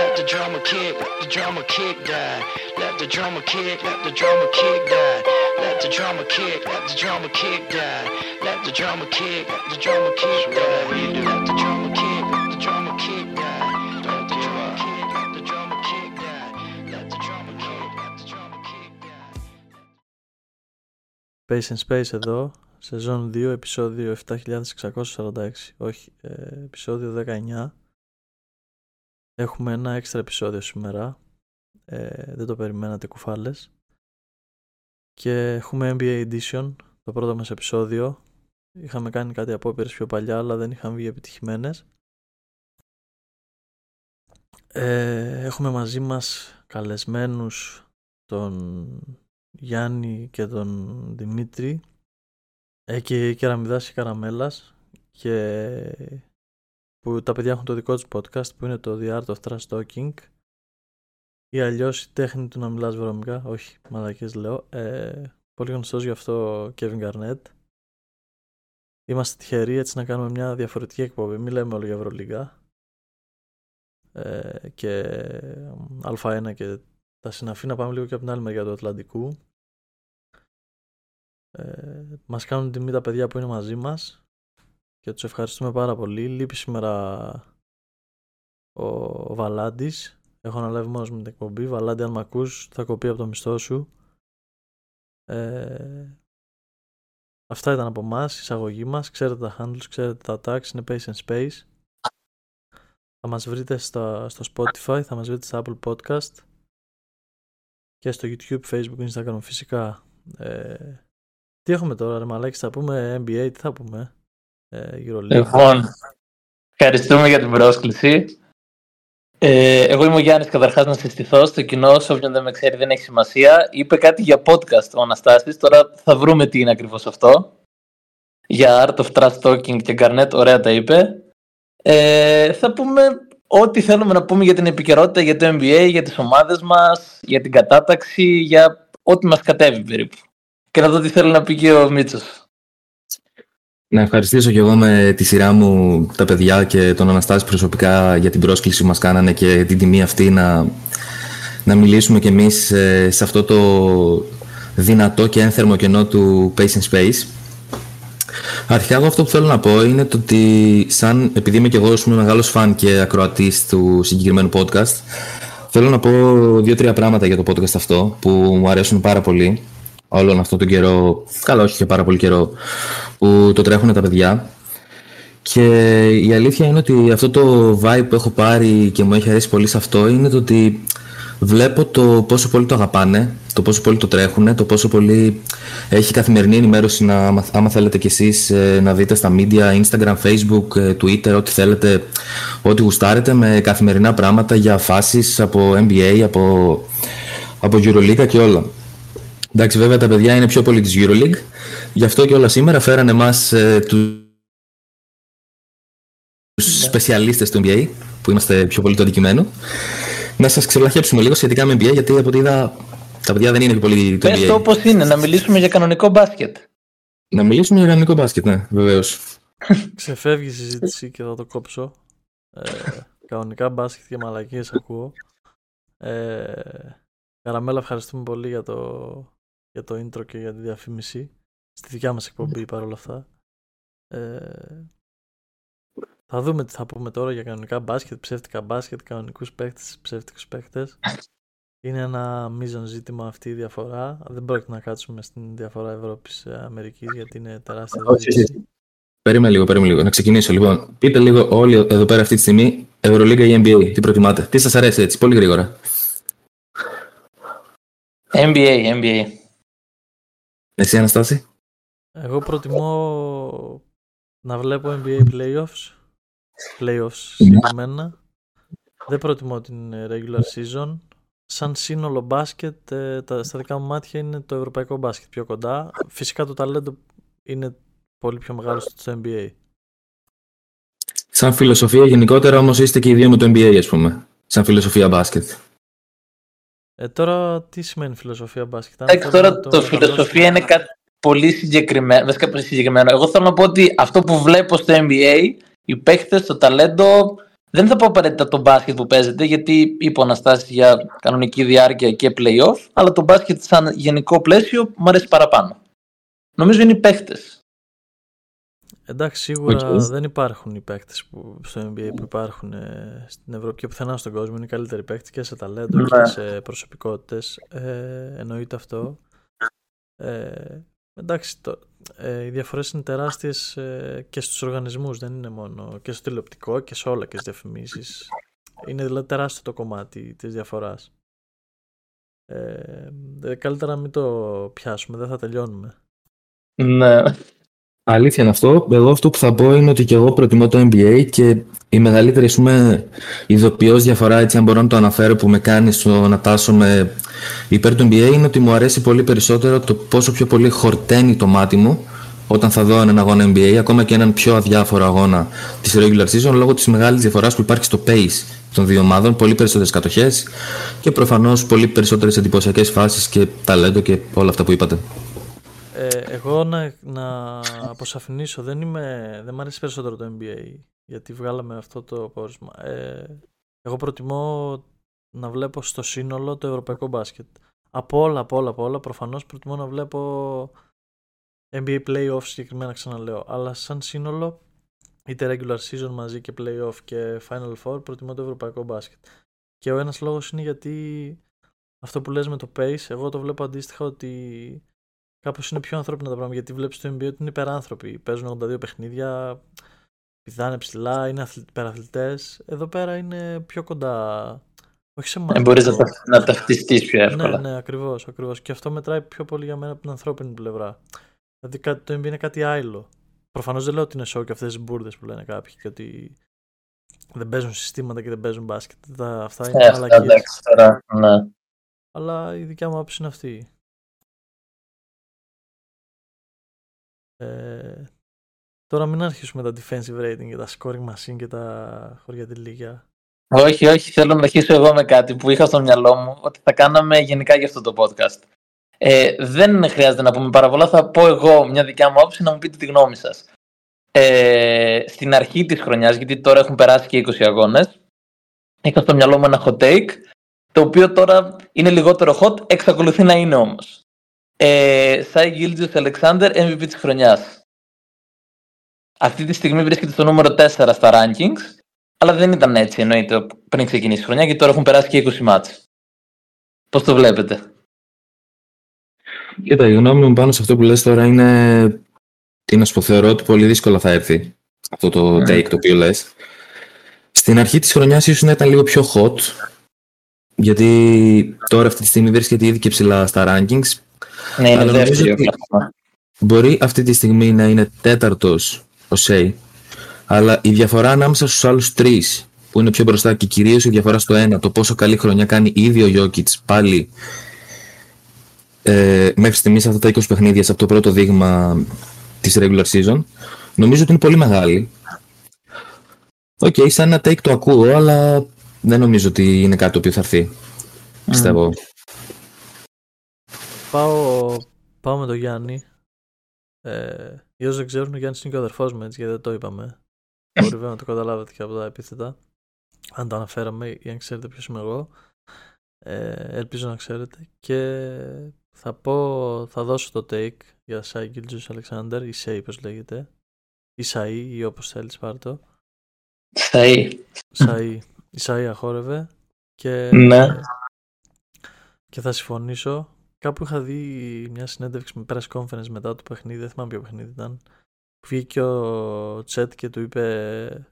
let the drama kick, let the drama kick die. Let the drama kick, let the drama kick die. Let the drama kick, let the drama kick die. Let the drama kick, let the drama kick die. Let the drama kick, let the drama kick die. Let the drama kick, let the drama kick die. Let the drama kick, let the drama kick die. Space and Space εδώ, σεζόν 2, επεισόδιο 7646, όχι, ε, επεισόδιο 19. Έχουμε ένα έξτρα επεισόδιο σήμερα, ε, δεν το περιμένατε κουφάλες. Και έχουμε NBA Edition, το πρώτο μας επεισόδιο. Είχαμε κάνει κάτι απόπειρες πιο παλιά, αλλά δεν είχαν βγει επιτυχημένες. Ε, έχουμε μαζί μας καλεσμένους τον Γιάννη και τον Δημήτρη ε, και Κεραμιδάς και Καραμέλας και που τα παιδιά έχουν το δικό τους podcast που είναι το The Art of Trash Talking. Ή αλλιώς η τέχνη του να μιλάς βρώμικα, όχι μαλακές λέω, ε, πολύ γνωστός γι' αυτό Kevin Garnett. Είμαστε τυχεροί έτσι να κάνουμε μια διαφορετική εκπομπή, μην λέμε όλο για Ευρωλίγα ε, και Α1 και τα συναφή να πάμε λίγο και από την άλλη μεριά του Ατλαντικού. Ε, μας κάνουν τιμή τα παιδιά που είναι μαζί μας και τους ευχαριστούμε πάρα πολύ. Λείπει σήμερα ο Βαλάντης. Έχω αναλάβει μόνος με την εκπομπή. Βαλάντη, αν με ακούς, θα κοπεί από το μισθό σου. Ε, αυτά ήταν από εμάς, η εισαγωγή μας. Ξέρετε τα handles, ξέρετε τα tags, είναι Pace and Space. Θα μας βρείτε στο, στο Spotify, θα μας βρείτε στα Apple Podcast και στο YouTube, Facebook, Instagram φυσικά. Ε, τι έχουμε τώρα ρε Μαλάκη, θα πούμε NBA, τι θα πούμε, ε, EuroLeague. Λοιπόν, ευχαριστούμε για την πρόσκληση. Ε, εγώ είμαι ο Γιάννης, καταρχάς να συστηθώ στο κοινό, σε όποιον δεν με ξέρει δεν έχει σημασία. Είπε κάτι για podcast ο Αναστάσης, τώρα θα βρούμε τι είναι ακριβώς αυτό. Για Art of Trust Talking και Garnet, ωραία τα είπε. Ε, θα πούμε ό,τι θέλουμε να πούμε για την επικαιρότητα, για το NBA, για τις ομάδες μας, για την κατάταξη, για ό,τι μας κατέβει περίπου. Και να δω τι θέλει να πει και ο Μίτσος. Να ευχαριστήσω και εγώ με τη σειρά μου τα παιδιά και τον Αναστάση προσωπικά για την πρόσκληση που μας κάνανε και την τιμή αυτή να, να μιλήσουμε κι εμείς ε, σε αυτό το δυνατό και ένθερμο κενό του Pace and Space. Αρχικά εγώ αυτό που θέλω να πω είναι το ότι σαν, επειδή είμαι και εγώ είμαι μεγάλος φαν και ακροατής του συγκεκριμένου podcast θέλω να πω δύο-τρία πράγματα για το podcast αυτό που μου αρέσουν πάρα πολύ όλον αυτό τον καιρό, καλά όχι και πάρα πολύ καιρό, που το τρέχουν τα παιδιά. Και η αλήθεια είναι ότι αυτό το vibe που έχω πάρει και μου έχει αρέσει πολύ σε αυτό είναι το ότι βλέπω το πόσο πολύ το αγαπάνε, το πόσο πολύ το τρέχουν, το πόσο πολύ έχει καθημερινή ενημέρωση να, άμα θέλετε κι εσείς ε, να δείτε στα media, Instagram, Facebook, ε, Twitter, ό,τι θέλετε, ό,τι γουστάρετε με καθημερινά πράγματα για φάσεις από NBA, από, από Euroleague και όλα. Εντάξει, βέβαια τα παιδιά είναι πιο πολύ της EuroLeague. Γι' αυτό και όλα σήμερα φέρανε εμάς ε, τους σπεσιαλίστες του NBA, που είμαστε πιο πολύ το αντικειμένο, να σας ξελαχέψουμε λίγο σχετικά με NBA, γιατί από ό,τι είδα τα παιδιά δεν είναι πιο πολύ το NBA. Πες το όπως είναι, να μιλήσουμε για κανονικό μπάσκετ. Να μιλήσουμε για κανονικό μπάσκετ, ναι, βεβαίως. Ξεφεύγει η συζήτηση και θα το κόψω. Ε, κανονικά μπάσκετ και μαλακίες ακούω. Ε, Καραμέλα, ευχαριστούμε πολύ για το, για το intro και για τη διαφήμιση. Στη δικιά μας εκπομπή παρόλα αυτά. Ε, θα δούμε τι θα πούμε τώρα για κανονικά μπάσκετ, ψεύτικα μπάσκετ, κανονικούς παίκτες, ψεύτικους παίκτες. Είναι ένα μείζον ζήτημα αυτή η διαφορά. Δεν πρόκειται να κάτσουμε στην διαφορά Ευρώπης-Αμερικής γιατί είναι τεράστια συζήτηση. Περίμενε λίγο, περίμενε λίγο. Να ξεκινήσω. Λοιπόν, πείτε λίγο όλοι εδώ πέρα αυτή τη στιγμή Ευρωλίγκα ή NBA. Τι προτιμάτε. Τι σας αρέσει έτσι, πολύ γρήγορα. NBA, NBA. Εσύ, Αναστάση; Εγώ προτιμώ να βλέπω NBA playoffs. Playoffs συγκεκριμένα. Δεν προτιμώ την regular season. Σαν σύνολο μπάσκετ, ε, τα, στα δικά μου μάτια είναι το ευρωπαϊκό μπάσκετ πιο κοντά. Φυσικά το ταλέντο είναι πολύ πιο μεγάλο στο NBA. Σαν φιλοσοφία γενικότερα όμως είστε και οι δύο με το NBA ας πούμε. Σαν φιλοσοφία μπάσκετ. Ε, τώρα τι σημαίνει φιλοσοφία μπάσκετ. Αν Εντάξει, θέλουμε τώρα το φιλοσοφία είναι κάτι πολύ συγκεκριμένο. Βασικά πολύ συγκεκριμένο. Εγώ θέλω να πω ότι αυτό που βλέπω στο NBA, οι παίχτες, το ταλέντο, δεν θα πω απαραίτητα το μπάσκετ που παίζεται, γιατί είχα ενστάσεις για κανονική διάρκεια και playoff, αλλά το μπάσκετ σαν γενικό πλαίσιο μου αρέσει παραπάνω. Νομίζω είναι οι παίχτε. Εντάξει, σίγουρα Οκ. δεν υπάρχουν οι παίκτες που, στο NBA που υπάρχουν ε, στην Ευρώπη και πουθενά στον κόσμο. Είναι οι καλύτεροι παίκτες και σε ταλέντο Ναι. και σε προσωπικότητες. Ε, εννοείται αυτό. Ε, εντάξει, το, ε, οι διαφορές είναι τεράστιες ε, και στους οργανισμούς, δεν είναι μόνο και στο τηλεοπτικό και σε όλα και στις διαφημίσεις. Είναι δηλαδή τεράστιο το κομμάτι της διαφοράς. Ε, ε, καλύτερα να μην το πιάσουμε, δεν θα τελειώνουμε. Ναι. Αλήθεια είναι αυτό. Εγώ αυτό που θα πω είναι ότι και εγώ προτιμώ το NBA και η μεγαλύτερη ας πούμε, ειδοποιώς διαφορά, έτσι, αν μπορώ να το αναφέρω, που με κάνει στο να τάσσομαι υπέρ του NBA είναι ότι μου αρέσει πολύ περισσότερο το πόσο πιο πολύ χορταίνει το μάτι μου όταν θα δω έναν αγώνα NBA, ακόμα και έναν πιο αδιάφορο αγώνα της regular season, λόγω της μεγάλης διαφοράς που υπάρχει στο pace των δύο ομάδων, πολύ περισσότερες κατοχές και προφανώς πολύ περισσότερες εντυπωσιακές φάσεις και ταλέντο και όλα αυτά που είπατε. Ε, εγώ να, να αποσαφηνίσω, δεν, είμαι, δεν μ' αρέσει περισσότερο το NBA, γιατί βγάλαμε αυτό το πόρισμα. Ε, εγώ προτιμώ να βλέπω στο σύνολο το ευρωπαϊκό μπάσκετ. Από όλα, από όλα, από όλα, προφανώς προτιμώ να βλέπω NBA playoff συγκεκριμένα ξαναλέω, αλλά σαν σύνολο είτε regular season μαζί και playoff και final four προτιμώ το ευρωπαϊκό μπάσκετ. Και ο ένας λόγος είναι γιατί αυτό που λες με το pace, εγώ το βλέπω αντίστοιχα ότι κάπως είναι πιο ανθρώπινα τα πράγματα. Γιατί βλέπεις το NBA ότι είναι υπεράνθρωποι. Παίζουν 82 παιχνίδια, πηδάνε ψηλά, είναι υπεραθλητέ. Εδώ πέρα είναι πιο κοντά. Όχι σε εμάς. Ε, Μπορείς να, τα- να ταυτιστεί πιο εύκολα. Ναι, ναι, ακριβώς. Ακριβώς. Και αυτό μετράει πιο πολύ για μένα από την ανθρώπινη πλευρά. Δηλαδή κάτι- το NBA είναι κάτι άλλο. Προφανώς δεν λέω ότι είναι show και αυτές τις μπουρδες που λένε κάποιοι και ότι δεν παίζουν συστήματα και δεν παίζουν μπάσκετ. Τα- αυτά είναι Ε, αυτά μαλακίες. εντάξει τώρα. Ναι. Αλλά η δικιά μου άποψη είναι αυτή. Ε, τώρα μην αρχίσουμε τα defensive rating και τα scoring machine και τα χωριά τη λίγια. Όχι, όχι, θέλω να αρχίσω εγώ με κάτι που είχα στο μυαλό μου ότι θα κάναμε γενικά για αυτό το podcast. Ε, δεν χρειάζεται να πούμε πάρα πολλά, θα πω εγώ μια δικιά μου άποψη να μου πείτε τη γνώμη σας. Ε, στην αρχή της χρονιάς, γιατί τώρα έχουν περάσει και 20 αγώνες, είχα στο μυαλό μου ένα hot take, το οποίο τώρα είναι λιγότερο hot, εξακολουθεί να είναι όμως. Ε, Σάι Γκίλτζιος Αλεξάνδερ, MVP της χρονιάς. Αυτή τη στιγμή βρίσκεται στο νούμερο 4 στα rankings, αλλά δεν ήταν έτσι εννοείται πριν ξεκινήσει η χρονιά, γιατί τώρα έχουν περάσει και 20 μάτς. Πώς το βλέπετε; Κοίτα, η γνώμη μου πάνω σε αυτό που λες τώρα είναι τι να σου πω, θεωρώ ότι πολύ δύσκολα θα έρθει αυτό το Μμμ. take το οποίο λες. Στην αρχή της χρονιάς ίσως να ήταν λίγο πιο hot, γιατί τώρα αυτή τη στιγμή βρίσκεται ήδη και ψηλά στα rankings. Ναι, είναι Αλλά νομίζω δεύτερη ότι- Οκλαχώμα. Μπορεί αυτή τη στιγμή να είναι τέταρτος ο Σέι, αλλά η διαφορά ανάμεσα στους άλλους τρεις που είναι πιο μπροστά και κυρίως η διαφορά στο ένα, το πόσο καλή χρονιά κάνει ήδη ο Γιώκητς πάλι ε, μέχρι στιγμής αυτά τα 20 παιχνίδια σε αυτό το πρώτο δείγμα της regular season, νομίζω ότι είναι πολύ μεγάλη. Οκ, σαν ένα take το ακούω, αλλά δεν νομίζω ότι είναι κάτι το οποίο θα έρθει. Πιστεύω. Πάω, πάω με τον Γιάννη. Ε, για όσους δεν ξέρουν, ο Γιάννης είναι και ο αδερφός μου, έτσι, γιατί δεν το είπαμε. Μπορεί βέβαια να το καταλάβετε και από τα επίθετα. Αν το αναφέραμε ή αν ξέρετε ποιος είμαι εγώ. Ε, ελπίζω να ξέρετε. Και θα πω, θα δώσω το take για Shai Gilgeous Alexander, ή Σέι πώς λέγεται. Ή Σαΐ, ή όπως θέλεις πάρ' το. Σαΐ. Σαΐ. Η Σαΐ αχόρευε. Και, Ναι. και θα συμφωνήσω. Κάπου είχα δει μια συνέντευξη με press conference μετά το παιχνίδι, δεν θυμάμαι ποιο παιχνίδι ήταν. Που βγήκε ο Τσέτ και του είπε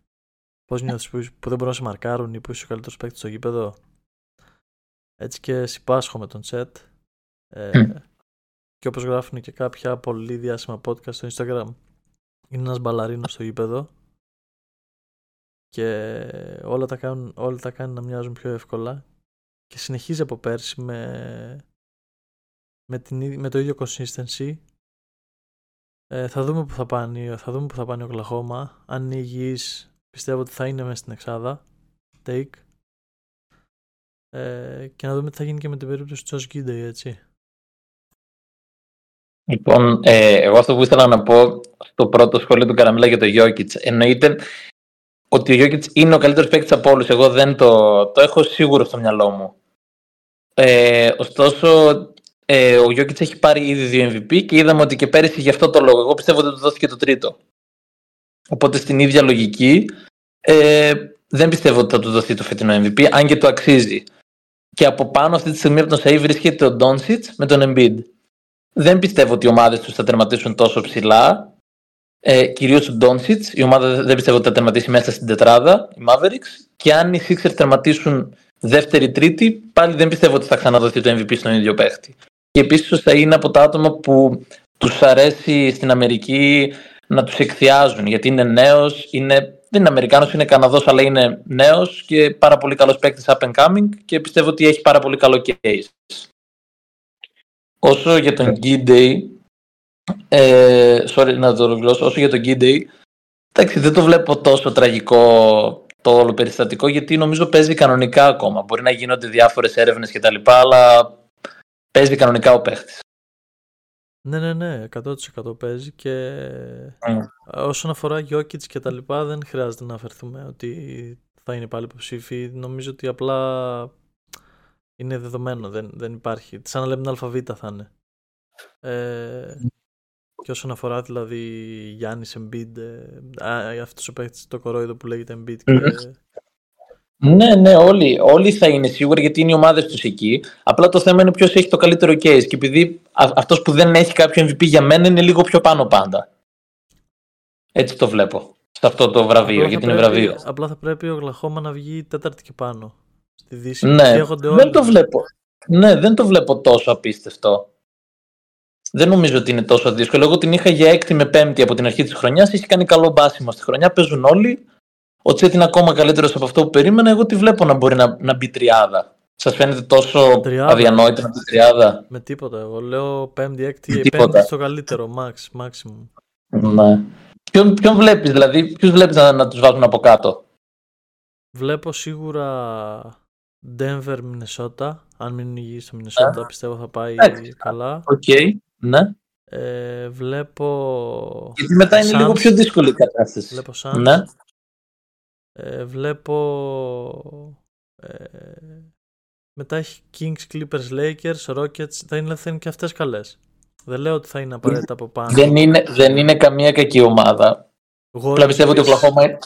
πώς νιώθεις που, που δεν μπορούν να σε μαρκάρουν ή που είσαι ο καλύτερος παίκτης στο γήπεδο. Έτσι και συμπάσχω με τον Τσέτ. Ε, Μμ. και όπως γράφουν και κάποια πολύ διάσημα podcast στο Instagram, είναι ένας μπαλαρίνος στο γήπεδο και όλα τα, κάνουν, όλα τα κάνει να μοιάζουν πιο εύκολα και συνεχίζει από πέρσι με, με, την, ίδια- με το ίδιο consistency. Ε, θα δούμε που θα πάνε, θα δούμε που θα πάνε ο Κλαχώμα. Αν είναι υγιής, πιστεύω ότι θα είναι μέσα στην εξάδα. Take. Ε, και να δούμε τι θα γίνει και με την περίπτωση του Josh Gidey, έτσι. Λοιπόν, ε, εγώ αυτό που ήθελα να πω στο πρώτο σχόλιο του Καραμίλα για το Γιώκητς, εννοείται ότι ο Γιώκητ είναι ο καλύτερος παίκτης από όλους. Εγώ δεν το, το έχω σίγουρο στο μυαλό μου. Ε, ωστόσο, ε, ο Γιώκητς έχει πάρει ήδη δύο MVP και είδαμε ότι και πέρυσι γι' αυτό το λόγο. Εγώ πιστεύω ότι του δόθηκε το τρίτο. Οπότε στην ίδια λογική ε, δεν πιστεύω ότι θα του δοθεί το φετινό MVP, αν και το αξίζει. Και από πάνω αυτή τη στιγμή από τον Σαΐ βρίσκεται ο Ντόνσιτς με τον Embiid. Δεν πιστεύω ότι οι ομάδες τους θα τερματίσουν τόσο ψηλά. Ε, Κυρίως ο Ντόνσιτς. Η ομάδα δεν πιστεύω ότι θα τερματίσει μέσα στην τετράδα, οι Mavericks. Και αν οι Sixers τερματίσουν δεύτερη-τρίτη, πάλι δεν πιστεύω ότι θα ξαναδοθεί το MVP στον ίδιο παίχτη. Και επίσης θα είναι από τα άτομα που τους αρέσει στην Αμερική να τους εκθιάζουν. Γιατί είναι νέος, είναι, δεν είναι Αμερικάνος, είναι Καναδός, αλλά είναι νέος και πάρα πολύ καλός παίκτης up and coming και πιστεύω ότι έχει πάρα πολύ καλό case. Όσο για τον G-Day, ε, sorry να το ολοκληρώσω, όσο για τον G-Day, εντάξει, δεν το βλέπω τόσο τραγικό το όλο περιστατικό, γιατί νομίζω παίζει κανονικά ακόμα. Μπορεί να γίνονται διάφορες έρευνες κτλ. Αλλά παίζει κανονικά ο παίχτης. Ναι, ναι, ναι, 100% παίζει και Mm. όσον αφορά Γιώκητς και τα λοιπά δεν χρειάζεται να αφαιρθούμε ότι θα είναι πάλι υποψήφοι. Νομίζω ότι απλά είναι δεδομένο, δεν, δεν υπάρχει. Σαν να λέμε αλφαβήτα θα είναι. Ε, και όσον αφορά δηλαδή Γιάννης Embiid, ε, α, αυτός ο παίκτης το κορόιδο που λέγεται Embiid και, Ναι, ναι, όλοι, όλοι θα είναι σίγουροι γιατί είναι οι ομάδες τους εκεί. Απλά το θέμα είναι ποιος έχει το καλύτερο case. Και επειδή αυτός που δεν έχει κάποιο MVP για μένα είναι λίγο πιο πάνω πάντα. Έτσι το βλέπω. Σε αυτό το βραβείο, Απλά γιατί θα είναι πρέπει- βραβείο. Απλά θα πρέπει ο Γλαχώμα να βγει τέταρτη και πάνω. Στη Δύση. Ναι, Καίγονται όλοι. δεν το βλέπω. Ναι, δεν το βλέπω τόσο απίστευτο. Δεν νομίζω ότι είναι τόσο δύσκολο. Εγώ την είχα για έκτη με πέμπτη από την αρχή της χρονιάς. Έχει κάνει καλό μπάσιμο στη χρονιά. Παίζουν όλοι. Ο Τσέτ είναι ακόμα καλύτερος από αυτό που περίμενα. Εγώ τη βλέπω να μπορεί να, να μπει τριάδα. Σας φαίνεται τόσο Τριάδα. αδιανόητο να μπει τριάδα; Με τίποτα. Εγώ λέω πέμπτη, έκτη, Με πέμπτη τίποτα. στο καλύτερο. Max, maximum. Ναι. Ποιον, ποιον βλέπεις, δηλαδή, ποιους βλέπεις να, να τους βάζουν από κάτω; Βλέπω σίγουρα Denver, Minnesota. Αν μείνουν υγιείς στο Minnesota, πιστεύω θα πάει Εντάξει. καλά. Οκ. Ναι. Ε, βλέπω. Γιατί μετά είναι Suns. λίγο πιο δύσκολη η κατάσταση. Βλέπω Suns. Ναι. Ε, βλέπω. Ε, μετά έχει Kings, Clippers, Lakers, Rockets. Θα είναι, θα είναι και αυτές καλές. Δεν λέω ότι θα είναι απαραίτητα από πάνω. Δεν, είναι, δεν είναι καμία κακή ομάδα. Warriors Απλά πιστεύω ότι ο επίσης. Οκλαχώμα είναι...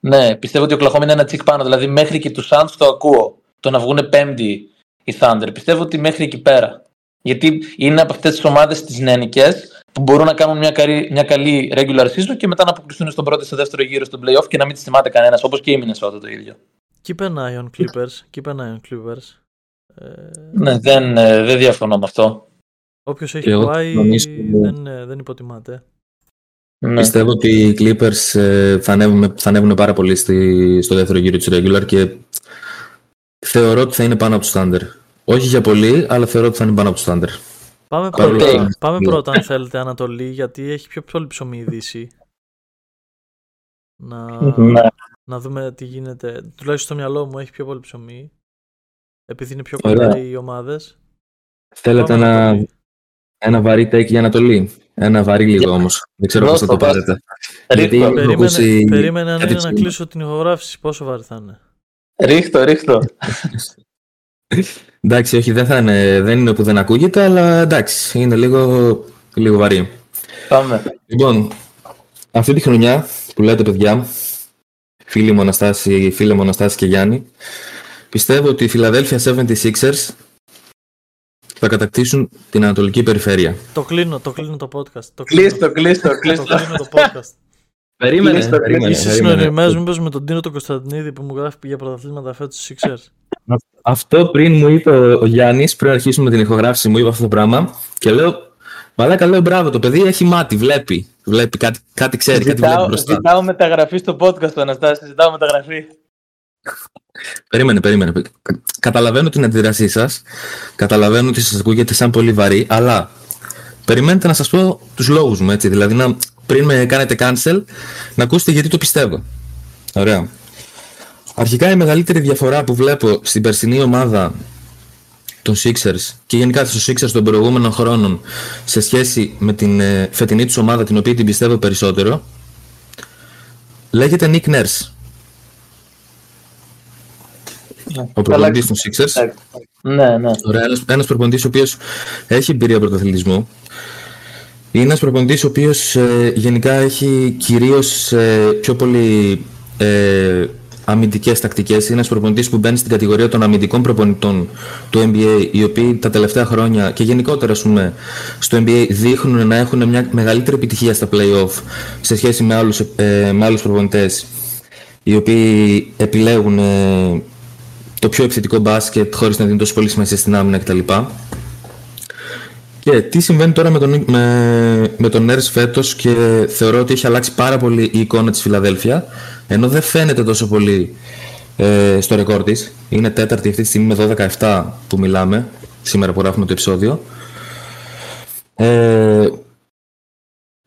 Ναι, πιστεύω ότι ο Οκλαχώμα είναι ένα τσικ πάνω. Δηλαδή μέχρι και τους Suns το ακούω. Το να βγουν πέμπτη οι Thunder. Πιστεύω ότι μέχρι εκεί πέρα. Γιατί είναι από αυτές τις ομάδες τις νεανικές που μπορούν να κάνουν μια, καλή, μια καλή regular season και μετά να αποκλειστούν στον πρώτο ή στο δεύτερο γύρο στο playoff και να μην τις θυμάται κανένας. Όπως και η Minnesota το ίδιο. Keep an eye on Clippers. Keep an eye on Clippers. Ε, Ναι, δεν, ε, δεν διαφωνώ με αυτό. όποιος Και έχει εγώ πάει νομίζω- δεν, ε, δεν υποτιμάται. Ναι. Πιστεύω ότι οι Clippers ε, θα ανέβουν, θα ανέβουν πάρα πολύ στη, στο δεύτερο γύρο της regular και θεωρώ ότι θα είναι πάνω από τους Thunder. Όχι για πολύ, αλλά θεωρώ ότι θα είναι πάνω από τους Thunder. Πάμε, Παρόλο πρώτα, που- πάμε Ναι. πρώτα αν θέλετε Ανατολή γιατί έχει πιο πολύ ψωμί η Δύση. Να, Ναι. να δούμε τι γίνεται. Τουλάχιστον στο μυαλό μου έχει πιο πολύ ψωμί. Επειδή είναι πιο Ωραία. κοντά οι ομάδες. Θέλετε Πάμε ένα, Ανατολή. ένα βαρύ take για Ανατολή; Ένα βαρύ λίγο όμως. Δεν ξέρω πώς θα Δώσ' το το, πάρετε. Ρίχτω, Γιατί- έχω Περίμενε, ακούσει περίμενε αν κάτι είναι να ψηλό. κλείσω την ηχογράφηση. Πόσο βαρύ θα είναι. ρίχτω, ρίχτω. Εντάξει, όχι, δεν, θα είναι, δεν είναι που δεν ακούγεται, αλλά εντάξει, είναι λίγο, λίγο βαρύ. Πάμε. Λοιπόν, αυτή τη χρονιά που λέτε παιδιά, φίλοι μου Αναστάση, φίλε μου Αναστάση και Γιάννη, πιστεύω ότι οι Philadelphia 76ers θα κατακτήσουν την Ανατολική Περιφέρεια. Το κλείνω, το κλείνω το podcast. Το κλείνω, Κλείστο, κλείστο, το, κλείστο. κλείνω το podcast. Περίμενε, Κλείστο, περίμενε, Είσαι περίμενε. συνοριμμένος μήπως με τον Τίνο τον Κωνσταντινίδη που μου γράφει για πρωταθλήματα φέτος στους Sixers. Αυτό πριν μου είπε ο, ο Γιάννης, πριν αρχίσουμε την ηχογράφηση, μου είπε αυτό το πράγμα και λέω, Μαλάκα λέω μπράβο, το παιδί έχει μάτι, βλέπει. Βλέπει κάτι, κάτι ξέρει, κάτι βλέπει Ζητάω, μπροστά. ζητάω μεταγραφή στο podcast του Αναστάση. Ζητάω μεταγραφή. Περίμενε, περίμενε. Κα- Καταλαβαίνω την αντίδρασή σας. Καταλαβαίνω ότι σας ακούγεται σαν πολύ βαρύ, αλλά περιμένετε να σας πω τους λόγους μου, έτσι. Δηλαδή, να, πριν με κάνετε cancel, να ακούσετε γιατί το πιστεύω. Ωραία. Αρχικά, η μεγαλύτερη διαφορά που βλέπω στην περσινή ομάδα των Sixers και γενικά στους Sixers των προηγούμενων χρόνων σε σχέση με την ε, φετινή τους ομάδα την οποία την πιστεύω περισσότερο λέγεται Nick Nurse. ο προπονητής των Sixers. Ναι, ναι. Ωραία, ένας, ένας προπονητής ο οποίος έχει εμπειρία πρωταθλητισμού. Είναι ένας προπονητής ο οποίος ε, γενικά έχει κυρίως ε, πιο πολύ ε, αμυντικές τακτικές. Είναι ένας προπονητής που μπαίνει στην κατηγορία των αμυντικών προπονητών του NBA, οι οποίοι τα τελευταία χρόνια και γενικότερα ας πούμε, στο NBA δείχνουν να έχουν μια μεγαλύτερη επιτυχία στα play-off σε σχέση με άλλους, ε, με άλλους προπονητές οι οποίοι επιλέγουν ε, το πιο επιθετικό μπάσκετ χωρίς να δίνουν τόσο πολύ σημασία στην άμυνα κτλ. Και τι συμβαίνει τώρα με τον, με, με τον Nurse φέτος και θεωρώ ότι έχει αλλάξει πάρα πολύ η εικόνα της Φιλαδέλφια ενώ δεν φαίνεται τόσο πολύ ε, στο ρεκόρ της. Είναι τέταρτη αυτή τη στιγμή με 12-17 που μιλάμε σήμερα που γράφουμε το επεισόδιο. Ε,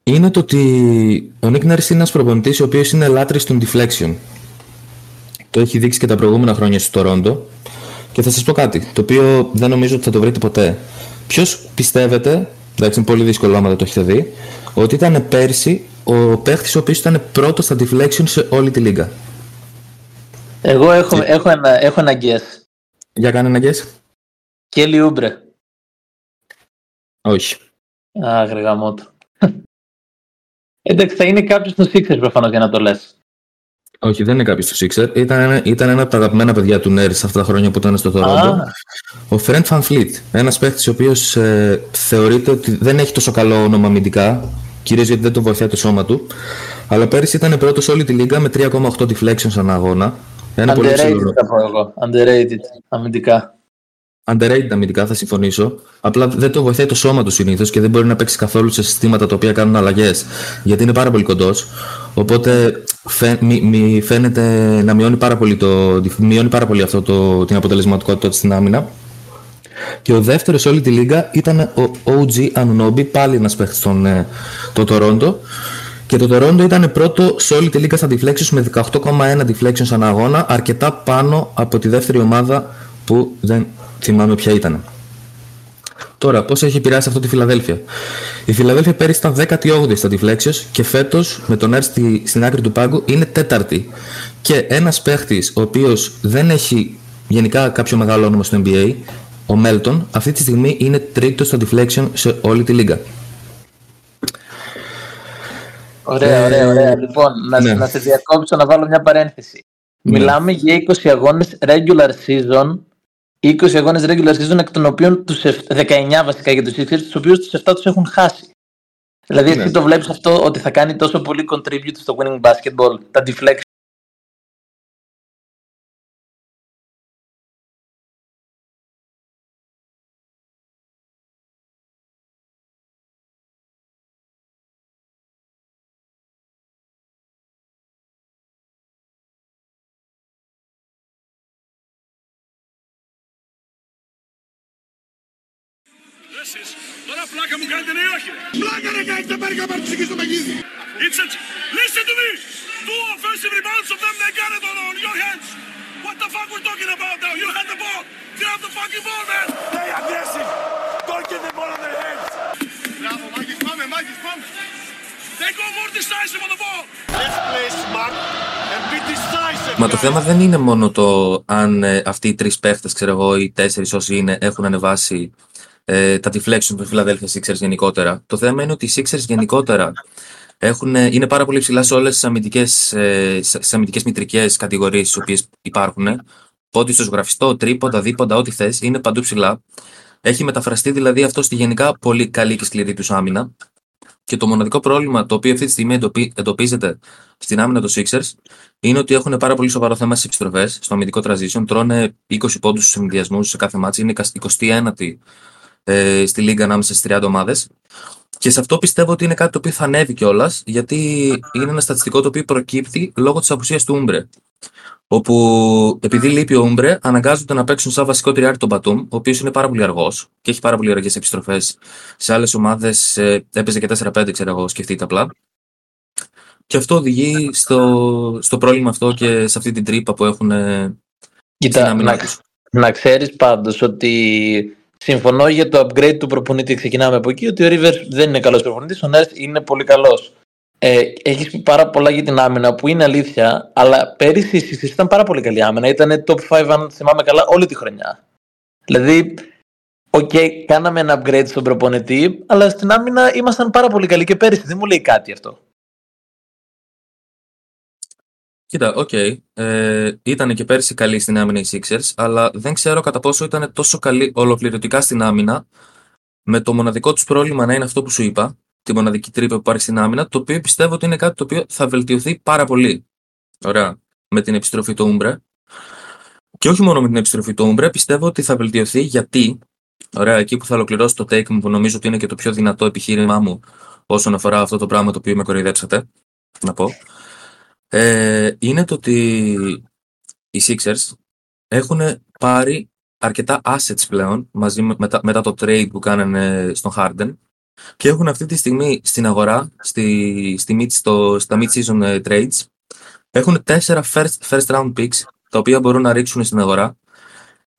είναι το ότι ο Nick Nurse είναι ένας προπονητής ο οποίος είναι λάτρης των deflection. Το έχει δείξει και τα προηγούμενα χρόνια στο Τορόντο. Και θα σας πω κάτι, το οποίο δεν νομίζω ότι θα το βρείτε ποτέ. Ποιος πιστεύετε, εντάξει είναι πολύ δύσκολο άμα δεν το έχετε δει, ότι ήταν πέρσι ο παίχτης ο οποίος ήταν πρώτος στα deflection σε όλη τη λίγα. Εγώ έχω, έχω, ένα, έχω ένα guess. Για κάνε ένα guess. Κέλι Ούμπρε. Όχι. Α, γρηγαμότο. Εντάξει, θα είναι κάποιος στο Sixers προφανώς για να το λες. Όχι, δεν είναι κάποιος του Sixer. Ήταν, ένα- ήταν ένα από τα αγαπημένα παιδιά του Νέρι αυτά τα χρόνια που ήταν στο Τορόντο. Α. Ο Φρέντ Van Fleet. Ένας παίχτη ο οποίος ε, θεωρείται ότι δεν έχει τόσο καλό όνομα αμυντικά. Κυρίω γιατί δεν το βοηθάει το σώμα του. Αλλά πέρυσι ήταν πρώτος σε όλη τη λίγα με 3,8 deflections ανά αγώνα. Ένα πολύ Underrated ψηλό. θα πω εγώ. Underrated αμυντικά. Underrated αμυντικά, θα συμφωνήσω. Απλά δεν το βοηθάει το σώμα του συνήθως και δεν μπορεί να παίξει καθόλου σε συστήματα τα οποία κάνουν αλλαγές. Γιατί είναι πάρα πολύ κοντός. Οπότε φαι, μη, μη- φαίνεται να μειώνει πάρα πολύ, το, μειώνει πάρα πολύ αυτό το, την αποτελεσματικότητα του στην άμυνα. Και ο δεύτερος σε όλη τη λίγα ήταν ο OG Anunobi, πάλι ένας παίχτης στον ε, το Toronto. Και το Toronto ήταν πρώτο σε όλη τη λίγα στα deflections με 18,1 deflections ανά αγώνα, αρκετά πάνω από τη δεύτερη ομάδα που δεν θυμάμαι ποια ήταν. Τώρα, πώς έχει επηρεάσει αυτό τη Φιλαδέλφια. Η Φιλαδέλφια πέρυσι ήταν 18η στα deflections και φέτος με τον Έρ στη, στην άκρη του πάγκου είναι τέταρτη. Και ένας παίχτης ο οποίος δεν έχει γενικά κάποιο μεγάλο όνομα στο NBA, ο Μέλτον, αυτή τη στιγμή είναι τρίτος στα deflection σε όλη τη λίγα. Ωραία, Ε, ωραία, ωραία. Λοιπόν, να, ναι. να σε διακόψω να βάλω μια παρένθεση. Ναι. Μιλάμε για 20 αγώνες regular season, 20 αγώνες regular season εκ των οποίων τους εφ- 19 βασικά για τους Sixers, τους οποίους τους 7 τους έχουν χάσει. Δηλαδή Ναι. εσύ το βλέπεις αυτό ότι θα κάνει τόσο πολύ contribute στο winning basketball, τα deflection. Πλάκα μου κάνετε ναι ή όχι ρε. Πλάκα ρε κάνετε πάρει καμπάρτσικη στο μαγίδι. It's a... Listen to me. Two offensive rebounds of them they got it on, on your hands. What the fuck we're talking about now? You had the ball. Grab the fucking ball, man. Stay aggressive. Don't get the ball on their hands. Μπράβο, Μάκης, πάμε, Μάκης, πάμε. They go more decisive on the ball. Let's play smart and be decisive. Μα το θέμα δεν είναι μόνο το αν ε, αυτοί οι τρει παίχτε, ξέρω εγώ, οι τέσσερι όσοι είναι, έχουν ανεβάσει ε, τα deflection των Philadelphia Sixers γενικότερα. Το θέμα είναι ότι οι Sixers γενικότερα έχουν, ε, είναι πάρα πολύ ψηλά σε όλες τις αμυντικές ε, στις αμυντικές μητρικές κατηγορίες τι οποίες υπάρχουν. Πόντι στο ζωγραφιστό, τρίποντα, δίποντα, ό,τι θες, είναι παντού ψηλά. Έχει μεταφραστεί δηλαδή αυτό στη γενικά πολύ καλή και σκληρή τους άμυνα. Και το μοναδικό πρόβλημα το οποίο αυτή τη στιγμή εντοπί- εντοπίζεται στην άμυνα των Sixers είναι ότι έχουν πάρα πολύ σοβαρό θέμα στις επιστροφές, στο αμυντικό transition. Τρώνε 20 πόντους στους ενδιασμού σε κάθε μάτσο. Είναι 21η ε, στη λίγα ανάμεσα στις 30 ομάδες. Και σε αυτό πιστεύω ότι είναι κάτι το οποίο θα ανέβει κιόλας, γιατί είναι ένα στατιστικό το οποίο προκύπτει λόγω της απουσίας του Ούμπρε. Όπου επειδή λείπει ο Ούμπρε, αναγκάζονται να παίξουν σαν βασικό τριάρι τον Μπατούμ, ο οποίος είναι πάρα πολύ αργός και έχει πάρα πολύ αργές επιστροφές. Σε άλλες ομάδες ε, έπαιζε και 4-5, ξέρω εγώ, σκεφτείτε απλά. Και αυτό οδηγεί στο, στο πρόβλημα αυτό και σε αυτή την τρύπα που έχουν ε, στην Κοίτα, άμυνα να, τους. να ξέρεις πάντως ότι συμφωνώ για το upgrade του προπονητή. Ξεκινάμε από εκεί ότι ο Rivers δεν είναι καλός προπονητής, ο Nurse είναι πολύ καλός. Ε, Έχεις πει πάρα πολλά για την άμυνα που είναι αλήθεια, αλλά πέρυσι η Sixers ήταν πάρα πολύ καλή άμυνα. Ήταν top 5, αν θυμάμαι καλά, όλη τη χρονιά. Δηλαδή, οκ, κάναμε ένα upgrade στον προπονητή, αλλά στην άμυνα ήμασταν πάρα πολύ καλοί και πέρυσι. Δεν μου λέει κάτι αυτό. Κοίτα, οκ. Ε, ήταν και πέρσι καλή στην άμυνα οι Sixers, αλλά δεν ξέρω κατά πόσο ήταν τόσο καλή ολοκληρωτικά στην άμυνα, με το μοναδικό τους πρόβλημα να είναι αυτό που σου είπα, τη μοναδική τρύπα που υπάρχει στην άμυνα, το οποίο πιστεύω ότι είναι κάτι το οποίο θα βελτιωθεί πάρα πολύ. Ωραία. Με την επιστροφή του Ούμπρε. Και όχι μόνο με την επιστροφή του Ούμπρε, πιστεύω ότι θα βελτιωθεί γιατί. Ωραία, εκεί που θα ολοκληρώσω το take μου, που νομίζω ότι είναι και το πιο δυνατό επιχείρημά μου όσον αφορά αυτό το πράγμα το οποίο με κοροϊδέψατε, να πω. Ε, είναι το ότι οι Sixers έχουν πάρει αρκετά assets πλέον μαζί με, μετά, μετά το trade που κάνανε στον Harden και έχουν αυτή τη στιγμή στην αγορά, στη, στη mid, στο, στα mid-season ε, trades, έχουν τέσσερα first, first round picks τα οποία μπορούν να ρίξουν στην αγορά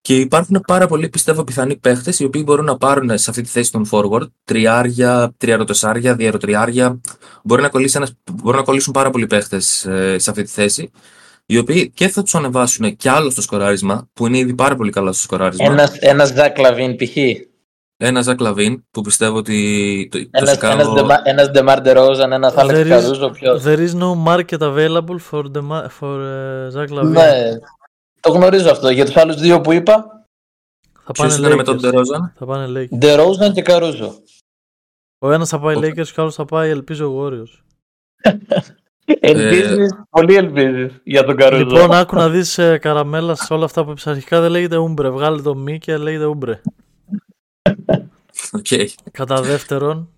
και υπάρχουν πάρα πολλοί πιστεύω πιθανοί παίχτες οι οποίοι μπορούν να πάρουν σε αυτή τη θέση των forward τριάρια, τριαροτεσάρια, διαροτριάρια μπορεί να, κολλήσει ένας, μπορούν να κολλήσουν πάρα πολλοί παίχτες ε, σε αυτή τη θέση οι οποίοι και θα τους ανεβάσουν κι άλλο στο σκοράρισμα, που είναι ήδη πάρα πολύ καλό στο σκοράρισμα. Ένας ένας Ζακ Λαβίν π.χ. Ένας Ζακ Λαβίν, που πιστεύω ότι. Το, Ένας, το ένας, Chicago- Ντεμα- ένας Ντεμάρ Ντερόζαν, ένας Άλεξ There is- Καρούζο, ποιος. There is no market available for, the, ma- for uh, Zach Lavine. Ναι, το γνωρίζω αυτό. Για τους άλλους δύο που είπα, Θα Ποιος πάνε ήταν με τον Lakers. Ντερόζαν; Θα πάνε Lakers. Ντερόζαν και Καρούζο. Ο ένας θα πάει Ο- Lakers και ο άλλος θα πάει ελπίζω Warriors. Ελπίζεις, πολύ ελπίζεις για τον Καρούζο. Λοιπόν, άκου να δεις ε, καραμέλα σε όλα αυτά που είπες αρχικά δεν λέγεται Ούμπρε. Βγάλε το μη και λέγεται Ούμπρε. Οκ. Κατά δεύτερον,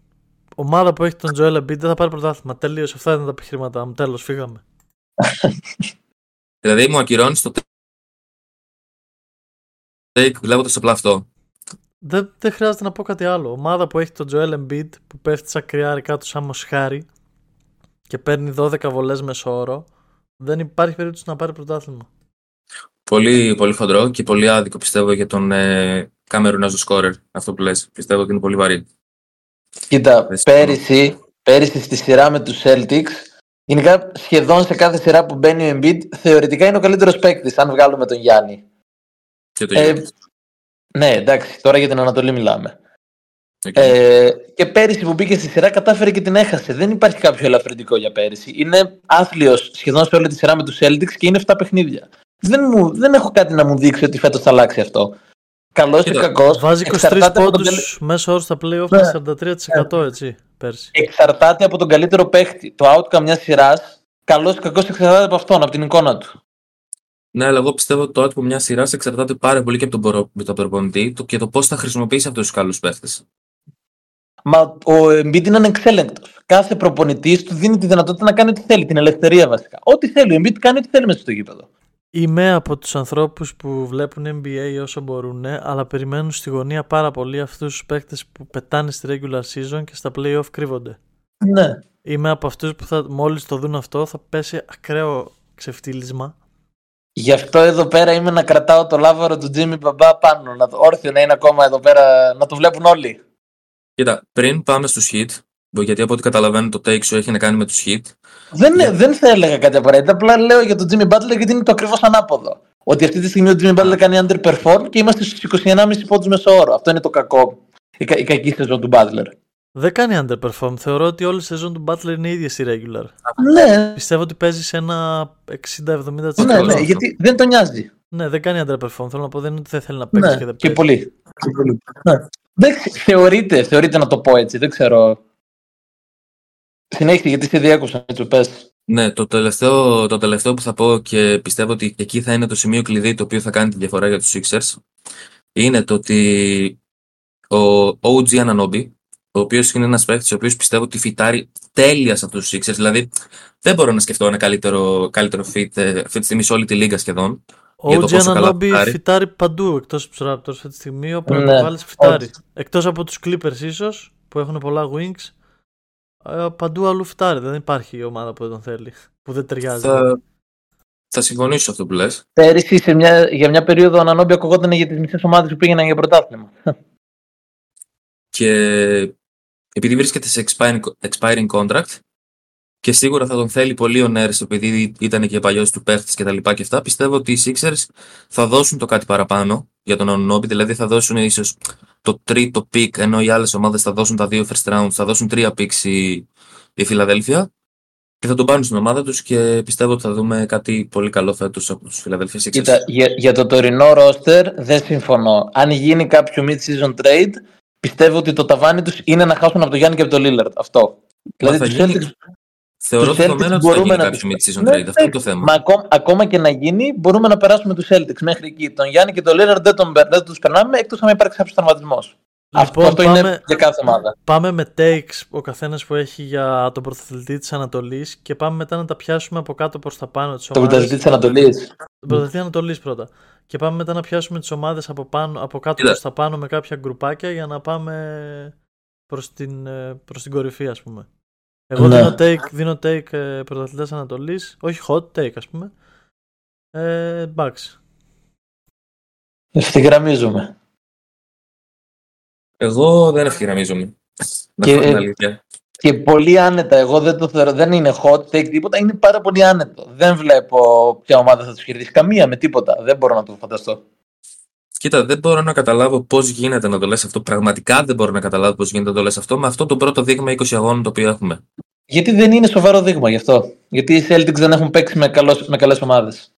ομάδα που έχει τον Joel Embiid δεν θα πάρει πρωτάθλημα. Τελείωσε. Αυτά ήταν τα επιχειρήματά μου. Τέλος, φύγαμε. Δηλαδή μου ακυρώνεις το take βλέποντα απλά αυτό. Δεν, δεν χρειάζεται να πω κάτι άλλο. Ομάδα που έχει τον Joel Embiid που πέφτει σαν κρυάρι κάτω σαν μοσχάρι και παίρνει 12 βολές μεσόωρο, δεν υπάρχει περίπτωση να πάρει πρωτάθλημα. Πολύ, πολύ χοντρό και πολύ άδικο πιστεύω για τον ε, Καμερουνάζο σκόρερ. Αυτό που λες. Πιστεύω ότι είναι πολύ βαρύ. Κοίτα, Δεν πέρυσι, πέρυσι στη σειρά με τους Celtics, γενικά σχεδόν σε κάθε σειρά που μπαίνει ο Embiid, θεωρητικά είναι ο καλύτερος παίκτης, αν βγάλουμε τον Γιάννη. Και το Ε, Γιάννη. ναι, εντάξει, τώρα για την Ανατολή μιλάμε. Οκ. Ε, και πέρυσι που μπήκε στη σειρά κατάφερε και την έχασε. Δεν υπάρχει κάποιο ελαφρυντικό για πέρυσι. Είναι άθλιος σχεδόν σε όλη τη σειρά με τους Celtics και είναι 7 παιχνίδια. Δεν, μου, δεν έχω κάτι να μου δείξει ότι φέτος θα αλλάξει αυτό. Καλός ή Κοίτα, κακός. Βάζει 23 πόντους μέσο όρο στα playoff Ναι. με 43% έτσι πέρσι. εξαρτάται από τον καλύτερο παίχτη. Το outcome μιας σειράς, καλός ή κακός, εξαρτάται από αυτόν, από την εικόνα του. Ναι, αλλά εγώ πιστεύω ότι το άτομο μιας σειράς εξαρτάται πάρα πολύ και από τον, προ... με τον προπονητή το- και το πώς θα χρησιμοποιήσει αυτούς τους καλούς παίχτες. Μα ο Embiid είναι ανεξέλεγκτο. Κάθε προπονητής του δίνει τη δυνατότητα να κάνει ό,τι θέλει, την ελευθερία βασικά. Ό,τι θέλει. Ο Embiid κάνει ό,τι θέλει μέσα στο γήπεδο. Είμαι από τους ανθρώπους που βλέπουν NBA όσο μπορούν, αλλά περιμένουν στη γωνία πάρα πολύ αυτούς τους παίκτες που πετάνε στη regular season και στα playoff κρύβονται. Ναι. Είμαι από αυτούς που θα, μόλις το δουν αυτό θα πέσει ακραίο ξεφτύλισμα. Γι' αυτό εδώ πέρα είμαι να κρατάω το λάβαρο του Jimmy Μπαμπά πάνω. Να το, όρθιο να είναι ακόμα εδώ πέρα, να το βλέπουν όλοι. Κοίτα, πριν πάμε στους hit, γιατί από ό,τι καταλαβαίνω το take σου έχει να κάνει με τους hit. Δεν, Για- δεν θα έλεγα κάτι απαραίτητα. Απλά λέω για τον Jimmy Butler γιατί είναι το ακριβώς ανάποδο. Ότι αυτή τη στιγμή ο Jimmy Butler κάνει underperform και είμαστε στους 29,5 πόντους μεσόωρο. Αυτό είναι το κακό. Η, κα- η κακή σεζόν του Butler. Δεν κάνει underperform. Θεωρώ ότι όλη η σεζόν του Butler είναι ίδια στη regular. Ναι, Πιστεύω ότι παίζει σε ένα 60-70%. ναι, αυτό. ναι, γιατί δεν τον νοιάζει. Ναι, δεν κάνει underperform. Θέλω να πω δεν είναι ότι δεν θέλει να παίξει Ναι, και δεν και παίζει. πολύ. Και πολύ. Ναι. Δεν ξε- θεωρείται, θεωρείται να το πω έτσι, δεν ξέρω. Συνέχισε γιατί σε διάκουσα, έτσι πες. Ναι, το τελευταίο, το τελευταίο που θα πω και πιστεύω ότι εκεί θα είναι το σημείο κλειδί το οποίο θα κάνει τη διαφορά για τους Sixers είναι το ότι ο OG Ananobi, ο οποίος είναι ένας παίκτης ο οποίος πιστεύω ότι φυτάρει τέλεια σε αυτούς τους Sixers, δηλαδή δεν μπορώ να σκεφτώ ένα καλύτερο, καλύτερο fit ε, αυτή τη στιγμή σε όλη τη λίγα σχεδόν. Ο για το OG πόσο καλά Ananobi φυτάρει. φυτάρει παντού εκτός από τους Raptors αυτή τη στιγμή. Όπου Ναι, να το βάλεις, φυτάρει. όντως. Εκτός από τους Clippers ίσως που έχουν πολλά wings. ε, Παντού αλλού φυτάρει. Δεν υπάρχει ομάδα που δεν τον θέλει. Που δεν ταιριάζει. Θα, θα συμφωνήσω σε αυτό που λες. Πέρυσι σε μια, για μια περίοδο ο Ανανόμπι ακουγόταν για τις μισές ομάδες που πήγαιναν για πρωτάθλημα. Και επειδή βρίσκεται σε expiring, expiring contract, και σίγουρα θα τον θέλει πολύ ο Νέρς επειδή ήταν και παλιός του παίχτης και τα λοιπά και αυτά. Πιστεύω ότι οι Sixers θα δώσουν το κάτι παραπάνω για τον Ονόμπι, δηλαδή θα δώσουν ίσως το τρίτο pick, ενώ οι άλλες ομάδες θα δώσουν τα δύο first rounds, θα δώσουν τρία picks η, η Φιλαδέλφια και θα τον πάρουν στην ομάδα τους και πιστεύω ότι θα δούμε κάτι πολύ καλό φέτος από τους Φιλαδέλφια Sixers. Κοίτα, για, για το τωρινό roster δεν συμφωνώ. Αν γίνει κάποιο mid-season trade, πιστεύω ότι το ταβάνι τους είναι να χάσουν από τον Γιάννη και από τον Lillard. Αυτό. Δηλαδή, θα τους γίνει- Celtics- Θεωρώ τους δεδομένο Celtics ότι θα γίνει μπορούμε να κάποιο τους- mid-season Ναι, trade. Αυτό είναι το εντάξει. θέμα. Μα ακόμα, ακόμα και να γίνει, μπορούμε να περάσουμε τους Celtics μέχρι εκεί. Τον Γιάννη και τον Lillard δεν, τον, δεν τους περνάμε εκτός αν υπάρξει κάποιος τραυματισμός. αυτό, Λοιπόν, αυτό πάμε- είναι για κάθε ομάδα. Πάμε με takes ο καθένας που έχει για τον πρωταθλητή της Ανατολής και πάμε μετά να τα πιάσουμε από κάτω προς τα πάνω της Το πρωταθλητή της Ανατολής. Τον πρωταθλητή Ανατολής πρώτα. Και πάμε μετά να πιάσουμε τις ομάδες από, πάνω, από κάτω Κοίτα. προς τα πάνω με κάποια γκρουπάκια για να πάμε προς την, ε, προς την κορυφή, ας πούμε. Εγώ Ναι. δίνω take, δίνω take ε, πρωταθλητές Ανατολής, όχι hot take ας πούμε. Ε, Bucks. Ευθυγραμμίζουμε. Εγώ δεν ευθυγραμμίζομαι. Να Και- πω την αλήθεια. Και πολύ άνετα. Εγώ δεν το θεωρώ. Δεν είναι hot take τίποτα. Είναι πάρα πολύ άνετο. Δεν βλέπω ποια ομάδα θα τους κερδίσει. Καμία με τίποτα. Δεν μπορώ να το φανταστώ. Κοίτα, δεν μπορώ να καταλάβω πώς γίνεται να το λες αυτό. Πραγματικά δεν μπορώ να καταλάβω πώς γίνεται να το λες αυτό με αυτό το πρώτο δείγμα 20 αγώνων το οποίο έχουμε. Γιατί δεν είναι σοβαρό δείγμα γι' αυτό. Γιατί οι Celtics δεν έχουν παίξει με, καλός, με καλές ομάδες.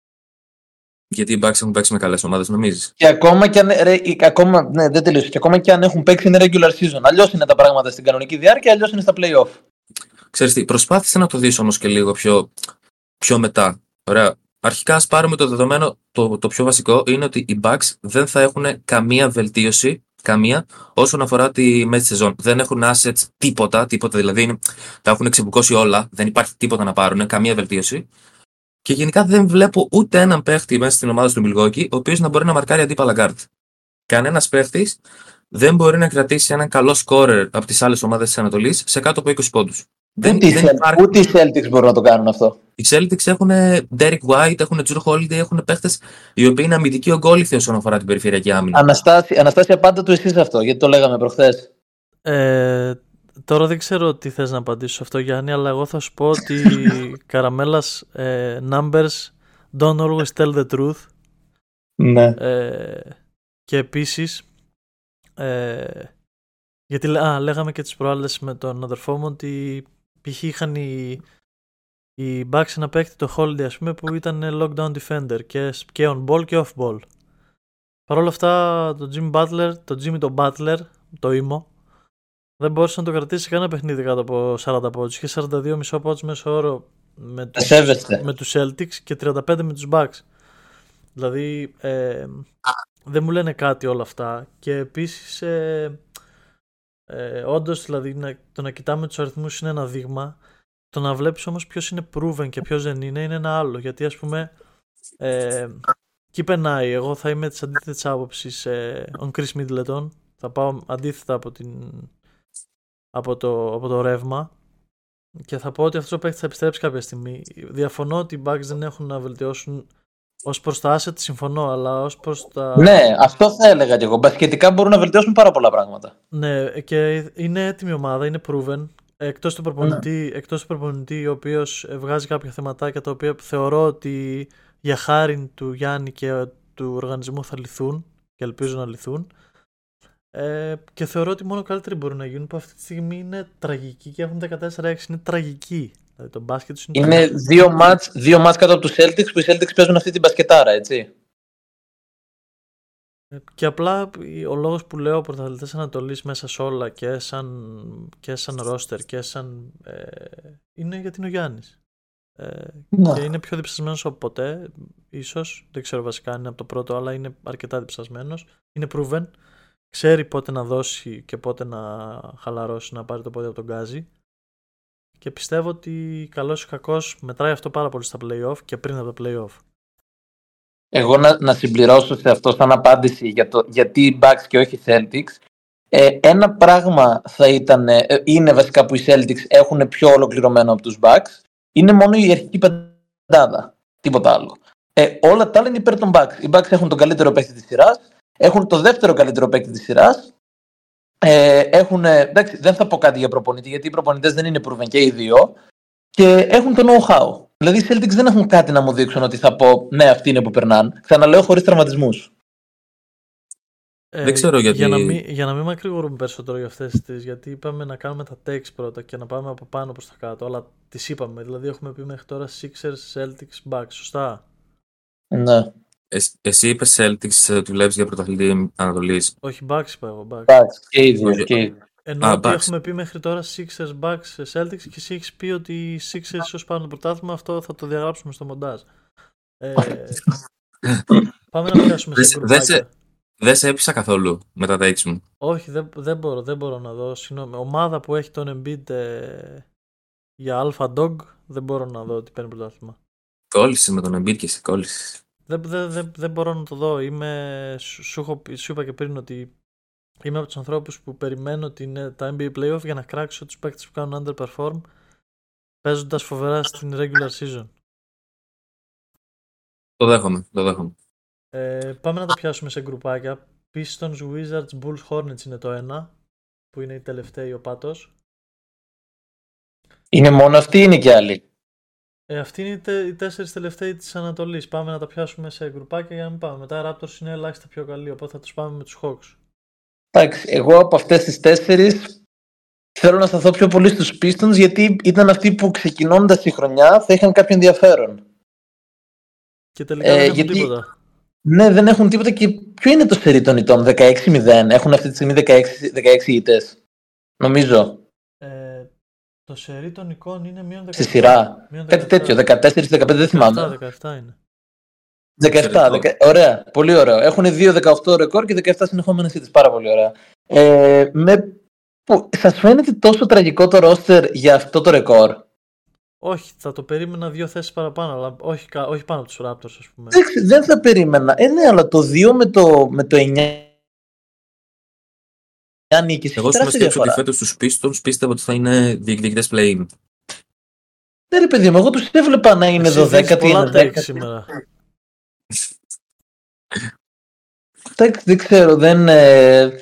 Γιατί οι Bucks έχουν παίξει με καλές ομάδες, νομίζεις; Και ακόμα και αν. Ρε, ή- ακόμα, ναι, δεν τελείωσε. Και ακόμα και αν έχουν παίξει είναι regular season. Αλλιώς είναι τα πράγματα στην κανονική διάρκεια, αλλιώς είναι στα playoff. Ξέρεις τι, προσπάθησε να το δεις όμως και λίγο πιο, πιο μετά. Ωραία. Αρχικά ας πάρουμε το δεδομένο, το, το πιο βασικό είναι ότι οι Bucks δεν θα έχουν καμία βελτίωση, καμία, όσον αφορά τη μέση σεζόν. Δεν έχουν assets τίποτα, τίποτα δηλαδή είναι, τα έχουν ξεμπουκώσει όλα, δεν υπάρχει τίποτα να πάρουν, καμία βελτίωση. Και γενικά δεν βλέπω ούτε έναν παίχτη μέσα στην ομάδα του Milwaukee, ο οποίος να μπορεί να μαρκάρει αντίπαλα guard. Κανένας παίχτης δεν μπορεί να κρατήσει έναν καλό scorer από τις άλλες ομάδες της Ανατολής σε κάτω από 20 πόντους. Δεν, ούτε, οι δεν Cel- υπάρχει. ούτε οι Celtics μπορούν να το κάνουν αυτό. Οι Celtics έχουν Derek White, έχουν Drew Holiday, έχουν παίχτες οι οποίοι είναι αμυντικοί ογκόλυθοι όσον αφορά την περιφερειακή άμυνα. Αναστάση, Αναστάσια, πάντα του εσεί αυτό, γιατί το λέγαμε προχθές. Ε, τώρα δεν ξέρω τι θες να απαντήσω σε αυτό Γιάννη, αλλά εγώ θα σου πω ότι Καραμέλας ε, numbers don't always tell the truth. Ναι. Ε, και επίσης ε, γιατί λέ- α, λέγαμε και τις προάλλες με τον αδερφό μου ότι π.χ. είχαν οι, οι Bucks ένα παίκτη το Holiday ας πούμε που ήταν lockdown defender και, σ- και on ball και off ball. Παρ' όλα αυτά το Jimmy Butler, το Jimmy το Butler, το ήμο δεν μπορούσες να το κρατήσεις σε κανένα παιχνίδι κάτω από 40 πόντους. Είχες 42,5 πόντους μέσω όρο με Τα τους, σέβεστε. με τους Celtics και 35 με τους Bucks. Δηλαδή ε, δεν μου λένε κάτι όλα αυτά και επίσης ε, ε, όντως δηλαδή να, το να κοιτάμε τους αριθμούς είναι ένα δείγμα το να βλέπεις όμως ποιος είναι proven και ποιος δεν είναι είναι ένα άλλο γιατί ας πούμε ε, keep an eye εγώ θα είμαι της αντίθετης άποψης ε, on Chris Middleton θα πάω αντίθετα από, την, από, το, από το ρεύμα και θα πω ότι αυτός ο παίκτης θα επιστρέψει κάποια στιγμή. Διαφωνώ ότι οι Bucks δεν έχουν να βελτιώσουν ως προς τα asset, συμφωνώ, αλλά ως προς τα... Ναι, αυτό θα έλεγα κι εγώ. Μπασκετικά μπορούν να βελτιώσουν πάρα πολλά πράγματα. Ναι, και είναι έτοιμη ομάδα, είναι proven. Εκτός του προπονητή, εκτός του προπονητή ο οποίος ε, βγάζει κάποια θεματάκια τα οποία θεωρώ ότι για χάρη του Γιάννη και του οργανισμού θα λυθούν και ελπίζω να λυθούν. Ε, και θεωρώ ότι μόνο καλύτεροι μπορούν να γίνουν που αυτή τη στιγμή είναι τραγικοί και έχουν 14-6. Είναι τραγικοί. Δηλαδή το μπάσκετ τους είναι, Είναι τραγικό. δύο μάτς, δύο μάτς κάτω από τους Celtics που οι Celtics παίζουν αυτή την μπασκετάρα, έτσι. Ε, Και απλά ο λόγος που λέω πρωταθλητές Ανατολής μέσα σε όλα και σαν, και σαν ρόστερ και σαν ε, είναι γιατί είναι ο Γιάννης. Ε, Ναι. και είναι πιο διψασμένος από ποτέ, ίσως, δεν ξέρω βασικά αν είναι από το πρώτο, αλλά είναι αρκετά διψασμένος. Είναι proven, ξέρει πότε να δώσει και πότε να χαλαρώσει, να πάρει το πόδι από τον γκάζι. Και πιστεύω ότι καλός ή κακός μετράει αυτό πάρα πολύ στα playoff και πριν από τα playoff. Εγώ να, να συμπληρώσω σε αυτό σαν απάντηση για το γιατί οι Bucks και όχι οι Celtics. Ε, ένα πράγμα θα ήταν, ε, είναι βασικά που οι Celtics έχουν πιο ολοκληρωμένο από τους Bucks. Είναι μόνο η αρχική πεντάδα. Τίποτα άλλο. Ε, όλα τα άλλα είναι υπέρ των Bucks. Οι Bucks έχουν τον καλύτερο παίκτη της σειράς. Έχουν το δεύτερο καλύτερο παίκτη της σειράς. Ε, έχουν, εντάξει, δεν θα πω κάτι για προπονητή, γιατί οι προπονητές δεν είναι proven και οι δύο. και έχουν το know-how. Δηλαδή οι Celtics δεν έχουν κάτι να μου δείξουν ότι θα πω ναι, αυτοί είναι που περνάνε. Ξαναλέω χωρίς τραυματισμούς. Ε, Δεν ξέρω γιατί- Για να μην, για να μην μακρηγορούμε περισσότερο για αυτές τις, γιατί είπαμε να κάνουμε τα takes πρώτα και να πάμε από πάνω προς τα κάτω, αλλά τις είπαμε. Δηλαδή έχουμε πει μέχρι τώρα Sixers, Celtics, Bucks, σωστά; Ναι. Εσύ, εσύ είπες Celtics ε, ότι βλέπει για πρωταθλητή Ανατολής. Όχι, Bucks είπα εγώ, Bucks. Εντάξει, και οι δύο. Όχι. Και οι δύο. Ενώ Α, ότι Bucks. έχουμε πει μέχρι τώρα Sixers, Bucks, Celtics και εσύ έχεις πει ότι οι Sixers ίσως πάρουν το πρωτάθλημα, αυτό θα το διαγράψουμε στο μοντάζ. Ε, πάμε να πιάσουμε Δεν σε σε- δεν γκρουπάκια. σε- Δεν σε έπεισα καθόλου με τα takes μου. Όχι, δεν, δεν, μπορώ, δεν μπορώ να δω. Συγγνώμη. Ομάδα που έχει τον Embiid ε, για Alpha Dog, δεν μπορώ να δω ότι παίρνει πρωτάθλημα. Κόλλησες με τον Embiid και εσύ κόλλησες. Δεν, δεν, δεν, δεν μπορώ να το δω. Είμαι, σου, σου, έχω πει- σου είπα και πριν ότι είμαι από τους ανθρώπους που περιμένω την, ε, τα NBA Playoff για να κράξω τους παίκτες που κάνουν underperform παίζοντας φοβερά στην regular season. Το δέχομαι, το δέχομαι. Ε, πάμε να τα πιάσουμε σε γκρουπάκια. Pistons, Wizards, Bulls, Hornets είναι το ένα που είναι η τελευταία ο πάτος. Είναι μόνο αυτοί ή είναι και άλλοι. Ε, αυτοί είναι οι, τε, οι τέσσερις τελευταίοι της Ανατολής. Πάμε να τα πιάσουμε σε γκρουπάκια για να μην πάμε. Μετά οι Raptors είναι ελάχιστα πιο καλοί, οπότε θα τους πάμε με τους Hawks. Εντάξει, εγώ από αυτές τις τέσσερις θέλω να σταθώ πιο πολύ στους Pistons γιατί ήταν αυτοί που ξεκινώντας τη χρονιά θα είχαν κάποιο ενδιαφέρον. Και τελικά Ε, δεν έχουν γιατί- τίποτα. Ναι, δεν έχουν τίποτα και ποιο είναι το σερί των ητών, 16-0. Έχουν αυτή τη στιγμή 16, 16 ήττες. Νομίζω. Ε, το σερί των εικόνων είναι μείον 17. Στη σειρά. Μείον Κάτι 17. τέτοιο. 14-15 δεν θυμάμαι. 17, 17 είναι. 17. Εξαιρετικό. 10, ωραία. Πολύ ωραίο. Έχουν 2-18 ρεκόρ και 17 συνεχόμενες ήττες. Πάρα πολύ ωραία. Ε, με... που- Σας φαίνεται τόσο τραγικό το ρόστερ για αυτό το ρεκόρ; Όχι, θα το περίμενα δύο θέσεις παραπάνω, αλλά όχι, κα- όχι πάνω από τους Raptors, ας πούμε. Εντάξει, δεν θα περίμενα. Ε, ναι, αλλά το 2 με το, με το 9 νίκες έχει Εγώ σου τεράστια σκέψω ότι διαφορά; φέτος τους Pistons πίστευα ότι θα είναι διεκδικητές play-in. Ναι, ρε παιδί μου, εγώ τους έβλεπα να είναι Εσύ δίνεις 12η, πολλά 11η. takes σήμερα. Εντάξει, δεν ξέρω, δεν. Ε,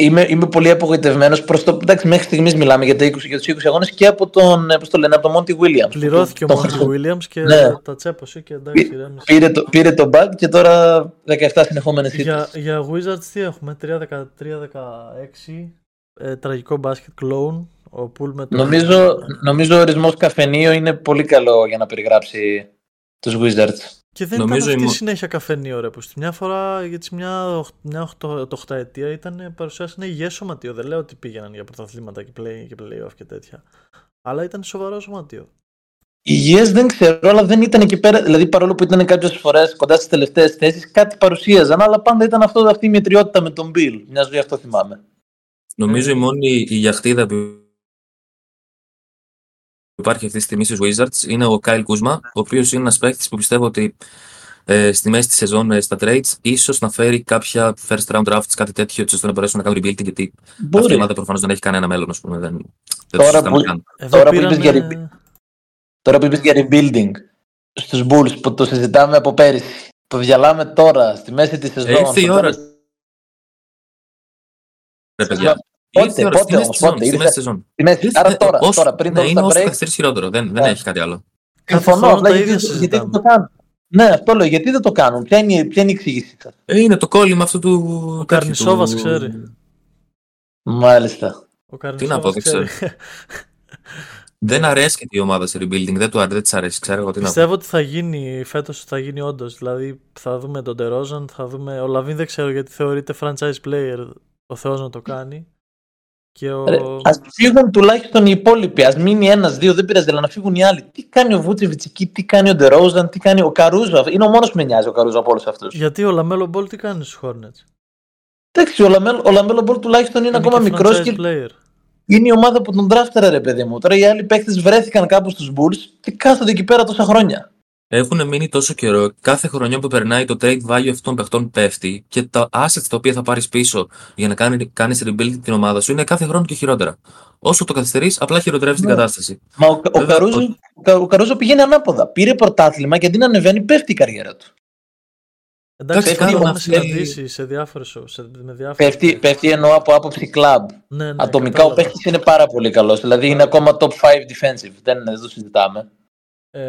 είμαι, είμαι πολύ απογοητευμένος προς το. Εντάξει, μέχρι στιγμής μιλάμε για, τα 20, για τους 20 αγώνες και από τον, ε, πώς το λένε, από τον Monty Williams. Πληρώθηκε ο Τον Monty χρησιμο- Williams και Ναι. τα τσέπωσε και εντάξει, ηρέμησε. Πήρε το, πήρε το bag και τώρα 17 συνεχόμενες Για, για Wizards τι έχουμε, 3-16, ε, τραγικό μπάσκετ, clone, ο Πουλ με το... Νομίζω, νομίζω ο ορισμός καφενείο είναι πολύ καλό για να περιγράψει τους Wizards. Και δεν νομίζω ήταν αυτή η η μο- συνέχεια καφενείο ρε που στη μια φορά γιατί μια, οχ- μια οχτώ- το οχταετία ήταν παρουσιάσανε υγιές σωματείο. Δεν λέω ότι πήγαιναν για πρωταθλήματα και play και play-off και τέτοια. Αλλά ήταν σοβαρό σωματείο. Υγιές δεν ξέρω, αλλά δεν ήταν εκεί πέρα. Δηλαδή, παρόλο που ήταν κάποιες φορές κοντά στις τελευταίες θέσεις, κάτι παρουσίαζαν. Αλλά πάντα ήταν αυτό, αυτή η μετριότητα με τον Bill. Μιας ζωή αυτό θυμάμαι. Νομίζω Ε. η μόνη η γιαχτίδα που υπάρχει αυτή τη στιγμή στους Wizards είναι ο Kyle Kuzma, ο οποίος είναι ένας παίκτης που πιστεύω ότι ε, στη μέση της σεζόν ε, στα trades ίσως να φέρει κάποια first round drafts, κάτι τέτοιο, έτσι ώστε να μπορέσουν να κάνουν rebuilding, γιατί αυτή η Μπορεί. ομάδα προφανώς δεν έχει κανένα μέλλον, ας πούμε, δεν, δεν το Τώρα συζητάμε που- καν. Εδώ Τώρα που πήρανε... είπες για Τώρα που είπες για rebuilding στους Bulls που το συζητάμε από πέρυσι, το διαλάμε τώρα στη μέση της σεζόν. Ήρθε η στο ώρα. τέλος- Ρε παιδιά, Πότε, ήρθε η ώρα, πότε στη μέση όμως, της σεζόν, πότε, στη ήρθε- μέση της σεζόν. στη μέση- Ήρθε- Άρα τώρα, όσο- τώρα πριν ναι, το είναι All-Star όσο break. καθυστερήσει χειρότερο, δεν, δεν Ναι. έχει κάτι άλλο. Κάθε Συμφωνώ, χρόνο απλά τα γιατί, ίδια γιατί συζητάμε. δεν το κάνουν; Ναι, αυτό λέω. Γιατί δεν το κάνουν; Ποια είναι, η- ποια είναι η εξήγηση σας; Ε, είναι το κόλλημα αυτού του... Ο τέτοιου, Καρνισόβας του- ξέρει. Μάλιστα. Ο να πω, Καρνισόβας δεν ξέρει. Δεν αρέσει η ομάδα σε rebuilding, δεν, του, αρέσει, δεν της αρέσει, ξέρω εγώ τι να πω. Πιστεύω ότι θα γίνει φέτος θα γίνει όντως. Δηλαδή θα δούμε τον Τερόζαν, θα δούμε. Ο Λαβίν δεν ξέρω γιατί θεωρείται franchise player ο Θεός να το κάνει. Και ο. Ας φύγουν τουλάχιστον οι υπόλοιποι. Ας μείνει ένα-δύο, δεν πειράζει, αλλά να φύγουν οι άλλοι. Τι κάνει ο Βούτσεβιτς εκεί, τι κάνει ο Ντερόζαν, τι κάνει ο Καρούζο. Είναι ο μόνος που με νοιάζει ο Καρούζο από όλους αυτούς. Γιατί ο Λαμέλο Μπολ τι κάνει στους Hornets; Εντάξει, ο Λαμέλο, ο Λαμέλο Μπολ τουλάχιστον είναι, ακόμα και μικρός franchise και player. είναι η ομάδα που τον draftάρανε, ρε παιδί μου. Τώρα οι άλλοι παίχτες βρέθηκαν κάπου στους Bulls και κάθονται εκεί πέρα τόσα χρόνια. Έχουν μείνει τόσο καιρό, κάθε χρονιά που περνάει το trade value αυτών των παιχτών πέφτει και τα assets τα οποία θα πάρεις πίσω για να κάνει, κάνεις rebuild την ομάδα σου είναι κάθε χρόνο και χειρότερα. Όσο το καθυστερείς, απλά χειροτερεύεις την Ναι. κατάσταση. Μα ο, ο, Βέβαια, Καρούζο, ο, Κα- ο Καρούζο πηγαίνει ανάποδα. Πήρε πρωτάθλημα και αντί να ανεβαίνει, πέφτει η καριέρα του. Εντάξει, Πέφτει κάναμε όμως, συναντήσει σε διάφορε σε, με διάφορες Πέφτει, πέφτει εννοώ από άποψη κλαμπ. Ναι, ναι, Ατομικά ο κατάλαβα. παίχτη είναι πάρα πολύ καλός. Δηλαδή είναι ακόμα top 5 defensive. Δεν, δεν το συζητάμε. Ε,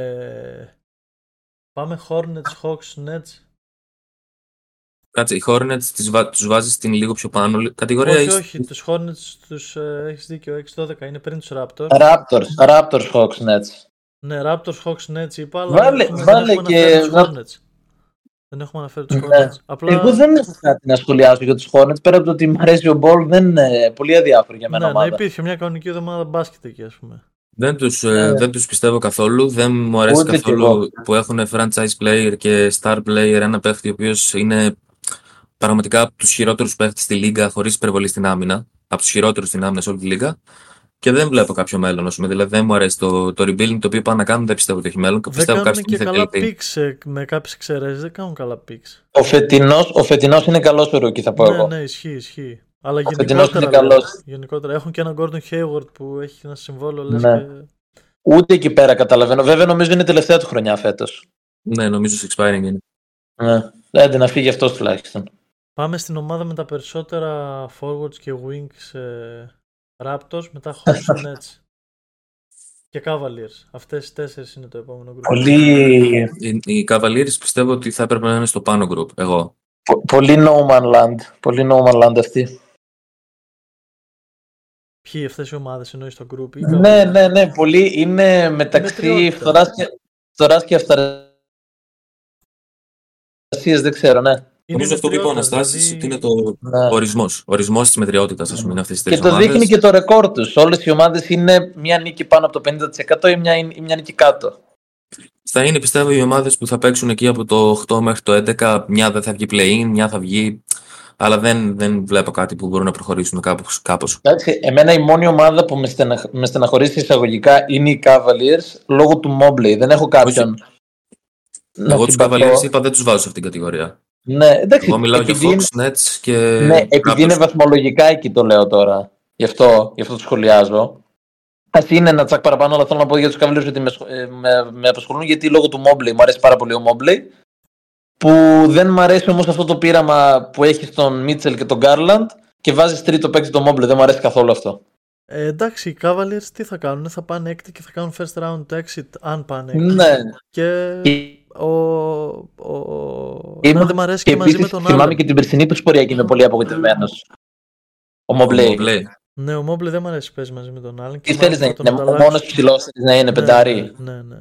πάμε Hornets, Hawks, Nets. Κάτσε, οι Hornets τις βα... τους βάζεις στην λίγο πιο πάνω κατηγορία. όχι, ή- όχι, τους Hornets τους ε, έχεις δίκιο, 6-12 είναι πριν τους Raptors. Raptors, Raptors, Hawks, Nets. Ναι, Raptors, Hawks, Nets είπα, αλλά Βάλε- έχουμε, βάλε δεν έχουμε και αναφέρει τους να- Hornets. Δεν έχουμε αναφέρει τους Ναι. Hornets. Απλά, Εγώ δεν έχω κάτι να σχολιάσω για τους Hornets. Πέρα από το ότι μου αρέσει ο Ball, δεν είναι πολύ αδιάφορο για μένα ναι, να ομάδα. υπήρχε μια κανονική εβδομάδα μπάσκετ εκεί, ας πούμε. Δεν τους, Ναι. ε, δεν τους πιστεύω καθόλου. Δεν μου αρέσει Ούτε κι καθόλου εγώ. που έχουν franchise player και star player ένα παίχτη ο οποίος είναι πραγματικά από τους χειρότερους παίχτες στη λίγα χωρίς υπερβολή στην άμυνα. Από τους χειρότερους στην άμυνα σε όλη τη λίγα. Και δεν βλέπω κάποιο μέλλον. ας πούμε. Δηλαδή δεν μου αρέσει το, το rebuilding το οποίο πάνε να κάνουν. Δεν πιστεύω ότι έχει μέλλον. Δεν Πιστεύω κάνουν κάποια και στιγμή θα καλά κλειθεί. picks ε, με κάποιες εξαιρέσεις, δεν κάνουν καλά picks. Ο φετινός, ο φετινός είναι καλός ο rookie, θα πω Ναι, εγώ. ναι, ισχύει, ισχύει. Αλλά φετινός γενικότερα, είναι καλός. δηλαδή, γενικότερα έχουν και έναν Gordon Hayward που έχει ένα συμβόλαιο λες Ναι. και... Ούτε εκεί πέρα καταλαβαίνω. Βέβαια νομίζω είναι η τελευταία του χρονιά φέτος. Ναι, νομίζω σε expiring είναι. Ναι. Άντε να φύγει αυτός τουλάχιστον. Πάμε στην ομάδα με τα περισσότερα forwards και wings ε, Raptors, μετά Hawks Nets και Cavaliers. Αυτές οι τέσσερις είναι το επόμενο group. Πολύ, Οι, οι Cavaliers πιστεύω ότι θα έπρεπε να είναι στο πάνω group. Εγώ. πο- πολύ no man land. Πολύ no man land αυτή. Ποιοι αυτές οι ομάδες εννοείς στο group ή Ναι, Cavaliers? ναι, ναι. Πολύ είναι μεταξύ Μετριότητα. φθοράς και, φθοράς και αυταρασίας. Δεν ξέρω, ναι. Είναι Νομίζω αυτό που είπε ο μετριότητα, Αναστάσης δηλαδή- ότι είναι το ναι. ορισμός. Ορισμός της μετριότητας, ας πούμε, είναι αυτές τις Και τρεις το ομάδες. δείχνει και το ρεκόρ τους. Όλες οι ομάδες είναι μια νίκη πάνω από το 50% ή μια, ή μια νίκη κάτω. Θα είναι πιστεύω οι ομάδες που θα παίξουν εκεί από το 8 μέχρι το 11. Μια δεν θα βγει play-in, μια θα βγει. Αλλά δεν, δεν βλέπω κάτι που μπορούν να προχωρήσουν κάπως. κάπως. Εντάξει, εμένα η μόνη ομάδα που με, στεναχ... με στεναχωρήσει εισαγωγικά είναι οι Cavaliers λόγω του Mobley. Δεν έχω κάποιον. να Εγώ τους συμπαθώ. Cavaliers είπα δεν τους βάζω σε αυτήν την κατηγορία. Ναι, εντάξει. Εγώ μιλάω για επειδή είναι- Hawks, Nets και Ναι, επειδή είναι Raptors. βαθμολογικά εκεί το λέω τώρα. Γι' αυτό, γι αυτό το σχολιάζω. Α είναι ένα τσακ παραπάνω, αλλά θέλω να πω για τους Cavaliers ότι με, σχ- ε, με, με απασχολούν γιατί λόγω του Mobley. Μου αρέσει πάρα πολύ ο Mobley. Που δεν μου αρέσει όμως αυτό το πείραμα που έχει στον Μίτσελ και τον Garland και βάζεις τρίτο παίκτη τον Mobley. Δεν μου αρέσει καθόλου αυτό. Ε, εντάξει, οι Cavaliers τι θα κάνουν, θα πάνε έκτη και θα κάνουν first round exit αν πάνε έκτη. Ναι. Και Και, ο, ο... Είμαι- εμένα δεν μ' αρέσει και και, μαζί με επίσης τον θυμάμαι άλλον. και την περσινή τους πορεία και είμαι πολύ απογοητευμένος. Ο Ο Mobley. Mobley. Ναι, ο Mobley δεν μ' αρέσει που παίζει μαζί με τον άλλον. Τι και θέλει να μάλλον θα είναι, τον ο ανταλλάξω. μόνο ψηλό να είναι Ναι, πεντάρι; Ναι, ναι, ναι.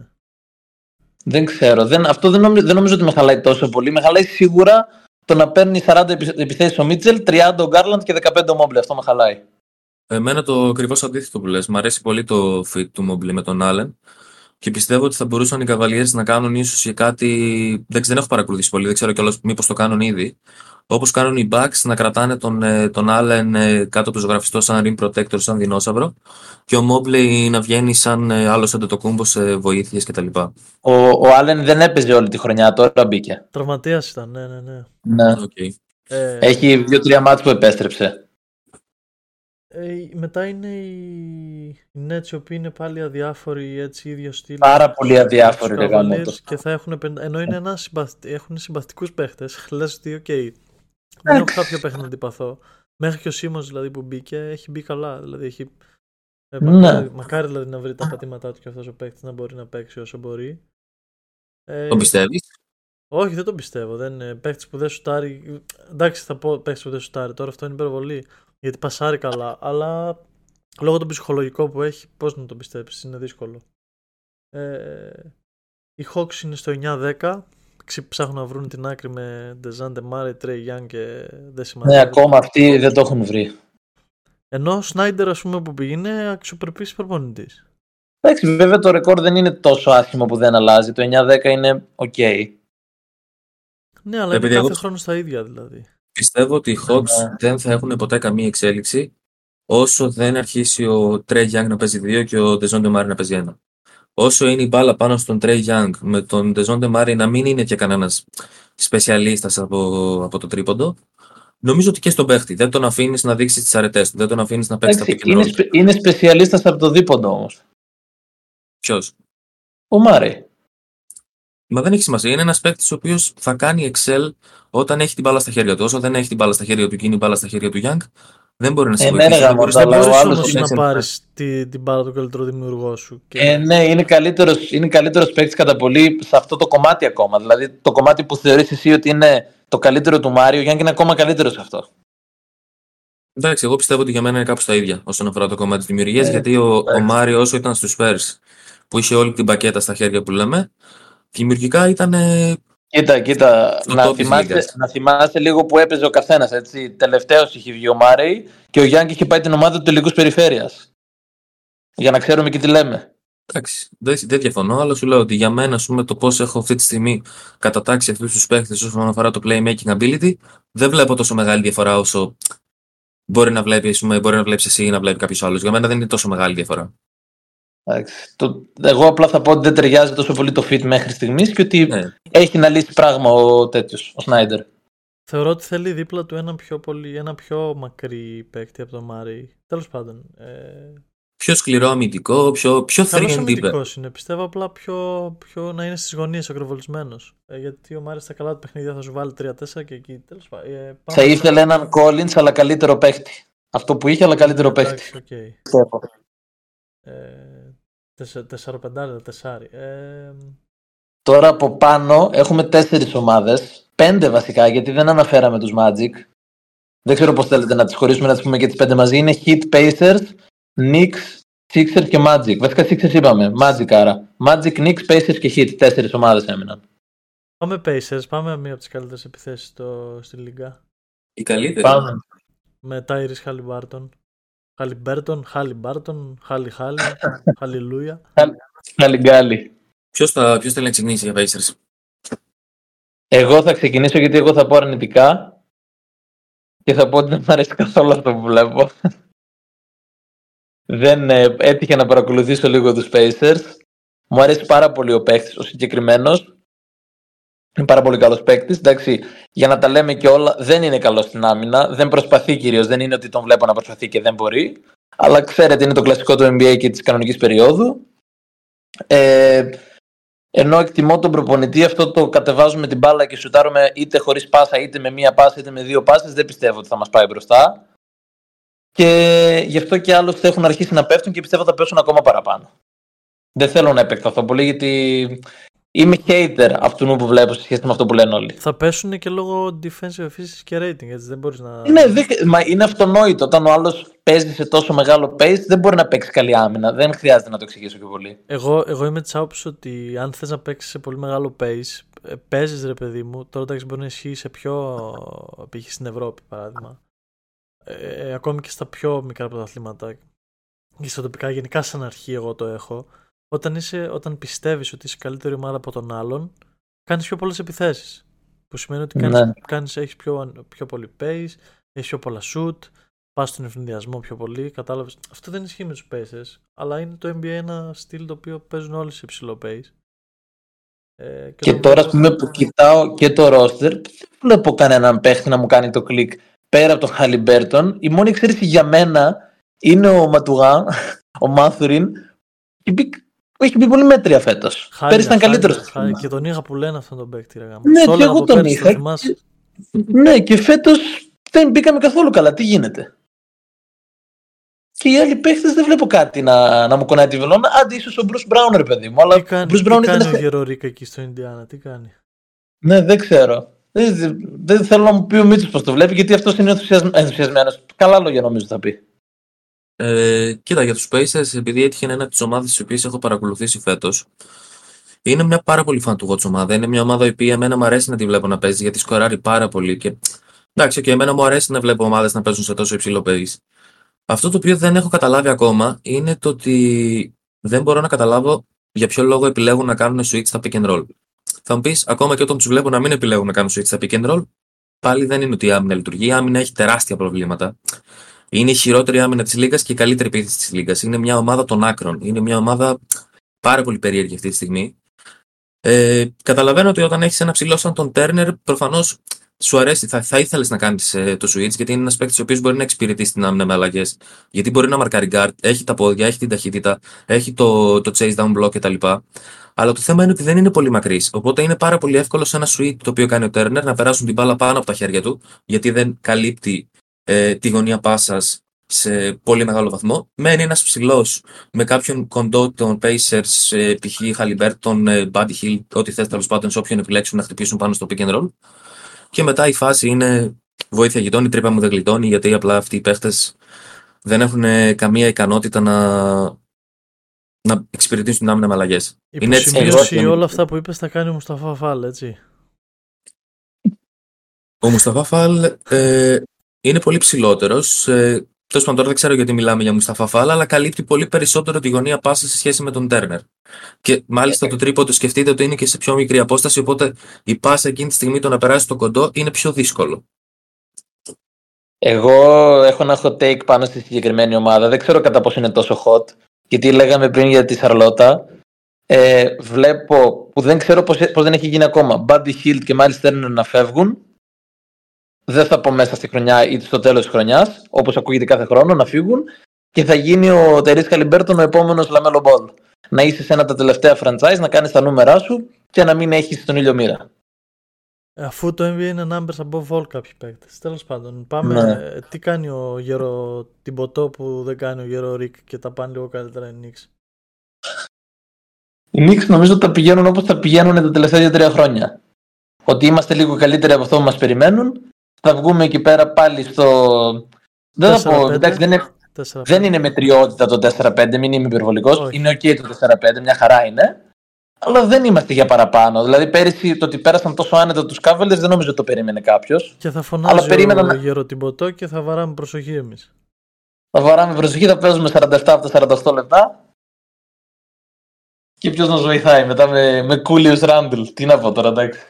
Δεν ξέρω. Δεν, αυτό δεν νομίζω, δεν νομίζω ότι με χαλάει τόσο πολύ. Με χαλάει σίγουρα το να παίρνει 40 επιθέσεις ο Μίτσελ, 30 ο Γκάρλαντ και 15 ο Μόμπλε. Αυτό με χαλάει. Εμένα το ακριβώς αντίθετο που λες. Μ' αρέσει πολύ το fit του Mobley με τον Allen και πιστεύω ότι θα μπορούσαν οι Cavaliers να κάνουν ίσως και κάτι. Δεν, δεν έχω παρακολουθήσει πολύ, δεν ξέρω κιόλας μήπως το κάνουν ήδη. Όπως κάνουν οι Bucks να κρατάνε τον, ε, τον Allen ε, κάτω από το ζωγραφιστό σαν rim protector, σαν δεινόσαυρο και ο Mobley να βγαίνει σαν ε, άλλος αντετοκούμπο σε βοήθειες κτλ. Ο, ο Άλεν δεν έπαιζε όλη τη χρονιά, τώρα μπήκε. Τραυματίας ήταν, ναι, ναι, ναι. Ναι. Okay. Ε, Έχει δύο-τρία μάτς που επέστρεψε. Ε, μετά είναι οι, οι Nets οι οποίοι είναι πάλι αδιάφοροι έτσι ίδιο στυλ. Πάρα πολύ αδιάφοροι, Τους ρε γαμώ Cavaliers το. και θα έχουν πεντα- ενώ είναι ένας συμπαθ... έχουν συμπαθητικούς παίχτες. Λες ότι οκ δεν έχω κάποιο παίχτη να αντιπαθώ. Μέχρι και ο Σίμος δηλαδή που μπήκε έχει μπει καλά. Δηλαδή έχει ε, Ναι. μακάρι, μακάρι δηλαδή να βρει τα πατήματά του και αυτός ο παίχτης να μπορεί να παίξει όσο μπορεί. Ε, Τον πιστεύεις; όχι δεν τον πιστεύω. Δεν είναι παίχτης που δεν σουτάρει. Εντάξει θα πω παίχτης που δεν σουτάρει. Τώρα αυτό είναι υπερβολή γιατί πασάρει καλά αλλά λόγω του ψυχολογικό που έχει πώς να τον πιστέψεις είναι δύσκολο ε, οι Hawks είναι στο 9-10. Ξυ- Ψάχνουν να βρουν την άκρη με Ντεζάντε Μάρε, Τρέι Γιάνν και δεν Ναι, σημαίνει. ακόμα αυτοί δεν το έχουν βρει. Ενώ ο Σνάιντερ, ας πούμε, που πήγε είναι αξιοπρεπής προπονητής. Εντάξει, βέβαια το ρεκόρ δεν είναι τόσο άσχημο που δεν αλλάζει. Το 9-10 είναι οκ. Ναι, αλλά Ε, είναι παιδιά, κάθε εγώ- χρόνο στα ίδια δηλαδή. Πιστεύω ότι οι Hawks Ναι. δεν θα έχουν ποτέ καμία εξέλιξη όσο δεν αρχίσει ο Trae Young να παίζει δύο και ο Dejounte Murray να παίζει ένα. Όσο είναι η μπάλα πάνω στον Trae Young με τον Dejounte Murray να μην είναι και κανένας σπεσιαλίστας από, από το τρίποντο, νομίζω ότι και στον παίχτη. Δεν τον αφήνεις να δείξεις τις αρετές του, δεν τον αφήνεις να παίξεις τα Εντάξει, pick and είναι, roll. σπε- είναι σπεσιαλίστας από το δίποντο όμως. Ποιος; Ο Μάρεϊ. Μα δεν έχει σημασία. Είναι ένας παίκτης ο οποίος θα κάνει excel όταν έχει την μπάλα στα χέρια του. Όσο δεν έχει την μπάλα στα χέρια του και είναι η μπάλα στα χέρια του Young, δεν μπορεί να σε Ε, ναι, βοηθήσει. ρε, Δεν μπορείς γαμώτα, να αλλά ο Μπορείς άλλος όμως είναι να σε- πάρεις τη, την μπάλα του καλύτερου δημιουργό σου. Και... Ε, ναι, είναι καλύτερος, είναι καλύτερος παίκτης κατά πολύ σε αυτό το κομμάτι ακόμα. Δηλαδή το κομμάτι που θεωρείς εσύ ότι είναι το καλύτερο του Μάριο, Γιάννη είναι ακόμα καλύτερος σε αυτό. Εντάξει, εγώ πιστεύω ότι για μένα είναι κάπου στα ίδια όσον αφορά το κομμάτι της δημιουργίας. Ε, γιατί ο, ο εντάξει. Μάριο, όσο ήταν στους Spurs, που είχε όλη την πακέτα στα χέρια που λέμε, δημιουργικά ήταν. ε, Κοίτα, κοίτα, Στο να top της θυμάσαι, λίγας. να θυμάσαι λίγο που έπαιζε ο καθένας. Τελευταίος είχε βγει ο Μάρεϊ και ο Γιάννη είχε πάει την ομάδα του τελικούς περιφέρειας. Για να ξέρουμε και τι λέμε. Εντάξει, δεν, δεν διαφωνώ, αλλά σου λέω ότι για μένα, ας πούμε, το πώς έχω αυτή τη στιγμή κατατάξει αυτούς τους παίχτες όσον αφορά το playmaking ability, δεν βλέπω τόσο μεγάλη διαφορά όσο μπορεί να βλέπει, μπορεί να βλέπεις εσύ ή να βλέπει κάποιος άλλος. Για μένα δεν είναι τόσο μεγάλη διαφορά. Εντάξει. Το, εγώ απλά θα πω ότι δεν ταιριάζει τόσο πολύ το fit μέχρι στιγμής και ότι Ναι. έχει να λύσει πράγμα ο τέτοιος, ο Σνάιντερ. Θεωρώ ότι θέλει δίπλα του ένα πιο, πολύ, ένα πιο μακρύ παίκτη από τον Μάρι. Τέλος πάντων. Ε, Πιο σκληρό αμυντικό, πιο, πιο Καλός 3 and deeper. αμυντικός είναι. Πιστεύω απλά πιο, πιο να είναι στις γωνίες ακροβολισμένος. Ε, γιατί ο Μάρις στα καλά του παιχνίδια θα σου βάλει 3-4 και εκεί. Τέλος πάντων. Ε, Θα ήθελε έναν Collins αλλά καλύτερο παίχτη. Αυτό που είχε αλλά καλύτερο παίχτη. Εντάξει, οκ. Πιστεύω. Ε, τεσσα- Τεσσαροπεντάρι, τεσσάρι. Ε, Τώρα από πάνω έχουμε τέσσερις ομάδες. Πέντε βασικά, γιατί δεν αναφέραμε τους Magic. Δεν ξέρω πώς θέλετε να τις χωρίσουμε, να τις πούμε και τις πέντε μαζί. Είναι Heat, Pacers, Knicks, Sixers και Magic. Βασικά Sixers είπαμε. Magic άρα. Magic, Knicks, Pacers και Heat. Τέσσερις ομάδες έμειναν. πάμε Pacers, πάμε μία από τις καλύτερες επιθέσεις στη Λίγκα. Η καλύτερη. Πάμε. Με Tyrese Halliburton. Χαλιμπέρτον, Χαλιμπάρτον, Χάλι Χάλι, Χαλιλούια. Καλή γκάλη. Ποιος θα, ποιος θέλει να ξεκινήσει για Pacers; Εγώ θα ξεκινήσω γιατί εγώ θα πω αρνητικά και θα πω ότι δεν μου αρέσει καθόλου αυτό που βλέπω. δεν ε, έτυχε να παρακολουθήσω λίγο τους Pacers. Μου αρέσει πάρα πολύ ο παίκτης, ο συγκεκριμένος. Είναι πάρα πολύ καλός παίκτης. Εντάξει, για να τα λέμε και όλα, δεν είναι καλός στην άμυνα. Δεν προσπαθεί κυρίως. Δεν είναι ότι τον βλέπω να προσπαθεί και δεν μπορεί. Αλλά ξέρετε, είναι το κλασικό του NBA και της κανονικής περίοδου. Ε, ενώ εκτιμώ τον προπονητή, αυτό το κατεβάζουμε την μπάλα και σουτάρουμε είτε χωρίς πάσα, είτε με μία πάσα, είτε με δύο πάσες, δεν πιστεύω ότι θα μας πάει μπροστά. Και γι' αυτό και άλλωστε έχουν αρχίσει να πέφτουν και πιστεύω θα πέσουν ακόμα παραπάνω. Δεν θέλω να επεκταθώ πολύ γιατί είμαι hater αυτού που βλέπω σε σχέση με αυτό που λένε όλοι. Θα πέσουν και λόγω defensive efficiency και rating, έτσι δεν μπορείς να... Είναι, δεν- μα είναι αυτονόητο. Όταν ο άλλος παίζει σε τόσο μεγάλο pace, δεν μπορεί να παίξει καλή άμυνα. Δεν χρειάζεται να το εξηγήσω πιο πολύ. Εγώ, εγώ είμαι της άποψης ότι αν θες να παίξεις σε πολύ μεγάλο pace, παίζεις ρε παιδί μου. Τώρα εντάξει μπορεί να ισχύει σε πιο. π.χ. στην Ευρώπη παράδειγμα. Ε, ακόμη και στα πιο μικρά πρωταθλήματα και στα τοπικά, γενικά σαν αρχή, εγώ το έχω. Όταν, είσαι, όταν πιστεύεις ότι είσαι καλύτερη ομάδα από τον άλλον, κάνεις πιο πολλές επιθέσεις. Που σημαίνει ότι κάνεις, Ναι. κάνεις, έχεις πιο, πιο πολύ pace, έχεις πιο πολλά shoot, πας στον ευνηδιασμό πιο πολύ. Κατάλαβες. Αυτό δεν ισχύει με τους Pacers, αλλά είναι το NBA ένα στυλ το οποίο παίζουν όλοι σε υψηλό pace. Ε, Και το- τώρα, ας πούμε, που κοιτάω και το roster, δεν βλέπω κανέναν παίχτη να μου κάνει το κλικ πέρα από τον Χαλιμπέρτον. Η μόνη εξαίρεση για μένα είναι ο Ματου-, ο Μάθουριν, και μπει- που έχει μπει πολύ μέτρια φέτος. Χάλια, Πέρυσι ήταν χάλια, καλύτερος. χάλια. Και τον είχα που λένε αυτόν τον παίκτη. Ρε, γαμώ. Ναι, Το και έλεγα εγώ από τον πέρυσι, είχα. το θυμάσαι. Ναι, και φέτος δεν μπήκαμε καθόλου καλά. Τι γίνεται; Και οι άλλοι παίχτες δεν βλέπω κάτι να, να μου κουνάει τη βελόνα. Άντε, ίσως ο Μπρουσ Μπράουν, ρε παιδί μου. Αλλά Τι ο κάνει, Bruce τι Brown κάνει ήταν. ο Γερορίκα εκεί στο Ινδιάνα, τι κάνει; Ναι, δεν ξέρω. Δεν, δεν θέλω να μου πει ο Μίτσος πώς το βλέπει, γιατί αυτός είναι ενθουσιασμένος. Καλά λόγια νομίζω θα πει. Ε, κοίτα, για τους Pacers, επειδή έτυχε ένα από τις ομάδες τις οποίες έχω παρακολουθήσει φέτος, είναι μια πάρα πολύ φαν του Watch ομάδα. Είναι μια ομάδα η οποία εμένα μου αρέσει να τη βλέπω να παίζει γιατί σκοράρει πάρα πολύ. Και εντάξει, και εμένα μου αρέσει να βλέπω ομάδες να παίζουν σε τόσο υψηλό pace. Αυτό το οποίο δεν έχω καταλάβει ακόμα είναι το ότι δεν μπορώ να καταλάβω για ποιο λόγο επιλέγουν να κάνουν switch στα pick and roll. Θα μου πεις, ακόμα και όταν τους βλέπω να μην επιλέγουν να κάνουν switch στα pick and roll, πάλι δεν είναι ότι η άμυνα λειτουργεί. Η άμυνα έχει τεράστια προβλήματα. Είναι η χειρότερη άμυνα της Λίγκα και η καλύτερη επίθεση της Λίγκα. Είναι μια ομάδα των άκρων. Είναι μια ομάδα πάρα πολύ περίεργη αυτή τη στιγμή. Ε, καταλαβαίνω ότι όταν έχεις ένα ψηλό σαν τον Τέρνερ, προφανώς σου αρέσει, θα, θα ήθελες να κάνεις το switch, γιατί είναι ένας παίκτης ο οποίος μπορεί να εξυπηρετήσει την άμυνα με αλλαγές. Γιατί μπορεί να μαρκάρει guard, έχει τα πόδια, έχει την ταχύτητα, έχει το, το chase down block κτλ. Αλλά το θέμα είναι ότι δεν είναι πολύ μακρύς. Οπότε είναι πάρα πολύ εύκολο σε ένα suite το οποίο κάνει ο Turner να περάσουν την μπάλα πάνω από τα χέρια του, γιατί δεν καλύπτει ε, τη γωνία πάσας σε πολύ μεγάλο βαθμό. Μένει ένας ψηλός με κάποιον κοντό των Pacers, ε, π.χ. Χαλιμπέρτον, ε, Buddy Hill, ό,τι θες τέλος πάντων, σε όποιον επιλέξουν να χτυπήσουν πάνω στο pick and roll. Και μετά η φάση είναι βοήθεια γειτόνι, τρύπα μου δεν γλιτώνει, γιατί απλά αυτοί οι παίχτες δεν έχουν ε, καμία ικανότητα να, να εξυπηρετήσουν την άμυνα με αλλαγές. Είναι έτσι. Υποσημείωση όλα αυτά που είπες θα κάνει ο Μουσταφά Φάλ, έτσι. Ο Μουσταφά Φάλ ε, είναι πολύ ψηλότερος. Ε, Τέλος πάντων, τώρα δεν ξέρω γιατί μιλάμε για Μουσταφά Φάλ, αλλά καλύπτει πολύ περισσότερο τη γωνία πάσα σε σχέση με τον Τέρνερ. Και μάλιστα το τρίποντο σκεφτείτε ότι είναι και σε πιο μικρή απόσταση, οπότε η πάσα εκείνη τη στιγμή το να περάσει στο κοντό είναι πιο δύσκολο. Εγώ έχω ένα hot take πάνω στη συγκεκριμένη ομάδα. Δεν ξέρω κατά πόσο είναι τόσο hot. Γιατί λέγαμε πριν για τη Σαρλότα. Ε, βλέπω που δεν ξέρω πώς, πώς δεν έχει γίνει ακόμα. Buddy Hield και μάλιστα να φεύγουν. Δεν θα πω μέσα στη χρονιά ή στο τέλος της χρονιάς, όπως ακούγεται κάθε χρόνο, να φύγουν και θα γίνει ο Ταϊρίς Χαλιμπέρτον ο επόμενος Λαμέλο Μπολ. Να είσαι σε ένα τα τελευταία franchise, να κάνεις τα νούμερά σου και να μην έχεις τον ήλιο μοίρα. Αφού το NBA είναι numbers above all κάποιοι παίκτες. Τέλος πάντων, πάμε. Ναι. Τι κάνει ο γερο την ποτό που δεν κάνει ο γερο Ρικ και τα πάνε λίγο καλύτερα οι Νίξ. Οι Νίξ νομίζω ότι τα πηγαίνουν όπως τα πηγαίνουν τα τελευταία δύο-τρία χρόνια. Ότι είμαστε λίγο καλύτεροι από αυτό που μας περιμένουν. Θα βγούμε εκεί πέρα πάλι στο. Δεν θα πω. Εντάξει, δεν είναι, δεν είναι μετριότητα το 4-5, μην είμαι υπερβολικός. Είναι OK το 4-5, μια χαρά είναι αλλά δεν είμαστε για παραπάνω. Δηλαδή, πέρυσι το ότι πέρασαν τόσο άνετα τους Cavaliers δεν νομίζω το περίμενε κάποιος. Και θα φωνάζει αλλά περίμενα... ο γεροτυμποτό και θα βαράμε προσοχή εμείς. Θα βαράμε προσοχή, θα παίζουμε 47 από τα 48 λεπτά. Και ποιος μα βοηθάει μετά με, με Κούλιου Ράντλ. Τι να πω τώρα, εντάξει.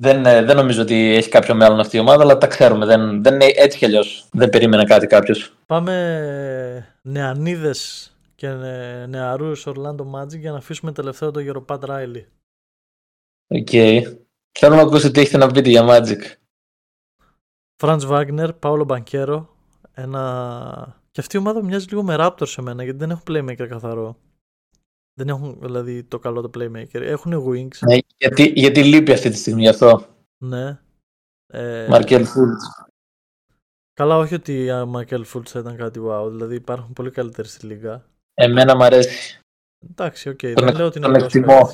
Δεν, ε, δεν νομίζω ότι έχει κάποιο μέλλον αυτή η ομάδα, αλλά τα ξέρουμε. Δεν, δεν, έτσι κι αλλιώς δεν περίμενε κάτι κάποιος. Πάμε νεανίδες και νεαρούς Orlando Magic για να αφήσουμε τελευταίο το γερο Pat Riley. Οκ. Θέλω να ακούσω τι έχετε να πείτε για Magic. Franz Wagner, Paolo Banchero, ένα... Και αυτή η ομάδα μοιάζει λίγο με Raptors σε μένα, γιατί δεν έχουν playmaker καθαρό. Δεν έχουν δηλαδή το καλό το playmaker. Έχουν wings. Ναι, γιατί, γιατί λείπει αυτή τη στιγμή γι' αυτό. Ναι. Ε... Markel Fultz. Καλά, όχι ότι ο Markel Fultz θα ήταν κάτι wow. Δηλαδή υπάρχουν πολύ καλύτεροι στη λίγκα. Εμένα μου αρέσει. Εντάξει, οκ. Okay. Δεν λέω ότι είναι καλό.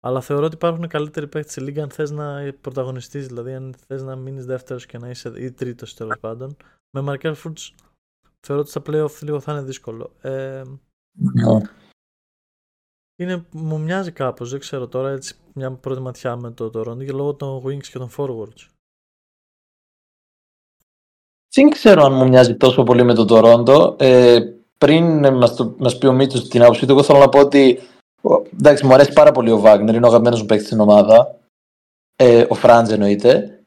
Αλλά θεωρώ ότι υπάρχουν καλύτεροι παίκτες στη Λίγκα αν θες να πρωταγωνιστείς. Δηλαδή, αν θες να μείνεις δεύτερος και να είσαι ή τρίτος τέλος πάντων. Με Markelle Fultz θεωρώ ότι στα playoff λίγο θα είναι δύσκολο. Ε, ναι. Είναι, μου μοιάζει κάπως, δεν ξέρω τώρα, έτσι μια πρώτη ματιά με το Toronto και λόγω των wings και των forwards. Δεν ξέρω αν μου μοιάζει τόσο πολύ με το Toronto. Ε, πριν μας μας πει ο Μίτσο την άποψή του, εγώ θέλω να πω ότι εντάξει, μου αρέσει πάρα πολύ ο Βάγνερ, είναι ο αγαπημένος μου παίκτης στην ομάδα. Ε, ο Φράντζ εννοείται.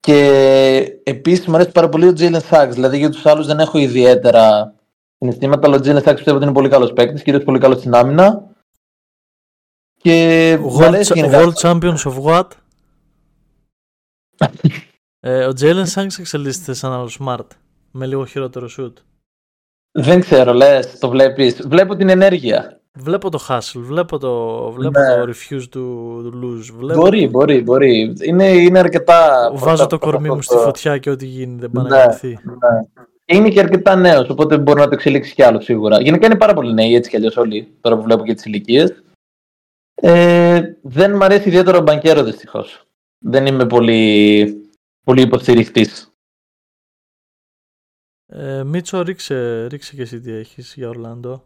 Και επίσης μου αρέσει πάρα πολύ ο Τζέιλεν Σάξ. Δηλαδή για τους άλλους δεν έχω ιδιαίτερα συναισθήματα, αλλά ο Τζέιλεν Σάξ πιστεύω ότι είναι πολύ καλός παίκτης, κυρίως πολύ καλό στην άμυνα. Και World, World Champions of what? ε, ο Τζέιλεν Σάξ εξελίσσεται σαν άλλο smart. Με λίγο χειρότερο shoot. Δεν ξέρω, λες, το βλέπεις. Βλέπω την ενέργεια. Βλέπω το hustle, βλέπω το, βλέπω ναι. το refuse to lose. Βλέπω μπορεί, το... μπορεί, μπορεί. Είναι, είναι αρκετά. Βάζω το κορμί μου στη φωτιά και ό,τι γίνει δεν πάει ναι, να ναι. Είναι και αρκετά νέος, οπότε μπορεί να το εξελίξει κι άλλο σίγουρα. Γενικά είναι πάρα πολύ νέοι έτσι κι αλλιώς όλοι, τώρα που βλέπω και τις ηλικίες. Ε, δεν μου αρέσει ιδιαίτερα ο μπανκέρο δυστυχώς. Δεν είμαι πολύ, πολύ υποστηριχτής. Ε, Μίτσο, ρίξε, ρίξε και εσύ τι έχεις για Ορλάντο.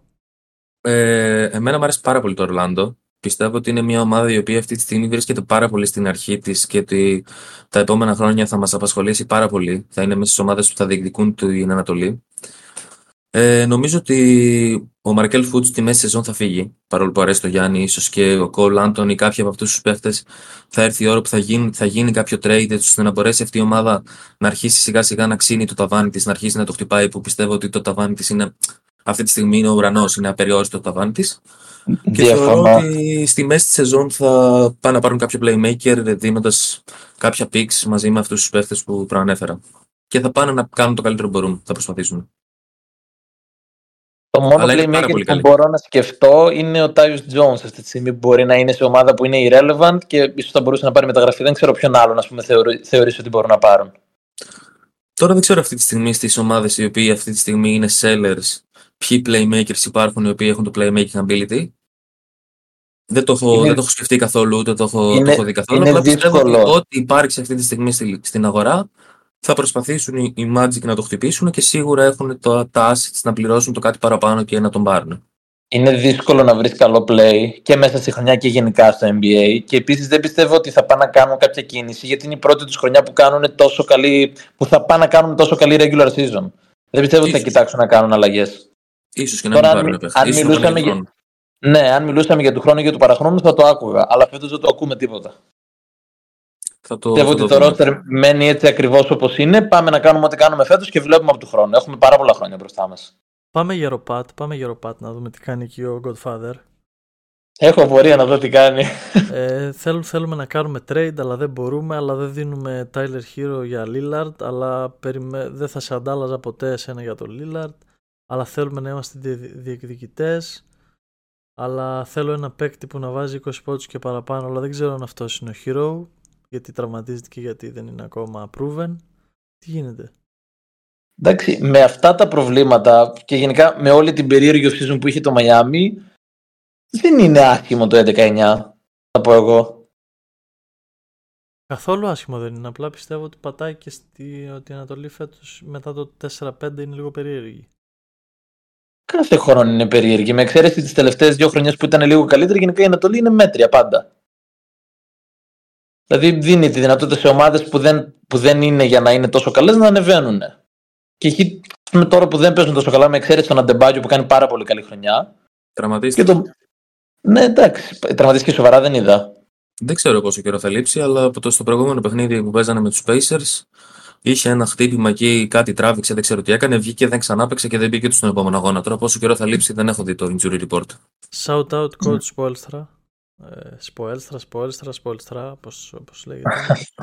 Ε, εμένα μου αρέσει πάρα πολύ το Ορλάντο. Πιστεύω ότι είναι μια ομάδα η οποία αυτή τη στιγμή βρίσκεται πάρα πολύ στην αρχή της και ότι τα επόμενα χρόνια θα μας απασχολήσει πάρα πολύ. Θα είναι μέσα στις ομάδες που θα διεκδικούν την Ανατολή. Ε, νομίζω ότι ο Μαρκέλ Φούτς στη μέση σεζόν θα φύγει. Παρόλο που αρέσει το Γιάννη, ίσως και ο Κολ Άντων ή κάποιοι από αυτούς τους παίχτες, θα έρθει η ώρα που θα γίνει, θα γίνει κάποιο trade ώστε να μπορέσει αυτή η ομάδα να αρχίσει σιγά σιγά να ξύνει το ταβάνι της, να αρχίσει να το χτυπάει. Που πιστεύω ότι το ταβάνι της είναι αυτή τη στιγμή είναι ο ουρανός, είναι απεριόριστο το ταβάνι της. Και θεωρώ ότι στη μέση της σεζόν θα πάνε να πάρουν κάποιο playmaker δίνοντας κάποια picks μαζί με αυτούς τους παίχτες που προανέφερα. Και θα πάνε να κάνουν το καλύτερο που μπορούν. Θα προσπαθήσουν. Το μόνο Αλλά είναι πάρα playmaker πολύ που καλή. μπορώ να σκεφτώ είναι ο Tyus Jones αυτή τη στιγμή που μπορεί να είναι σε ομάδα που είναι irrelevant και ίσως θα μπορούσε να πάρει μεταγραφή. Δεν ξέρω ποιον άλλον ας πούμε, θεωρεί, θεωρείς ότι μπορούν να πάρουν. Τώρα δεν ξέρω αυτή τη στιγμή στις ομάδες οι οποίοι αυτή τη στιγμή είναι sellers, ποιοι playmakers υπάρχουν οι οποίοι έχουν το playmaking ability. Δεν το έχω, Είναι- δεν το έχω σκεφτεί καθόλου, ούτε το έχω, Είναι- το έχω δει καθόλου. είναι Απλά πιστεύω ότι δύσκολο. ό,τι υπάρξει αυτή τη στιγμή στη- στην αγορά θα προσπαθήσουν οι, οι Magic να το χτυπήσουν και σίγουρα έχουν το, τα assets να πληρώσουν το κάτι παραπάνω και να τον πάρουν. Είναι δύσκολο να βρεις καλό play και μέσα στη χρονιά και γενικά στο NBA. Και επίσης δεν πιστεύω ότι θα πάνε να κάνουν κάποια κίνηση γιατί είναι η πρώτη τους χρονιά που, κάνουν τόσο καλή, που θα πάνε να κάνουν τόσο καλή regular season. Δεν πιστεύω ότι θα Ίσως. κοιτάξουν να κάνουν αλλαγές. Ίσως και να Τώρα, μην αν πάρουν μι- παίχτη. αν Ίσως να πάνε μιλούσαμε για για- χρόνο. Ναι, αν μιλούσαμε για του χρόνου ή για του παραχρόνου θα το άκουγα. Αλλά φέτος δεν το ακούμε τίποτα. Θα το, Πιστεύω θα ότι το το δούμε. roster μένει έτσι ακριβώς όπως είναι. Πάμε να κάνουμε ό,τι κάνουμε φέτος και βλέπουμε από του χρόνου. Έχουμε πάρα πολλά χρόνια μπροστά μας. Πάμε γεροπάτ, πάμε γεροπάτ να δούμε τι κάνει εκεί ο Godfather. Έχω πορεία να δω τι κάνει. ε, θέλ- θέλουμε να κάνουμε trade, αλλά δεν μπορούμε, αλλά δεν δίνουμε Tyler Hero για Lillard, αλλά περιμέ... δεν θα σε αντάλλαζα ποτέ εσένα για τον Lillard, αλλά θέλουμε να είμαστε δι- διεκδικητές, αλλά θέλω ένα παίκτη που να βάζει 20 πόντους και παραπάνω, αλλά δεν ξέρω αν αυτός είναι ο Hero, γιατί τραυματίζεται και γιατί δεν είναι ακόμα proven. Τι γίνεται; Εντάξει, με αυτά τα προβλήματα και γενικά με όλη την περίεργη season που είχε το Miami, δεν είναι άσχημο το 11-9, θα πω εγώ. Καθόλου άσχημο δεν είναι, απλά πιστεύω ότι πατάει και στη ότι η Ανατολή φέτος μετά το 4-5 είναι λίγο περίεργη. Κάθε χρόνο είναι περίεργη. Με εξαίρεση τις τελευταίες δύο χρονιές που ήταν λίγο καλύτερη, γενικά η Ανατολή είναι μέτρια πάντα. Δηλαδή δίνει τη δυνατότητα σε ομάδες που δεν, που δεν είναι για να είναι τόσο καλές να ανεβαίνουν. Και εκεί με τώρα που δεν παίζουν τόσο καλά, με εξαίρεση τον Αντεμπάγιο που κάνει πάρα πολύ καλή χρονιά. Και Τραυματίστηκε. το... Ναι, εντάξει. Τραυματίστηκε σοβαρά δεν είδα. Δεν ξέρω πόσο καιρό θα λείψει, αλλά από το στο προηγούμενο παιχνίδι που παίζανε με τους Pacers είχε ένα χτύπημα εκεί, κάτι τράβηξε, δεν ξέρω τι έκανε, βγήκε, δεν ξανάπαιξε και δεν μπήκε του στον επόμενο αγώνα. Τώρα πόσο καιρό θα λείψει δεν έχω δει το injury report. Shout out coach Spoelstra. Ε, Spoelstra, Spoelstra, Spoelstra, όπως, όπως λέγεται.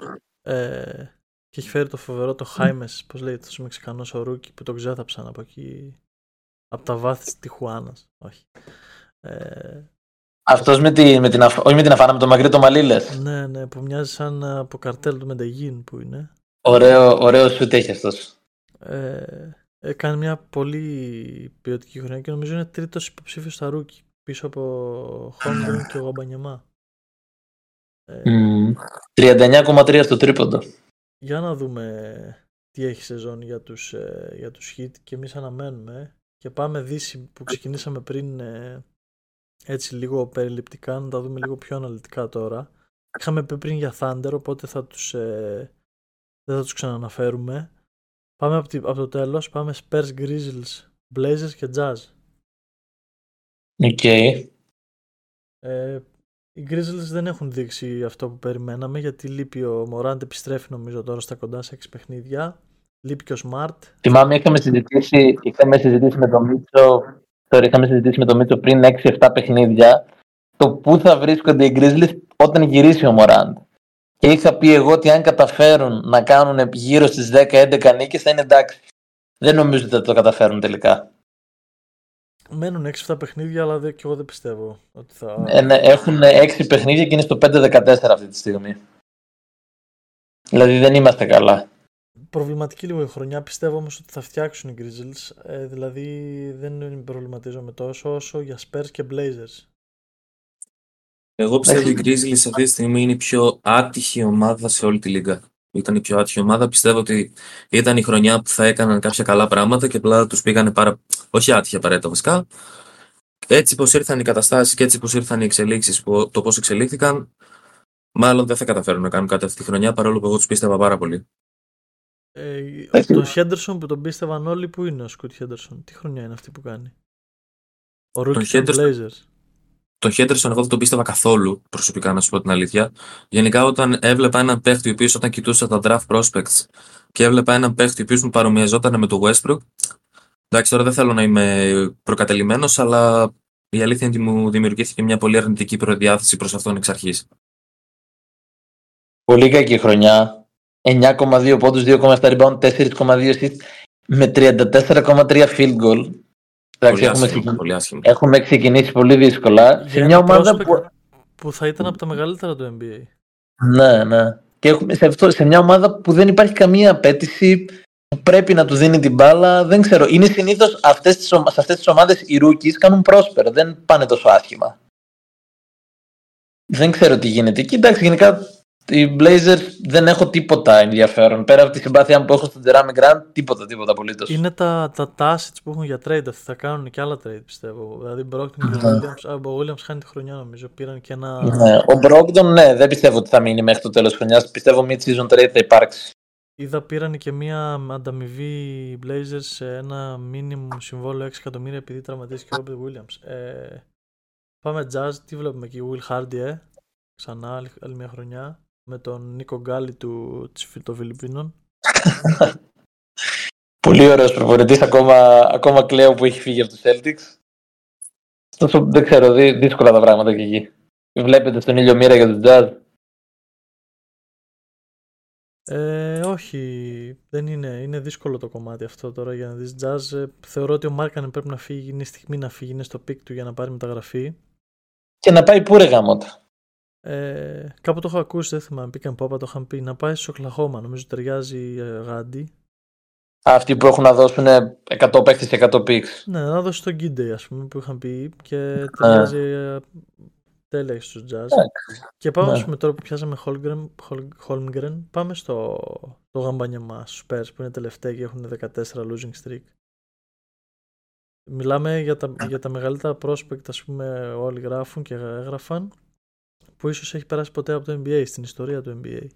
ε, και έχει φέρει το φοβερό το Χάιμες, πώς λέγεται αυτός ο Μεξικανός ο Ρούκι που τον ξέθαψαν από εκεί, από τα βάθη της Τιχουάνας. Όχι. Ε, Αυτός με, τη, με την, αφ... όχι με την αφάνα, με το μαγρύ το μαλλί λες. ναι, ναι, που μοιάζει σαν από καρτέλ του Μεντεγίν που είναι. Ωραίο, ωραίο σουτ έχει αυτός. Ε, έκανε μια πολύ ποιοτική χρονιά και νομίζω είναι τρίτος υποψήφιος στα Ρούκι, πίσω από Χόγκριν και Γομπανιαμά. Ε, 39,3 στο τρίποντο. Για να δούμε τι έχει σεζόν για τους, ε, για τους hit και εμείς αναμένουμε ε. και πάμε δύση που ξεκινήσαμε πριν ε, έτσι λίγο περιληπτικά να τα δούμε λίγο πιο αναλυτικά τώρα. Είχαμε πει πριν για Thunder οπότε θα τους, ε, δεν θα τους ξαναναφέρουμε. Πάμε από, τη- από το τέλος, πάμε Spurs, Grizzlies, Blazers και Jazz. OK. Ε, οι Grizzlies δεν έχουν δείξει αυτό που περιμέναμε γιατί λείπει ο Morant επιστρέφει νομίζω τώρα στα κοντά σε 6 παιχνίδια. Λείπει και ο Smart. Θυμάμαι είχαμε συζητήσει, είχαμε συζητήσει με τον Μίτσο, sorry, είχαμε συζητήσει με τον Μίτσο πριν 6-7 παιχνίδια το πού θα βρίσκονται οι Grizzlies όταν γυρίσει ο Μωράντ. Και είχα πει εγώ ότι αν καταφέρουν να κάνουν γύρω στις 10-11 νίκες θα είναι εντάξει. Δεν νομίζω ότι θα το καταφέρουν τελικά. Μένουν 6-7 παιχνίδια, αλλά δεν, και εγώ δεν πιστεύω ότι θα. Ε, ναι, έχουν 6 παιχνίδια και είναι στο 5-14 αυτή τη στιγμή. Δηλαδή δεν είμαστε καλά. Προβληματική λίγο η χρονιά. Πιστεύω όμως ότι θα φτιάξουν οι Grizzlies. Ε, δηλαδή δεν προβληματίζομαι τόσο όσο για Spurs και Blazers. Εγώ πιστεύω η Εντάξει. Grizzlies αυτή τη στιγμή είναι η πιο άτυχη ομάδα σε όλη τη λίγα. Ήταν η πιο άτυχη ομάδα. Πιστεύω ότι ήταν η χρονιά που θα έκαναν κάποια καλά πράγματα και απλά τους πήγανε πάρα. Όχι άτυχη απαραίτητα βασικά. Έτσι πως ήρθαν οι καταστάσεις και έτσι πως ήρθαν οι εξελίξεις, το πώς εξελίχθηκαν, μάλλον δεν θα καταφέρουν να κάνουν κάτι αυτή τη χρονιά παρόλο που εγώ τους πίστευα πάρα πολύ. Ε, Εντάξει. τος Henderson που τον πίστευαν όλοι, που είναι ο Σκουτ Henderson. Τι χρονιά είναι αυτή που κάνει; Ο Rookie των Henderson- Blazers. Τον Χέντερσον εγώ δεν τον πίστευα καθόλου προσωπικά, να σου πω την αλήθεια. Γενικά, όταν έβλεπα έναν παίχτη ο οποίος όταν κοιτούσα τα draft prospects και έβλεπα έναν παίχτη ο οποίος μου παρομοιαζόταν με το Westbrook. Εντάξει, τώρα δεν θέλω να είμαι προκατελημένος, αλλά η αλήθεια είναι ότι μου δημιουργήθηκε μια πολύ αρνητική προδιάθεση προς αυτόν εξ αρχής. Πολύ κακή χρονιά. 9,2 πόντους, 2,7 rebound, 4,2 assists με 34,3 field goal. Εντάξει, Πολύ έχουμε, άσχημο, ξεκινήσει, πολύ άσχημο. έχουμε ξεκινήσει πολύ δύσκολα. Για Σε ένα μια ομάδα prospect που. που θα ήταν από τα μεγαλύτερα του NBA. Ναι, ναι. Και έχουμε σε, αυτό, σε μια ομάδα που δεν υπάρχει καμία απέτηση που πρέπει να του δίνει την μπάλα. Δεν ξέρω. Είναι συνήθως αυτές τις, ομα- σε αυτές τις ομάδες οι rookies κάνουν πρόσπερο. Δεν πάνε τόσο άσχημα. Δεν ξέρω τι γίνεται εκεί. Εντάξει, γενικά οι Blazers δεν έχω τίποτα ενδιαφέρον. Πέρα από τη συμπάθειά που έχω στον Jeremy Grant, τίποτα, τίποτα απολύτως. Είναι τα, τα, τα assets που έχουν για trade. Αυτοί θα κάνουν και άλλα trade πιστεύω. Δηλαδή Brockton και ο Ναι. Williams. Α, ο Williams χάνει τη χρονιά νομίζω. Πήραν και ένα. Ναι. Ο Brogdon, ναι, δεν πιστεύω ότι θα μείνει μέχρι το τέλος χρονιάς. Πιστεύω mid-season trade θα υπάρξει. Είδα πήραν και μία ανταμοιβή οι Blazers σε ένα minimum συμβόλαιο 6 εκατομμύρια επειδή τραυματίστηκε ο Robert Williams. Ε, πάμε jazz, τι βλέπουμε εκεί, Will Hardy, ε. Ξανά άλλη, άλλη μια χρονιά. Με τον Νίκο Γκάλη του, της, Φι- των Φιλιππίνων. Πολύ ωραίος προπονητής, ακόμα, ακόμα κλαίω που έχει φύγει από τους Celtics. Ωστόσο, δεν ξέρω, δύ- δύσκολα τα πράγματα και εκεί. Βλέπετε στον ήλιο μοίρα για τους Jazz. Ε, όχι, δεν είναι. Είναι δύσκολο το κομμάτι αυτό τώρα για να δεις Jazz. Ε, θεωρώ ότι ο Μάρκανεν πρέπει να φύγει, είναι η στιγμή να φύγει, είναι στο peak του για να πάρει μεταγραφή. Και να πάει πού ρε γάμοτα. Ε, κάπου το έχω ακούσει, δεν θυμάμαι, πήκαν πόπα, το είχαν πει, να πάει στο Οκλαχώμα, νομίζω ταιριάζει ε, γάντι. Αυτοί που έχουν να δώσουν 100 παίχτε και 100 picks. Ναι, να δώσει τον Γκίντε, ας πούμε, που είχαν πει και ταιριάζει ε, τέλεια στους jazz. Και πάμε, Ναι. ας πούμε, τώρα που πιάσαμε Holmgren, Hol- Holmgren πάμε στο το γαμπάνιαμα στους Spurs που είναι τελευταίοι και έχουν 14 losing streak. Μιλάμε για τα, για τα μεγαλύτερα prospect, ας πούμε, όλοι γράφουν και έγραφαν, που ίσως έχει περάσει ποτέ από το NBA, στην ιστορία του NBA.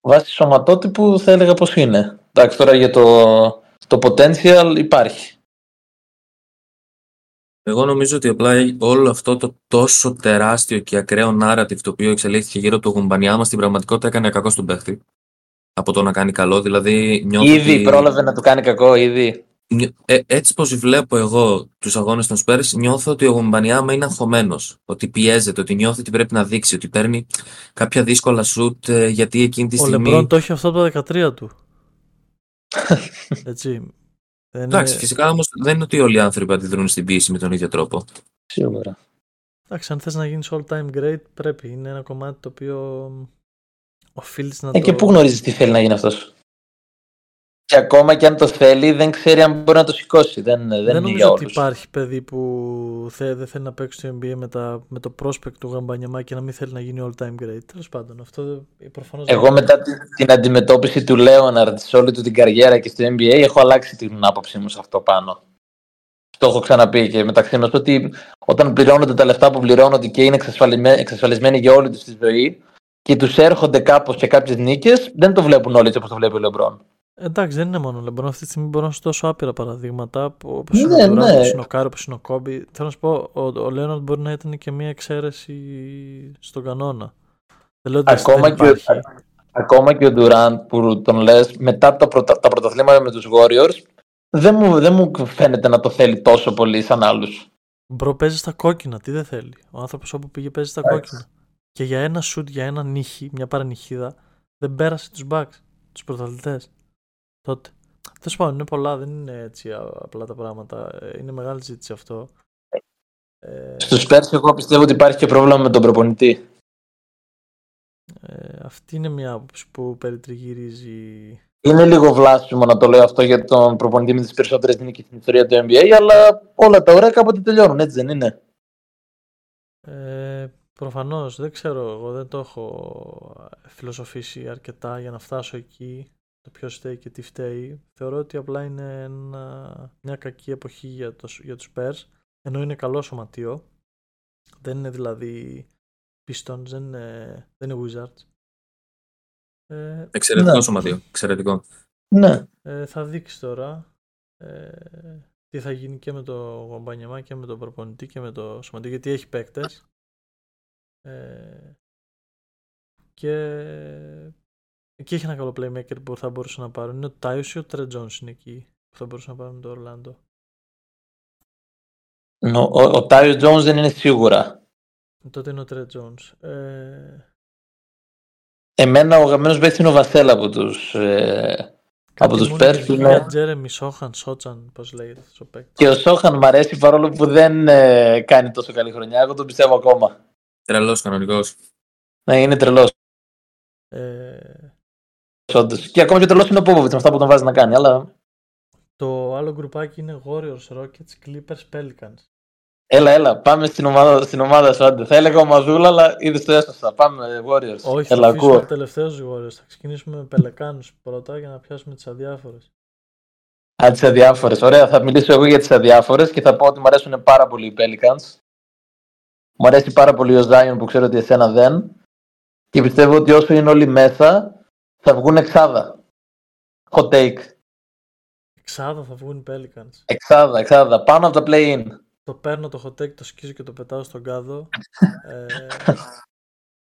Βάσει σωματότυπου θα έλεγα πως είναι. Εντάξει, τώρα για το, το potential υπάρχει. Εγώ νομίζω ότι απλά όλο αυτό το τόσο τεράστιο και ακραίο narrative το οποίο εξελίχθηκε γύρω από το γουμπανιά στην πραγματικότητα έκανε κακό στον παίχτη. Από το να κάνει καλό, δηλαδή νιώθω Ήδη ότι... πρόλαβε να του κάνει κακό, ήδη. Νιω- ε, έτσι πως βλέπω εγώ τους αγώνες των Spurs, νιώθω ότι ο Γουμπανιάμα είναι αγχωμένος. Ότι πιέζεται, ότι νιώθει ότι πρέπει να δείξει, ότι παίρνει κάποια δύσκολα σουτ ε, γιατί εκείνη τη Ο στιγμή... Λεμπρόν το έχει αυτό από τα 13 του. Έτσι. Δεν Εντάξει, είναι- φυσικά όμως δεν είναι ότι όλοι οι άνθρωποι αντιδρούν στην πίεση με τον ίδιο τρόπο. Σίγουρα. Εντάξει, αν θες να γίνεις all time great πρέπει. Είναι ένα κομμάτι το οποίο οφείλεις να Ε, το... και πού γνωρίζεις τι θέλει να γίνει αυτός. Και ακόμα και αν το θέλει, δεν ξέρει αν μπορεί να το σηκώσει. Δεν, δεν, Δεν είναι νομίζω για ότι όλους. υπάρχει παιδί που θε, δεν θέλει να παίξει στο NBA με, τα, με το prospect του Γαμπανιαμά και να μην θέλει να γίνει all time great. Τέλος πάντων, αυτό προφανώς Εγώ μετά την, την αντιμετώπιση του Λέοναρντ σε όλη του την καριέρα και στο NBA έχω αλλάξει την άποψή μου σε αυτό πάνω. Το έχω ξαναπεί και μεταξύ μας ότι όταν πληρώνονται τα λεφτά που πληρώνονται και είναι εξασφαλισμέ- εξασφαλισμένοι για όλη τους τη ζωή και τους έρχονται κάπως και κάποιες νίκες, δεν το βλέπουν όλοι έτσι όπως το βλέπει ο Λεμπρόν. Εντάξει, δεν είναι μόνο ο Λεμπρόν. Αυτή τη στιγμή μπορώ να σου δώσω άπειρα παραδείγματα. Όπως Ναι, είναι ο Ντουράντ, ναι. όπως είναι ο Κάρι, όπως είναι ο Κόμπι. Θέλω να σου πω, ο, ο Λέοναρντ μπορεί να ήταν και μια εξαίρεση στον κανόνα. Δεν λέω ότι Ακόμα δεν και, ο, υπάρχει. ακόμα και ο Ντουράντ που τον λες μετά τα, πρωτα, τα πρωταθλήματα με τους Warriors δεν μου, δεν μου φαίνεται να το θέλει τόσο πολύ σαν άλλους. Bro παίζει στα κόκκινα. Τι δεν θέλει. Ο άνθρωπος όπου πήγε παίζει στα Εντάξει. κόκκινα. Και για ένα σουτ, για ένα νύχι, μια παρανυχίδα, δεν πέρασε τους Bucks, τους πρωταθλητές. Τότε. Τέλο πάντων, είναι πολλά, δεν είναι έτσι α- απλά τα πράγματα. Ε, Είναι μεγάλη ζήτηση αυτό. Ε, Στους Spurs εγώ πιστεύω ότι υπάρχει και πρόβλημα με τον προπονητή. ε, αυτή είναι μια άποψη που περιτριγυρίζει. Είναι λίγο βλάσιμο να το λέω αυτό για τον προπονητή με τις περισσότερες νίκες στην ιστορία του NBA, αλλά όλα τα ωραία κάποτε τελειώνουν, έτσι δεν είναι; Ε, Προφανώς δεν ξέρω, εγώ δεν το έχω φιλοσοφήσει αρκετά για να φτάσω εκεί. Το ποιος φταίει και τι φταίει. Θεωρώ ότι απλά είναι ένα, μια κακή εποχή για, το, για τους Spurs ενώ είναι καλό σωματείο. Δεν είναι δηλαδή Pistons, δεν είναι, δεν είναι Wizards. Ε, Εξαιρετικό Ναι. σωματείο. Εξαιρετικό. Ναι. ε, θα δείξεις τώρα ε, τι θα γίνει και με το Γομπανιαμά και με τον προπονητή και με το σωματείο γιατί έχει παίκτες ε, και εκεί έχει ένα καλό playmaker που θα μπορούσε να πάρουν είναι ο Τάιος ή ο Τρε Τζόνς είναι εκεί που θα μπορούσε να πάρουν το Ορλάντο Ο, ο, ο Τάιος Jones δεν είναι σίγουρα. τότε είναι ο Τρε Τζόνς ε, Εμένα ο αγαπημένο παίκτης είναι ο Βασέλα από τους. Ε, από τους Spurs που είναι... Για Τζέρεμι Σόχαν, Σότσαν, πώς λέγεται αυτός ο παίκτης. Και ο Σόχαν μ' αρέσει παρόλο που δεν ε, κάνει τόσο καλή χρονιά. Εγώ τον πιστεύω ακόμα. Τρελός κανονικός. Ναι, είναι τρελός. Ε, Όντως. Και ακόμα πιο τρελός είναι ο Πόποβιτς με αυτά που τον βάζει να κάνει. Αλλά το άλλο γκρουπάκι είναι Warriors, Rockets, Clippers, Pelicans. έλα, έλα, πάμε στην ομάδα, στην ομάδα σου. άντε. Θα έλεγα ο Μαζούλα, αλλά είδε το έσωσα. Πάμε Warriors. Όχι, έλα, θα αφήσουμε ακούω. τελευταίους Warriors. Θα ξεκινήσουμε με Pelicans πρώτα για να πιάσουμε τις αδιάφορες. Α, τις αδιάφορες. Ωραία, θα μιλήσω εγώ για τις αδιάφορες και θα πω ότι μου αρέσουν πάρα πολύ οι Pelicans. Μου αρέσει πάρα πολύ ο Zion που ξέρω ότι εσένα δεν. Και πιστεύω ότι όσο είναι όλοι μέσα θα βγουν εξάδα. Hot take. Εξάδα θα βγουν οι Pelicans. Εξάδα, εξάδα. Πάνω από τα play-in. Το παίρνω το hot take, το σκίζω και το πετάω στον κάδο. ε,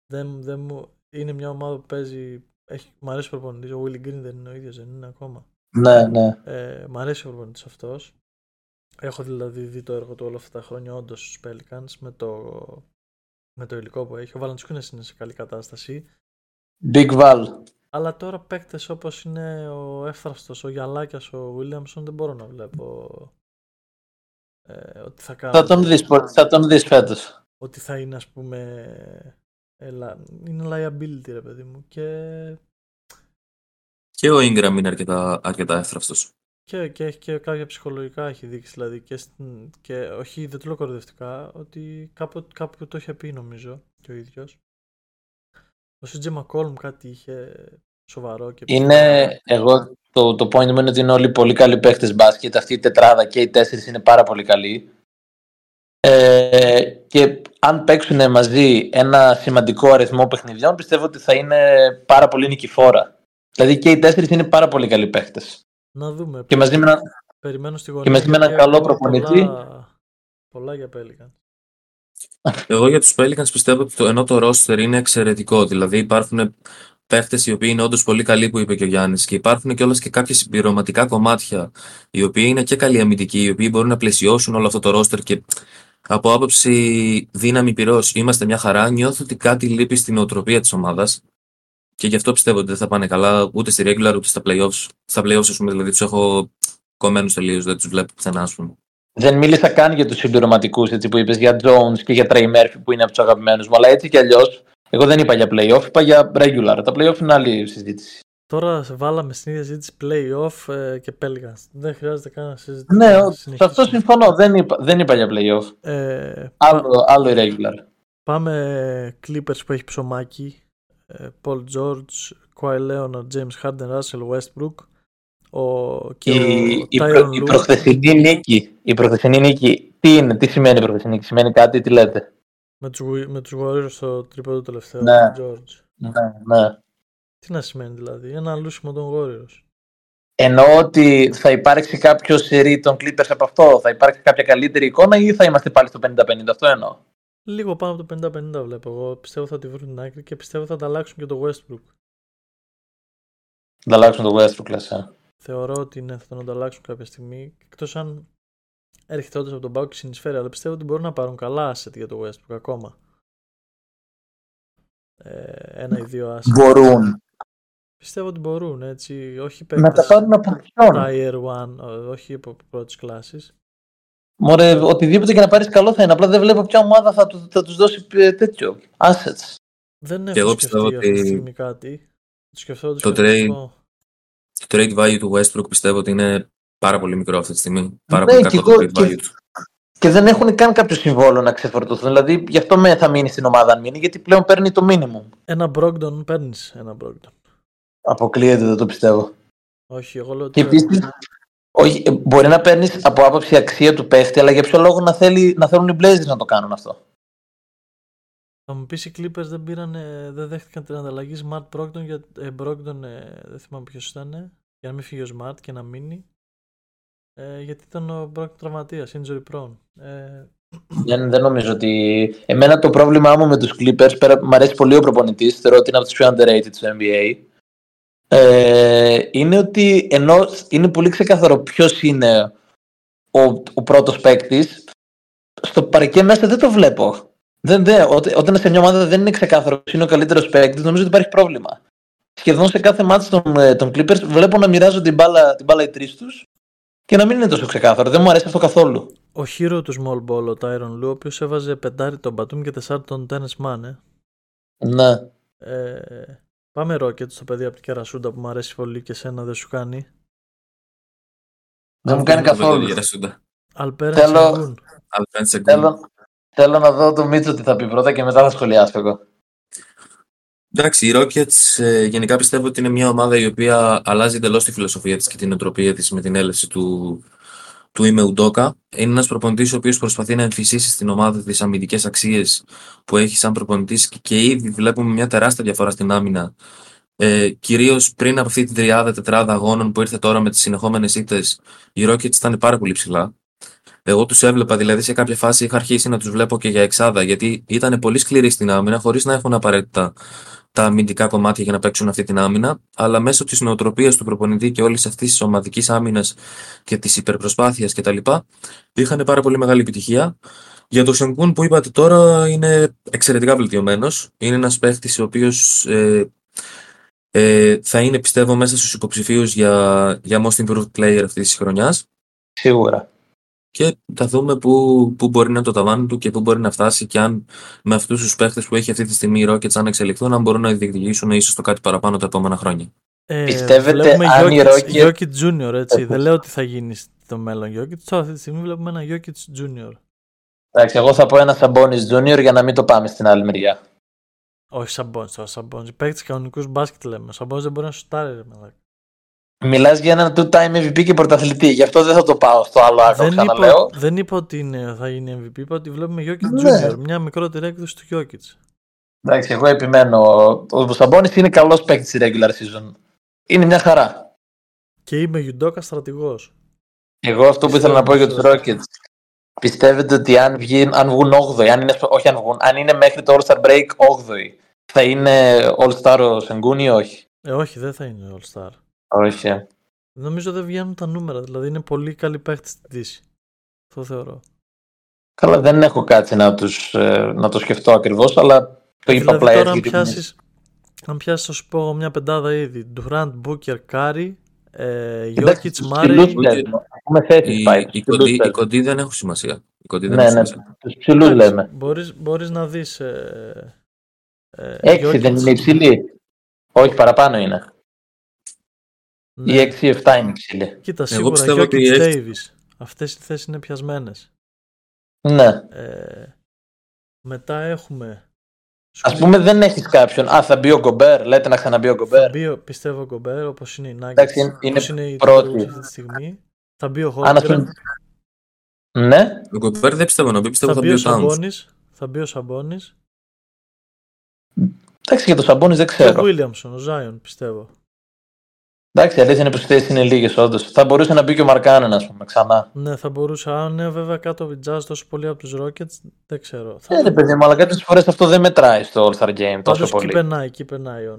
δεν, δεν μου... Είναι μια ομάδα που παίζει... Έχει... Μ' αρέσει ο προπονητής. Ο Willie Green δεν είναι ο ίδιος, δεν είναι ακόμα. Ναι, ναι. Ε, μ' αρέσει ο προπονητής αυτός. Έχω δηλαδή δει το έργο του όλα αυτά τα χρόνια όντως στους Pelicans με το, με το υλικό που έχει. Ο Valanciunas είναι σε καλή κατάσταση. Big Val. Αλλά τώρα παίκτες όπως είναι ο Εύθραυστος, ο Γιαλάκιας, ο Βίλιαμσον δεν μπορώ να βλέπω ε, ότι θα κάνουν. Θα τον δεις, πο- θα τον δεις φέτος. Ότι θα είναι, ας πούμε. Ελα... Είναι liability, ρε παιδί μου. Και, Και ο Ingram είναι αρκετά, αρκετά εύθραυστος. και, και έχει και κάποια ψυχολογικά έχει δείξει. Δηλαδή και, στην... και όχι, δεν το λέω κοροϊδευτικά, ότι κάπου, κάπου το είχε πει νομίζω και ο ίδιος. Ο Σίτζε Μακόλμ κάτι είχε σοβαρό και Είναι, εγώ, το, το point μου είναι ότι είναι όλοι πολύ καλοί παίχτες μπάσκετ. Αυτή η τετράδα και οι τέσσερις είναι πάρα πολύ καλοί. Ε, και αν παίξουν μαζί ένα σημαντικό αριθμό παιχνιδιών, πιστεύω ότι θα είναι πάρα πολύ νικηφόρα. Δηλαδή και οι τέσσερις είναι πάρα πολύ καλοί παίχτες. Να δούμε. Και μαζί με ένα, Περιμένω στη γωνία. και μαζί με έναν γιατί καλό έχω προπονητή. Πολλά, πολλά για Pelican. Εγώ για τους Pelicans πιστεύω ότι το, ενώ το roster είναι εξαιρετικό, δηλαδή υπάρχουν παίχτες οι οποίοι είναι όντως πολύ καλοί που είπε και ο Γιάννης και υπάρχουν και όλες και κάποια συμπληρωματικά κομμάτια οι οποίοι είναι και καλοί αμυντικοί, οι οποίοι μπορούν να πλαισιώσουν όλο αυτό το roster και από άποψη δύναμη πυρός είμαστε μια χαρά, νιώθω ότι κάτι λείπει στην οτροπία της ομάδας και γι' αυτό πιστεύω ότι δεν θα πάνε καλά ούτε στη regular ούτε στα playoffs. Στα playoffs, ας πούμε, δηλαδή τους έχω κομμένους τελείως, δεν τους βλέπω πουθενά, ας πούμε. Δεν μίλησα καν για τους συμπληρωματικούς έτσι που είπες για Jones και για Trey Murphy που είναι από τους αγαπημένους μου. Αλλά έτσι κι αλλιώς, εγώ δεν είπα για playoff, είπα για regular. Τα playoff είναι άλλη συζήτηση. Τώρα σε βάλαμε στην ίδια συζήτηση playoff ε, και Pelicans. Δεν χρειάζεται καν να συζητήσουμε. Ναι, να ο- σε συνεχίσουμε. αυτό συμφωνώ. Δεν είπα, δεν είπα για playoff. Ε, Άλλο, άλλο irregular. Πάμε Clippers που έχει ψωμάκι. Ε, Paul George, Kawhi Leonard, James Harden, Russell Westbrook. Ο, και Η, ο η, Tyronn προ, η Lue προχθεσινή νίκη, η προχθεσινή νίκη, τι είναι, τι σημαίνει η προχθεσινή νίκη, σημαίνει κάτι, τι λέτε; με τους, Wi- με τους Warriors στο τρίποδο τελευταίο. Ναι. του George. Ναι, ναι. Τι να σημαίνει δηλαδή, ένα λούσιμο των Warriors. Εννοώ ότι θα υπάρξει κάποιο σερί των Clippers από αυτό, θα υπάρξει κάποια καλύτερη εικόνα ή θα είμαστε πάλι στο 50-50, αυτό εννοώ. Λίγο πάνω από το 50-50 βλέπω εγώ. Πιστεύω θα τη βρουν την άκρη και πιστεύω θα ανταλλάξουν και το Westbrook. Θα αλλάξουν το Westbrook, λες, ε. Θεωρώ ότι ναι, θα τον ανταλλάξουν κάποια στιγμή. Εκτός αν έρχεται όντως από τον Πάο και συνεισφέρει, αλλά πιστεύω ότι μπορούν να πάρουν καλά asset για το Westbrook ακόμα. Ε, ένα ή δύο asset. Μπορούν. Πιστεύω ότι μπορούν έτσι. Όχι Να τα παίκτες πάρουν από ποιον; tier 1, ε, όχι από πρώτης κλάσης. Μωρέ, οτιδήποτε και να πάρεις καλό θα είναι. Απλά δεν βλέπω ποια ομάδα θα, τους, θα τους δώσει ε, τέτοιο. Assets. Δεν Και έχω εγώ σκεφτεί πιστεύω αυτή τη ότι στιγμή κάτι. Το σκεφτώ, το σκεφτώ. Το trade value του Westbrook πιστεύω ότι είναι πάρα πολύ μικρό αυτή τη στιγμή. Πάρα Ναι, πολύ και κακό εγώ- το trade και- value τους. Και δεν έχουν καν κάποιο συμβόλαιο να ξεφορτωθούν. Δηλαδή, γι' αυτό με θα μείνει στην ομάδα αν μείνει, γιατί πλέον παίρνει το minimum. Ένα Brogdon παίρνεις ένα Brogdon. Αποκλείεται, δεν το πιστεύω. Όχι, εγώ λέω Και ότι. επίσης, όχι, ε, μπορεί να παίρνεις από άποψη αξία του πέφτει, αλλά για ποιο λόγο να, θέλει, να θέλουν οι Blazers να το κάνουν αυτό; Θα μου πεις οι Clippers δεν, πήραν, δεν δέχτηκαν την ανταλλαγή Smart Brogdon, για, ε, Brogdon ε, δεν θυμάμαι ποιος ήταν, για να μην φύγει ο Smart και να μείνει. Ε, γιατί ήταν ο Brogdon τραυματίας, injury prone. Ε, δεν, δεν νομίζω ότι. Εμένα το πρόβλημά μου με τους Clippers, πέρα, μου αρέσει πολύ ο προπονητής, θεωρώ ότι είναι από τους πιο underrated του NBA. Ε, είναι ότι ενώ είναι πολύ ξεκαθαρό ποιος είναι ο, ο πρώτος παίκτης, στο παρκέ μέσα δεν το βλέπω. Δεν, δεν, ό, όταν σε μια ομάδα δεν είναι ξεκάθαρο ποιος είναι ο καλύτερος παίκτης, νομίζω ότι υπάρχει πρόβλημα. σχεδόν σε κάθε μάτι των, ε, των Clippers βλέπω να μοιράζονται την μπάλα, την μπάλα οι τρεις τους και να μην είναι τόσο ξεκάθαρο. Δεν μου αρέσει αυτό καθόλου. Ο χείρο του small ball, ο Tyron Lue, ο οποίος έβαζε πεντάρι τον Batum και τεσσάρι τον Dennis Mann. Ε. Ναι. Ε, πάμε Rockets στο παιδί από την Κερασούντα που μου αρέσει πολύ και σένα δεν σου κάνει. Δεν μου κάνει καθόλου. Αλπέρα Θέλω- Σεγούν. Θέλω, θέλω να δω το Μίτσο τι θα πει πρώτα και μετά θα σχολιάσω εγώ. Εντάξει, οι Rockets ε, γενικά πιστεύω ότι είναι μια ομάδα η οποία αλλάζει εντελώς τη φιλοσοφία της και την οτροπία της με την έλευση του, του Ime Udoka. Είναι ένας προπονητής ο οποίος προσπαθεί να εμφυσίσει στην ομάδα τις αμυντικές αξίες που έχει σαν προπονητής και, και ήδη βλέπουμε μια τεράστια διαφορά στην άμυνα. Ε, Κυρίως πριν από αυτή την τριάδα, τετράδα αγώνων που ήρθε τώρα με τις συνεχόμενες ήττες, οι Rockets ήταν πάρα πολύ ψηλά. Εγώ τους έβλεπα, δηλαδή σε κάποια φάση είχα αρχίσει να τους βλέπω και για εξάδα, γιατί ήταν πολύ σκληροί στην άμυνα, χωρίς να έχουν απαραίτητα τα αμυντικά κομμάτια για να παίξουν αυτή την άμυνα, αλλά μέσω της νοοτροπίας του προπονητή και όλης αυτής της ομαδικής άμυνας και της υπερπροσπάθειας κτλ. είχαν πάρα πολύ μεγάλη επιτυχία. Για το Σενκούν που είπατε τώρα είναι εξαιρετικά βελτιωμένος. Είναι ένας παίχτης ο οποίος ε, ε, θα είναι πιστεύω μέσα στους υποψηφίους για, για Most Improved Player αυτής της χρονιάς Σίγουρα. Και θα δούμε πού, πού μπορεί να είναι το ταβάνι του και πού μπορεί να φτάσει και αν με αυτούς τους παίχτες που έχει αυτή τη στιγμή οι Rockets αν εξελιχθούν, αν μπορούν να διεκδικήσουν ίσως το κάτι παραπάνω τα επόμενα χρόνια. Ε, Πιστεύετε βλέπουμε αν οι Jokic, Rockets- Jokic Junior, έτσι. Ε, Δεν λέω ότι θα γίνει στο μέλλον Jokic. Τώρα αυτή τη στιγμή βλέπουμε ένα Jokic Junior. Εντάξει, εγώ θα πω ένα Σαμπόνι Junior για να μην το πάμε στην άλλη μεριά. Όχι Σαμπόνι, τώρα Σαμπόνι. Παίκτη κανονικούς μπάσκετ λέμε. Ο Σαμπόνι δεν μπορεί να σουτάρει, ρε μαλάκα. Μιλάς για έναν two-time MVP και πρωταθλητή, γι' αυτό δεν θα το πάω στο άλλο άκρο, Δεν είπα, ξαναλέω. δεν είπα ότι είναι, θα γίνει MVP, είπα ότι βλέπουμε Jokic Ναι. Junior. Μια μικρότερη έκδοση του Jokic. Εντάξει, εγώ επιμένω. Ο Σαμπόνι είναι καλός παίκτης στη regular season. Είναι μια χαρά. Και είμαι Γιουντόκα στρατηγός. Εγώ αυτό που ήθελα να πω για τους Rockets. Πιστεύετε ότι αν, βγει, αν βγουν 8η, αν είναι, όχι αν βγουν, αν είναι μέχρι το All-Star Break 8η, θα είναι All-Star ο Σενγκούν ή όχι; Ε, όχι, δεν θα είναι All Star. Όχι. ε. Νομίζω δεν βγαίνουν τα νούμερα. Δηλαδή είναι πολύ καλή παίκτη στην Δύση. Αυτό θεωρώ. Καλά, δεν έχω κάτι να, τους, ε, να το σκεφτώ ακριβώς, αλλά το είπα δηλαδή απλά τώρα έτσι. αν γιατί- πιάσεις, αν πιάσεις θα σου πω εγώ μια πεντάδα ήδη. Durant, Booker, Curry, ε, Εντάξει, Jokic, τους Murray. ψηλούς λέμε. Έχουμε θέσεις Οι, πάει. οι, τους κοντοί, ψηλούς οι λέμε. κοντοί δεν έχουν σημασία. Οι κοντοί δεν Ναι, έχουν ναι, σημασία. τους ψηλούς λέμε. Μπορείς, μπορείς να δεις ε, ε, Έξι Jokic. δεν είναι υψηλή. Όχι, παραπάνω είναι. Ναι. Ή 6-7 είναι υψηλή. Κοίτα, Εγώ σίγουρα πιστεύω Jokic ότι έχει- Davis. Αυτές οι θέσεις είναι πιασμένες. Ναι. Ε, μετά έχουμε... Α πούμε δεν έχεις κάποιον. Α, θα μπει ο Γκομπέρ. Λέτε να ξαναμπεί ο Θα Γκομπέρ. μπει, ο- πιστεύω, ο Γκομπέρ, όπως είναι η Nuggets, Εντάξει, είναι- όπως είναι είναι η πρώτη. Timberwolves αυτή τη στιγμή. Θα μπει ο Αν ας Holmgren, πούμε. Ναι. Ο Γκομπέρ δεν πιστεύω να μπει, πιστεύω θα θα μπει μπει ο ο Towns. Σαμπόνις, θα μπει ο Σαμπόνις Εντάξει, για το Σαμπόνι δεν και ο ξέρω. Williamson, ο Zion, πιστεύω. Εντάξει, η αλήθεια είναι πως οι θέσει είναι λίγες όντως. Θα μπορούσε να μπει και ο Μαρκάνεν, ας πούμε, ξανά. Ναι, θα μπορούσα. Αν είναι βέβαια κάτω από την Jazz τόσο πολύ από τους Rockets, δεν ξέρω. Θα Ε, ρε παιδί μου, αλλά κάποιες φορές αυτό δεν μετράει στο All Star Game τόσο Πάντως εκεί πολύ. περνάει, εκεί περνάει ο,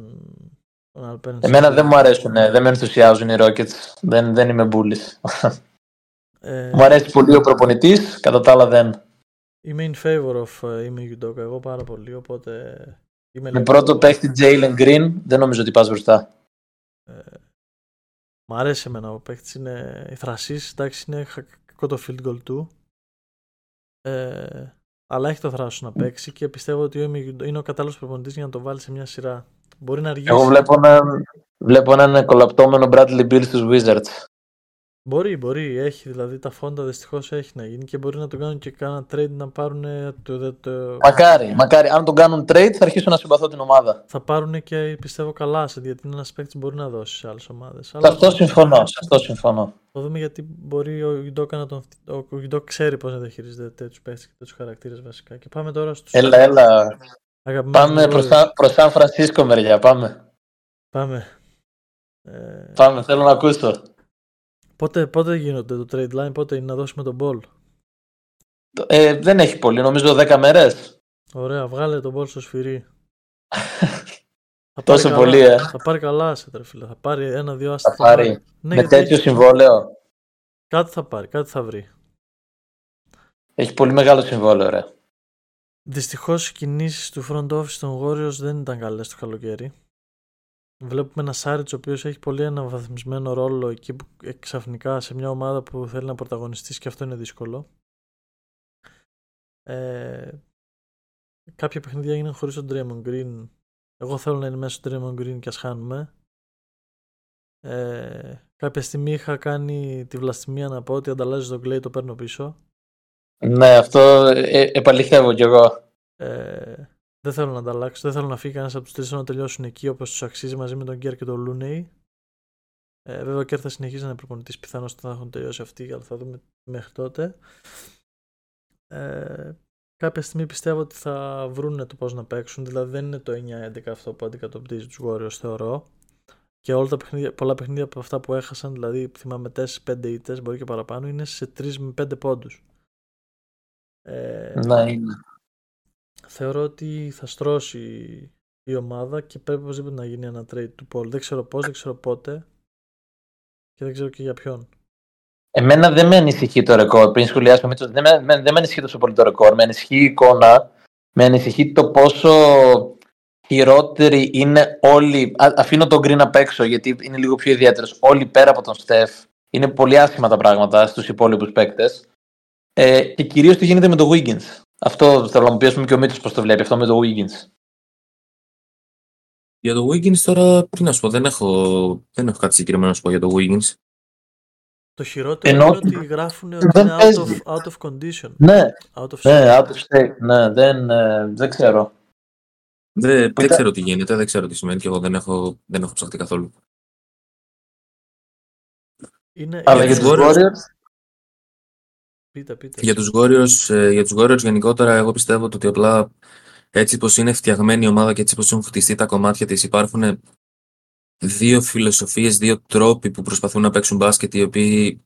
ο Alperen Εμένα Sengun. δεν μου αρέσουν, ναι, δεν με ενθουσιάζουν οι Rockets. Δεν, δεν είμαι μπουλή. Ε, μου αρέσει πολύ ο προπονητής, κατά τα άλλα δεν. Είμαι in favor of ε, είμαι Yudoka, εγώ πάρα πολύ, οπότε είμαι Με λίγο- πρώτο παίχτη Jalen Green, δεν νομίζω ότι πας μπροστά. Ε, μ' αρέσει εμένα ο παίκτης, είναι θρασής, εντάξει είναι χα- κακό το field goal του. Ε, αλλά έχει το θράσος να παίξει και πιστεύω ότι ο Ime Udoka είναι ο κατάλληλος προπονητής για να το βάλει σε μια σειρά. Μπορεί να αργήσει. Εγώ βλέπω έναν, βλέπω έναν κολαπτώμενο Bradley Bill στους Wizards. Μπορεί, μπορεί, έχει δηλαδή τα φόντα δυστυχώς έχει να γίνει και μπορεί να το κάνουν και κάνα trade να πάρουν το, το, το, Μακάρι, μακάρι. Αν τον κάνουν trade θα αρχίσω να συμπαθώ την ομάδα. θα πάρουν και πιστεύω καλά σε γιατί είναι ένας παίκτης που μπορεί να δώσει σε άλλες ομάδες. Σε αυτό συμφωνώ. Σε αυτό συμφωνώ. Θα δούμε γιατί μπορεί ο Γιντόκα να τον. Ο Γιντόκα ξέρει πώς να διαχειρίζεται τέτοιους παίκτες και τέτοιους χαρακτήρες βασικά. Και πάμε τώρα στου. Έλα, έλα. Αγαπημένους Πάμε προς, Warriors. Σαν- προς Σαν Φρανσίσκο μεριά. Πάμε. Πάμε. Ε, Πάμε, θέλω να ακούσω. Πότε, πότε γίνονται το trade line, πότε είναι να δώσουμε τον ball; Ε, δεν έχει πολύ, νομίζω 10 μέρες. Ωραία, βγάλε τον ball στο σφυρί. Θα Τόσο πάρει πολύ, καλά, ε. Θα πάρει καλά σε τρε φίλε. Θα πάρει ένα-δύο άστα. Θα πάρει. Ναι, Με γιατί τέτοιο έχει- συμβόλαιο. Κάτι θα πάρει, κάτι θα βρει. Έχει πολύ μεγάλο συμβόλαιο, ρε. Δυστυχώς οι κινήσεις του front office των Warriors δεν ήταν καλές το καλοκαίρι. Βλέπουμε ένα Σάριτς ο οποίος έχει πολύ αναβαθμισμένο ρόλο εκεί που ε, ξαφνικά σε μια ομάδα που θέλει να πρωταγωνιστήσει και αυτό είναι δύσκολο. Ε, κάποια παιχνίδια έγιναν χωρίς τον Draymond Green. Εγώ θέλω να είναι μέσα στο Draymond Green και ας χάνουμε. Ε, κάποια στιγμή είχα κάνει τη βλαστημία να πω ότι ανταλλάζει τον Clay το παίρνω πίσω. Ναι, αυτό ε, επαληθεύω κι εγώ. Ε, δεν θέλω να ανταλλάξω. Δεν θέλω να φύγει κανένας από τους τρεις να τελειώσουν εκεί όπως τους αξίζει μαζί με τον Γκέρ και τον Λούνεϊ. Ε, βέβαια ο Γκέρ θα συνεχίσει να είναι προπονητής. Πιθανώς θα έχουν τελειώσει αυτοί, αλλά θα δούμε μέχρι τότε. Ε, κάποια στιγμή πιστεύω ότι θα βρουν το πώς να παίξουν. Δηλαδή δεν είναι το 9-11 αυτό που αντικατοπτρίζει τους Warriors, θεωρώ. Και όλα τα παιχνίδια, πολλά παιχνίδια από αυτά που έχασαν, δηλαδή θυμάμαι 4-5 ήττες, μπορεί και παραπάνω, είναι σε 3 με 5 πόντους. Ε, ναι, είναι θεωρώ ότι θα στρώσει η ομάδα και πρέπει οπωσδήποτε να γίνει ένα trade του Paul. Δεν ξέρω πώς, δεν ξέρω πότε και δεν ξέρω και για ποιον. Εμένα δεν με ανησυχεί το ρεκόρ. Πριν σχολιάσουμε, δεν με, δεν με ανησυχεί τόσο πολύ το ρεκόρ. Με ανησυχεί η εικόνα. Με ανησυχεί το πόσο χειρότεροι είναι όλοι. αφήνω τον Green απ' έξω γιατί είναι λίγο πιο ιδιαίτερος. Όλοι πέρα από τον Στεφ. Είναι πολύ άσχημα τα πράγματα στους υπόλοιπους παίκτες. Ε, και κυρίως τι γίνεται με τον Wiggins. Αυτό θέλω να μου πεις και ο Μίτσος πώς το βλέπει, αυτό με το Wiggins. Για το Wiggins τώρα, τι να σου πω, δεν έχω, δεν έχω κάτι συγκεκριμένο να σου πω για το Wiggins. Το χειρότερο Ενώ... είναι ότι γράφουν ότι είναι out of, out of condition. Ναι, out of ναι, out of state. Ναι, δεν, ε, δεν ξέρω. Δεν, δεν ξέρω τι γίνεται, δεν ξέρω τι σημαίνει και εγώ δεν έχω, δεν έχω ψαχτεί καθόλου. Είναι, Αλλά για τους Warriors, Πείτε, πείτε. Για τους Warriors, ε, για τους Warriors γενικότερα εγώ πιστεύω ότι απλά έτσι πως είναι φτιαγμένη η ομάδα και έτσι πως έχουν χτιστεί τα κομμάτια της υπάρχουν δύο φιλοσοφίες, δύο τρόποι που προσπαθούν να παίξουν μπάσκετ οι οποίοι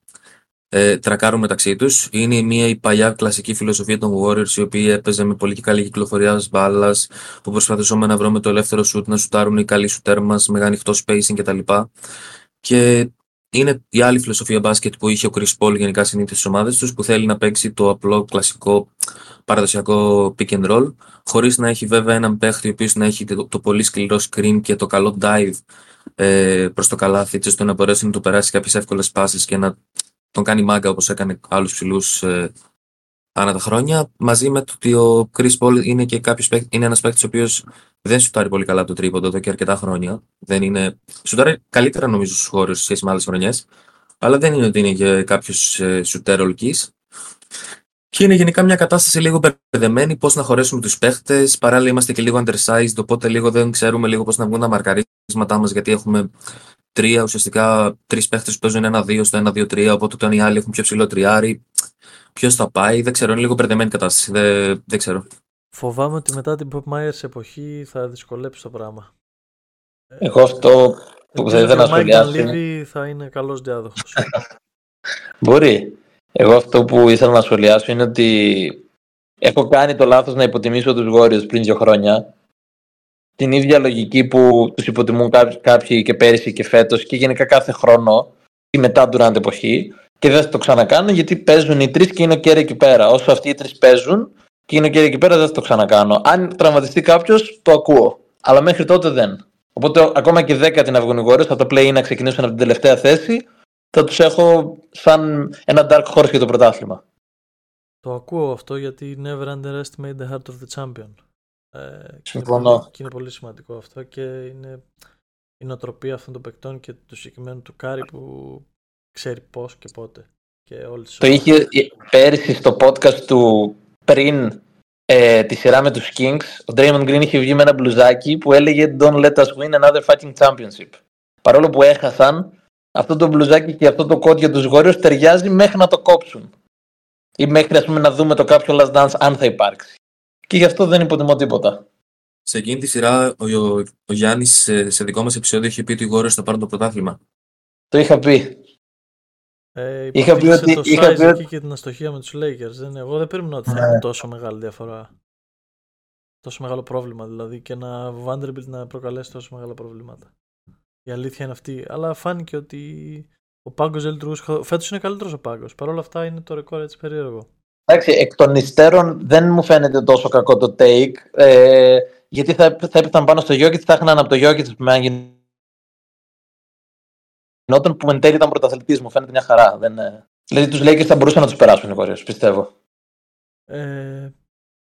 ε, τρακάρουν μεταξύ τους. Είναι η μία η παλιά κλασική φιλοσοφία των Warriors, η οποία έπαιζε με πολύ και καλή κυκλοφορία μπάλας, που προσπαθούσαμε να βρούμε το ελεύθερο σουτ, να σουτάρουν οι καλοί σουτέρ μας με ανοιχτό spacing κτλ. Και είναι η άλλη φιλοσοφία μπάσκετ που είχε ο Chris Paul γενικά συνήθω στις ομάδες τους, που θέλει να παίξει το απλό κλασικό παραδοσιακό pick and roll, χωρίς να έχει βέβαια έναν παίχτη ο οποίος να έχει το, το, πολύ σκληρό screen και το καλό dive ε, προς το καλάθι, έτσι ώστε να μπορέσει να του περάσει κάποιες εύκολες πάσει και να τον κάνει μάγκα όπως έκανε άλλους ψηλού ε, ανά τα χρόνια. Μαζί με το ότι ο Chris Paul είναι και κάποιος, είναι ένας παίκτη ο οποίος δεν σουτάρει πολύ καλά το τρίποντο εδώ και αρκετά χρόνια. Δεν είναι... Σουτάρει καλύτερα νομίζω στους χώρου σε σχέση με άλλες χρονιές. Αλλά δεν είναι ότι είναι και κάποιος ε, σουτέρ ολική. Και είναι γενικά μια κατάσταση λίγο μπερδεμένη, πώς να χωρέσουμε τους παίχτες. Παράλληλα είμαστε και λίγο undersized, οπότε λίγο δεν ξέρουμε λίγο πώς να βγουν τα μαρκαρίσματά μας, γιατί έχουμε τρία, ουσιαστικά τρεις παίχτες που παίζουν ένα-δύο στο ένα-δύο-τρία. Οπότε όταν οι άλλοι έχουν πιο ψηλό τριάρι, ποιος θα πάει, δεν ξέρω. Είναι λίγο μπερδεμένη κατάσταση. Δεν, δεν ξέρω. Φοβάμαι ότι μετά την Bob Myers εποχή θα δυσκολέψει το πράγμα. Εγώ αυτό που θα ήθελα να σχολιάσω. Ο θα είναι καλός διάδοχος. Μπορεί. Εγώ αυτό που ήθελα να σχολιάσω είναι ότι έχω κάνει το λάθος να υποτιμήσω τους Warriors πριν δύο χρόνια. Την ίδια λογική που τους υποτιμούν κάποιοι και πέρυσι και φέτος και γενικά κάθε χρόνο ή μετά durant εποχή και δεν θα το ξανακάνω γιατί παίζουν οι τρεις και είναι ο Κέρι εκεί πέρα. Όσο αυτοί οι τρεις παίζουν και είναι ο Κέρι εκεί πέρα, δεν θα το ξανακάνω. Αν τραυματιστεί κάποιος, το ακούω. Αλλά μέχρι τότε δεν. Οπότε ακόμα και 10 την αυγονιγόρε θα το play να ξεκινήσουν από την τελευταία θέση, θα τους έχω σαν ένα dark horse για το πρωτάθλημα. Το ακούω αυτό γιατί never underestimate the heart of the champion. Ε, Συμφωνώ. Και είναι πολύ σημαντικό αυτό και είναι η νοοτροπία αυτών των παικτών και του συγκεκριμένου του Κάρι που ξέρει πώς και πότε. Και όλες το είχε πέρυσι στο podcast του πριν ε, τη σειρά με τους Kings, ο Draymond Green είχε βγει με ένα μπλουζάκι που έλεγε Don't let us win another fighting championship. Παρόλο που έχασαν, αυτό το μπλουζάκι και αυτό το κόντ για τους Warriors ταιριάζει μέχρι να το κόψουν. Ή μέχρι ας πούμε, να δούμε το κάποιο last dance αν θα υπάρξει. Και γι' αυτό δεν υποτιμώ τίποτα. Σε εκείνη τη σειρά ο, ο, ο Γιάννης σε, σε δικό μας επεισόδιο είχε πει ότι οι Warriors θα πάρουν το πρωτάθλημα. Το είχα πει. Ε, είχα πει ότι. Το είχα πει ότι... και την αστοχία με τους Lakers. Δεν, εγώ δεν περίμενα ότι θα είναι ναι. τόσο μεγάλη διαφορά. Τόσο μεγάλο πρόβλημα δηλαδή και να Vanderbilt να προκαλέσει τόσο μεγάλα προβλήματα. Η αλήθεια είναι αυτή. Αλλά φάνηκε ότι ο πάγκος δεν λειτουργούσε. Φέτος είναι καλύτερος ο πάγκος. Παρ' όλα αυτά είναι το ρεκόρ έτσι περίεργο. Εντάξει, εκ των υστέρων δεν μου φαίνεται τόσο κακό το take. Ε, γιατί θα, θα έπεφταν πάνω στο Γιώκητ, θα είχαν από το Γιώκητ που με γινόταν που εν τέλει ήταν πρωταθλητής. Μου φαίνεται μια χαρά. Δεν, ε, δηλαδή τους Lakers θα μπορούσαν να τους περάσουν οι Warriors, πιστεύω. Ε,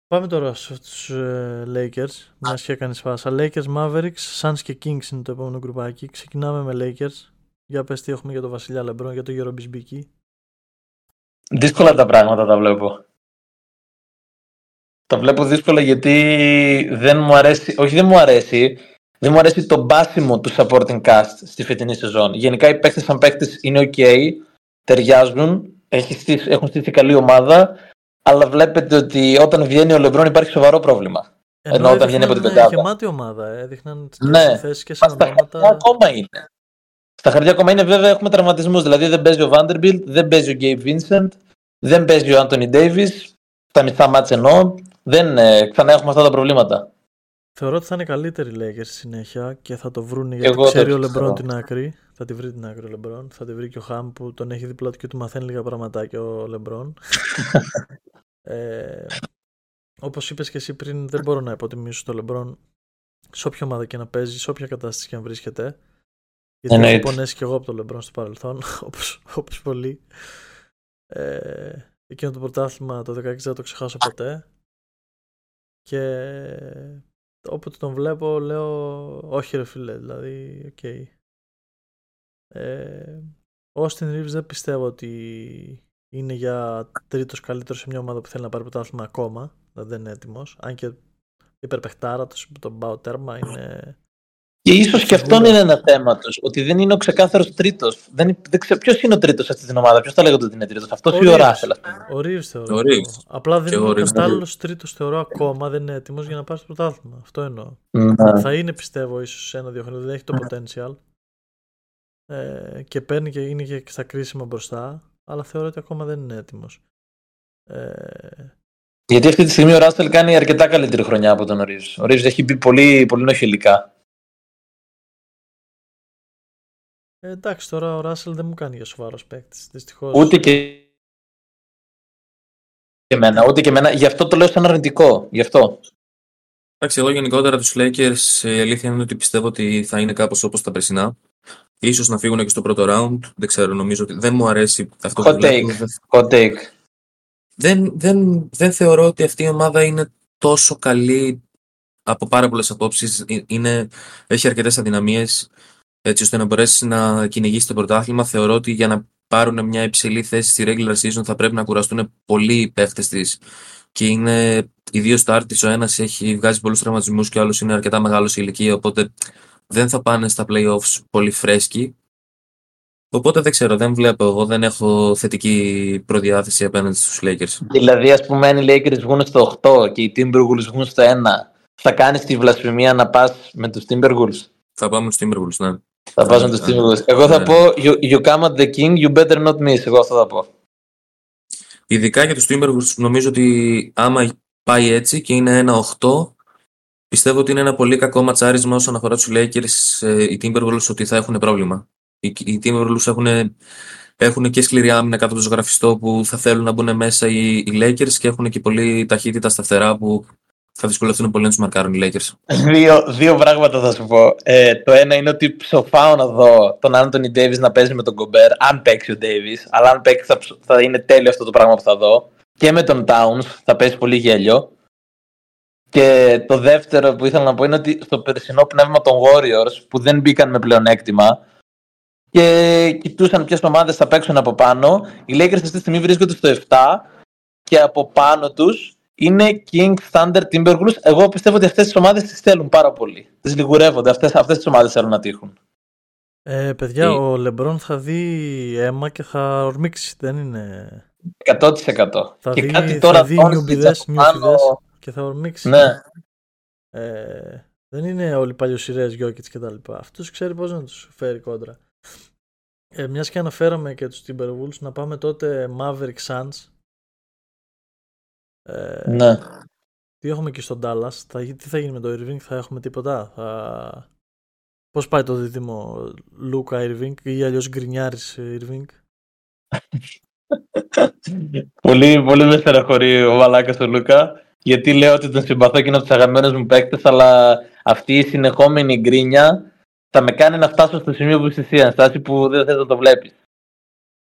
πάμε τώρα στους ε, Lakers, μιας και έκανες φάσα. Lakers, Mavericks, Suns και Kings είναι το επόμενο γκρουπάκι. Ξεκινάμε με Lakers. Για πες τι έχουμε για τον Βασιλιά Λεμπρόν, για τον Γερο Μπισμπίκη. Δύσκολα τα πράγματα τα βλέπω. Τα βλέπω δύσκολα γιατί δεν μου αρέσει, όχι δεν μου αρέσει, δεν μου αρέσει το μπάσιμο του supporting cast στη φετινή σεζόν. Γενικά οι παίκτες σαν παίκτες είναι ok, ταιριάζουν, έχει στήσει- έχουν στήσει καλή ομάδα, αλλά βλέπετε ότι όταν βγαίνει ο Λεμπρόν υπάρχει σοβαρό πρόβλημα. Ενώ όταν βγαίνει από την έδειχναν, ε, πεντάδα. γεμάτη ομάδα, ε, έδειχναν Ναι. θέσεις και σε Στα χαρτιά ονόματα. ακόμα είναι. Στα χαρτιά ακόμα είναι βέβαια έχουμε τραυματισμούς, δηλαδή δεν παίζει ο Vanderbilt, δεν παίζει ο Gabe Vincent, δεν παίζει ο Anthony Davis, τα μισά μάτς εννοώ, δεν, ε, ξανά έχουμε αυτά τα προβλήματα. Θεωρώ ότι θα είναι καλύτεροι οι Lakers στη συνέχεια και θα το βρουν γιατί Εγώ το ξέρει ο πιστεύω. Λεμπρόν την άκρη. Θα τη βρει την άκρη ο Λεμπρόν. Θα τη βρει και ο Χαμ που τον έχει δίπλα του και του μαθαίνει λίγα πραγματάκια ο Λεμπρόν. ε, Όπως είπες και εσύ πριν, δεν μπορώ να υποτιμήσω τον Λεμπρόν σε όποια ομάδα και να παίζει, σε όποια κατάσταση και αν βρίσκεται. Γιατί έχω Εννοείται. πονέσει και εγώ από τον Λεμπρόν στο παρελθόν, όπως, όπως πολλοί. Ε, εκείνο το πρωτάθλημα το 16 δεν θα το ξεχάσω ποτέ. Και όποτε τον βλέπω λέω όχι ρε φίλε, δηλαδή οκ. Ε, ο Austin Reeves δεν πιστεύω ότι είναι για τρίτος καλύτερος σε μια ομάδα που θέλει να πάρει πρωτάθλημα ακόμα, δηλαδή δεν είναι έτοιμος, αν και υπερπαιχτάρα το, τον πάω τέρμα είναι Και ίσως και αυτόν Σίγουρα. είναι ένα θέμα τους, ότι δεν είναι ο ξεκάθαρος τρίτος. Δεν, δεν ξέρω ποιος είναι ο τρίτος σε αυτή την ομάδα, ποιος θα λέγεται ότι είναι τρίτος, αυτός Ο ή ο Reeves. Ράσελ ας πούμε. ο Reeves θεωρώ. Ο Reeves. Απλά δεν Και είναι ο ο Reeves. κατάλληλος τρίτος θεωρώ ακόμα, δεν είναι έτοιμος για να πάρει το πρωτάθλημα. Αυτό εννοώ. Ναι. Θα είναι πιστεύω ίσως σε ένα-δύο χρόνια, δεν έχει το potential. Ε, και παίρνει και είναι και στα κρίσιμα μπροστά, αλλά θεωρώ ότι ακόμα δεν είναι έτοιμος. Ε, Γιατί αυτή τη στιγμή ο Ράσελ κάνει αρκετά καλύτερη χρονιά από τον Ρίβς. Ο Ρίβς έχει μπει πολύ, πολύ νοχελικά. Ε, εντάξει, τώρα ο Ράσελ δεν μου κάνει για σοβαρός παίκτης, δυστυχώς. Ούτε και και εμένα, ούτε και εμένα. Γι' αυτό το λέω σαν αρνητικό. Γι' αυτό. Εντάξει, εγώ γενικότερα τους Lakers ε, η αλήθεια είναι ότι πιστεύω ότι θα είναι κάπως όπως τα περσινά. Ίσως να φύγουν και στο πρώτο round. Δεν ξέρω, νομίζω ότι δεν μου αρέσει αυτό που Hot βλέπω. take. Hot take. Δεν, δεν, δεν θεωρώ ότι αυτή η ομάδα είναι τόσο καλή από πάρα πολλές απόψεις. Ε, Είναι, έχει αρκετές αδυναμίες έτσι ώστε να μπορέσεις να κυνηγήσεις το πρωτάθλημα. Θεωρώ ότι για να πάρουν μια υψηλή θέση στη regular season θα πρέπει να κουραστούν πολλοί οι παίχτες της και είναι οι δύο στάρτης, ο ένας έχει βγάζει πολλούς τραυματισμούς και ο άλλος είναι αρκετά μεγάλος σε ηλικία οπότε δεν θα πάνε στα playoffs πολύ φρέσκοι. Οπότε δεν ξέρω, δεν βλέπω. Εγώ δεν έχω θετική προδιάθεση απέναντι στους Lakers. Δηλαδή, ας πούμε, αν οι Lakers βγουν στο 8 και οι Timberwolves βγουν στο 1, θα κάνεις τη βλασφημία να πας με τους Timberwolves; Θα πάμε στους Timberwolves, ναι. Θα πας με του Ναι. Timberwolves. Εγώ θα Ναι. πω, you, you come at the king, you better not miss. Εγώ αυτό θα πω. Ειδικά για τους Timberwolves νομίζω ότι άμα πάει έτσι και είναι ένα 8 πιστεύω ότι είναι ένα πολύ κακό ματσάρισμα όσον αφορά τους Lakers ε, οι Timberwolves ότι θα έχουν πρόβλημα. Οι, οι Timberwolves έχουν, έχουν και σκληρή άμυνα κάτω από το ζωγραφιστό που θα θέλουν να μπουν μέσα οι, οι Lakers και έχουν και πολύ ταχύτητα στα φτερά που θα δυσκολευτούν πολύ να τους μαρκάρουν οι Lakers. Δύο, δύο πράγματα θα σου πω. Ε, το ένα είναι ότι ψοφάω να δω τον Anthony Davis να παίζει με τον Gobert, αν παίξει ο Davis. Αλλά αν παίξει θα, ψ- θα είναι τέλειο αυτό το πράγμα που θα δω. Και με τον Towns θα πέσει πολύ γέλιο. Και το δεύτερο που ήθελα να πω είναι ότι στο περσινό πνεύμα των Warriors που δεν μπήκαν με πλεονέκτημα και κοιτούσαν ποιες ομάδες θα παίξουν από πάνω, οι Lakers αυτή τη στιγμή βρίσκονται στο 7 και από πάνω τους είναι King, Thunder, Timberwolves. Εγώ πιστεύω ότι αυτές τις ομάδες τις θέλουν πάρα πολύ. Τις λιγουρεύονται. Αυτές αυτές τις ομάδες θέλουν να τύχουν. Ε, παιδιά, Ε. ο Λεμπρόν θα δει αίμα και θα ορμήξει, δεν είναι... 100%. Θα και δει, κάτι τώρα θα δει Doncic νιουμπιδές, από πάνω- νιουφιδές και θα ορμήξει. Ναι. Ε, δεν είναι όλοι παλιοσυρές Γιώκητς και τα λοιπά. Αυτούς ξέρει πώς να τους φέρει κόντρα. Ε, μιας και αναφέραμε και τους Timberwolves, να πάμε τότε Maverick Suns. Ε, ναι. Τι έχουμε και στον Dallas. Θα, γι- τι θα γίνει με το Irving, θα έχουμε τίποτα. Θα... Πώς πάει το δίδυμο Λούκα Irving ή αλλιώς Γκρινιάρης Irving; πολύ, πολύ με στεναχωρεί ο Μαλάκας ο Λούκα. Γιατί λέω ότι τον συμπαθώ και είναι από τους αγαπημένους μου παίκτες, αλλά αυτή η συνεχόμενη γκρίνια θα με κάνει να φτάσω στο σημείο που είσαι εσύ, Αναστάση, που δεν θες να το βλέπεις.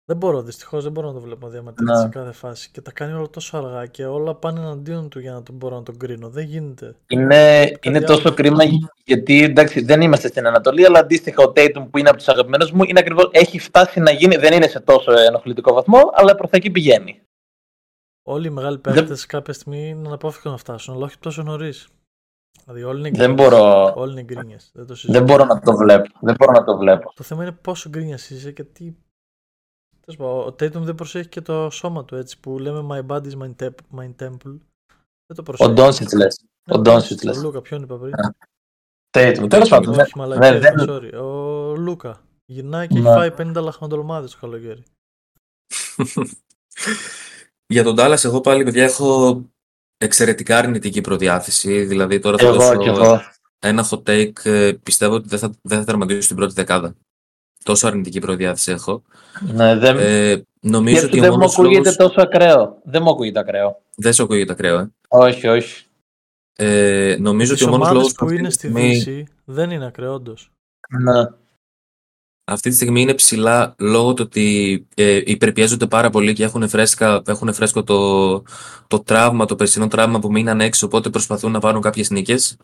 Δεν μπορώ, δυστυχώς δεν μπορώ να το βλέπω διαμετρήσει Ναι. σε κάθε φάση. Και τα κάνει όλα τόσο αργά και όλα πάνε εναντίον του για να τον μπορώ να τον κρίνω. Δεν γίνεται. Είναι, είναι Κάτι τόσο άλλο. κρίμα γιατί εντάξει, δεν είμαστε στην Ανατολή, αλλά αντίστοιχα ο Tatum που είναι από τους αγαπημένους μου είναι ακριβώς, έχει φτάσει να γίνει, δεν είναι σε τόσο ενοχλητικό βαθμό, αλλά προς τα εκεί πηγαίνει. Όλοι οι μεγάλοι Δεν- παίκτες κάποια στιγμή είναι αναπόφευκτο να φτάσουν, αλλά όχι τόσο νωρίς. Δηλαδή όλοι είναι Δεν γκρίνιες. μπορώ, Όλοι είναι γκρίνιες. Δεν το συζητώ. δεν μπορώ να το βλέπω. Δεν μπορώ να το βλέπω. Το θέμα είναι πόσο γκρίνιας είσαι και τι. Τέλος πάντων, ο Tatum δεν προσέχει και το σώμα του έτσι που λέμε My body is my, tep- my temple. Δεν το προσέχεις. Ο Ντόνσιτ λες. Ναι, ο Ντόνσιτ Ο λες. Λούκα, ποιον είπα πριν; Tatum. Τέλος πάντων. ναι. Όχι, μαλακίες, ναι, δεν- sorry. Ο Λούκα. Γυρνάει και Ναι. έχει φάει 50 λαχανοτολμάδες το καλοκαίρι. Για τον Dallas, εγώ πάλι, παιδιά, έχω εξαιρετικά αρνητική προδιάθεση. Δηλαδή, τώρα θα Εγώ δώσω και εγώ. ένα hot take. ε, Πιστεύω ότι δεν θα, δεν θα τερματίσω στην πρώτη δεκάδα. Τόσο αρνητική προδιάθεση έχω. Ναι, δεν... Ε, νομίζω Σκέψου, ότι ο δεν μου μόνος ακούγεται λόγος... τόσο ακραίο. Δεν μου ακούγεται ακραίο. Δεν σε ακούγεται ακραίο, ε. Όχι, όχι. ε. Νομίζω Τις ότι ο μόνος ομάδες λόγος που αυτή είναι τη στη στιγμή- Δύση δεν είναι ακραίο όντως. Ναι. αυτή τη στιγμή είναι ψηλά λόγω του ότι ε, υπερπιέζονται πάρα πολύ και έχουν, φρέσκα, έχουν φρέσκο το, το τραύμα, το περσινό τραύμα που μείναν έξω, οπότε προσπαθούν να πάρουν κάποιες νίκες.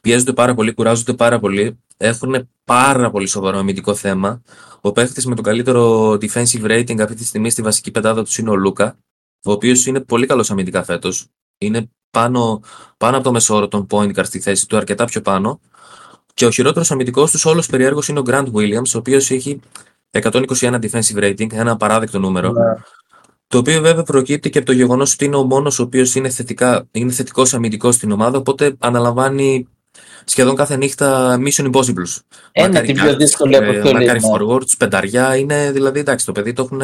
Πιέζονται πάρα πολύ, κουράζονται πάρα πολύ. Έχουν πάρα πολύ σοβαρό αμυντικό θέμα. Ο παίχτης με το καλύτερο defensive rating αυτή τη στιγμή στη βασική πεντάδα τους είναι ο Λούκα, ο οποίος είναι πολύ καλός αμυντικά φέτος. Είναι πάνω, πάνω από το μεσόωρο των point guard στη θέση του, αρκετά πιο πάνω. Και ο χειρότερος αμυντικός τους όλος περιέργως είναι ο Grant Williams, ο οποίος έχει 121 defensive rating, ένα απαράδεκτο νούμερο. Ναι. Το οποίο βέβαια προκύπτει και από το γεγονός ότι είναι ο μόνος ο οποίος είναι, θετικά, είναι θετικός αμυντικός στην ομάδα, οπότε αναλαμβάνει σχεδόν κάθε νύχτα Mission Impossibles. Είναι Μακάρι την πιο guards, δύσκολη ε, αποστολή. Μακάρι ναι. forwards, πενταριά, είναι δηλαδή εντάξει, το παιδί το έχουν,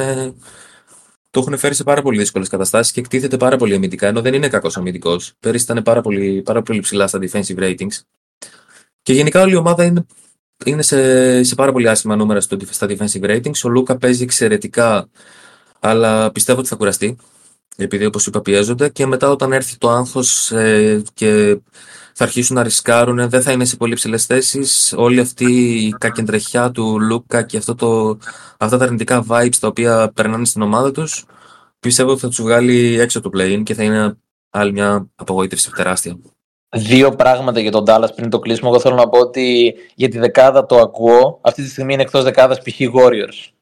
το έχουν φέρει σε πάρα πολύ δύσκολες καταστάσεις και εκτίθεται πάρα πολύ αμυντικά, ενώ δεν είναι κακός αμυντικός. Πέρυσι ήταν πάρα πολύ, πάρα πολύ ψηλά στα defensive ratings. Και γενικά όλη η ομάδα είναι, είναι σε, σε πάρα πολύ άσχημα νούμερα στο, στα defensive ratings. Ο Λούκα παίζει εξαιρετικά, αλλά πιστεύω ότι θα κουραστεί. Επειδή όπως είπα πιέζονται και μετά όταν έρθει το άγχος ε, και θα αρχίσουν να ρισκάρουν, δεν θα είναι σε πολύ ψηλέ θέσεις. Όλη αυτή η κακεντρεχιά του Λούκα και αυτό το, αυτά τα αρνητικά vibes τα οποία περνάνε στην ομάδα τους, πιστεύω ότι θα τους βγάλει έξω από το play-in και θα είναι άλλη μια απογοήτευση τεράστια. Δύο πράγματα για τον Dallas πριν το κλείσιμο. Εγώ θέλω να πω ότι για τη δεκάδα το ακούω. Αυτή τη στιγμή είναι εκτός δεκάδας π.χ. Warriors.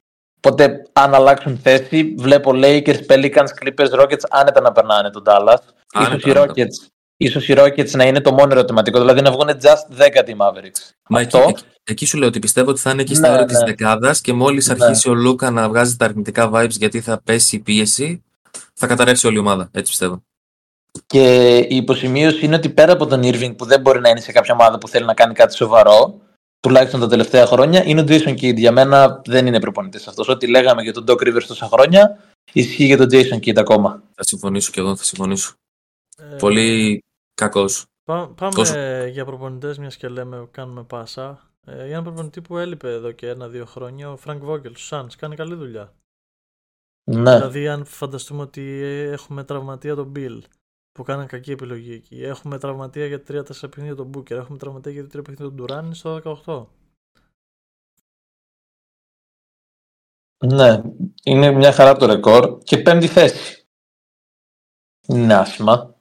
Οπότε αν αλλάξουν θέση, βλέπω Lakers, Pelicans, Clippers, Rockets άνετα να περνάνε τον Dallas. Άνετα, ίσως, οι άνετα. Rockets, ίσως οι Rockets να είναι το μόνο ερωτηματικό, δηλαδή να βγουν just 10 οι Mavericks. Μα Αυτό, εκεί, εκεί, εκεί σου λέω ότι πιστεύω ότι θα είναι εκεί στα Ναι, όρια της ναι. δεκάδας και μόλις Ναι. αρχίσει ο Λούκα να βγάζει τα αρνητικά vibes γιατί θα πέσει η πίεση, θα καταρρεύσει όλη η ομάδα. Έτσι πιστεύω. Και η υποσημείωση είναι ότι πέρα από τον Irving που δεν μπορεί να είναι σε κάποια ομάδα που θέλει να κάνει κάτι σοβαρό, τουλάχιστον τα τελευταία χρόνια, είναι ο Jason Kidd. Για μένα δεν είναι προπονητής αυτός. Ό,τι λέγαμε για τον Doc Rivers τόσα χρόνια, ισχύει για τον Jason Kidd ακόμα. Θα συμφωνήσω και εγώ, θα συμφωνήσω. Ε, Πολύ κακός. πά- πάμε τόσο- για προπονητές, μιας και λέμε, κάνουμε πάσα. Ε, για ένα προπονητή που έλειπε εδώ και ένα-δύο χρόνια, ο Frank Vogel, του Suns, κάνει καλή δουλειά. Ναι. Δηλαδή, αν φανταστούμε ότι έχουμε τραυματία τον Bill, που κάναν κακή επιλογή εκεί. Έχουμε τραυματία για 3-4 παιχνίδια τον Booker. Έχουμε τραυματία για 3 παιχνίδια τον Durant στο 18. Ναι, είναι μια χαρά το ρεκόρ και πέμπτη θέση. Είναι άσχημα.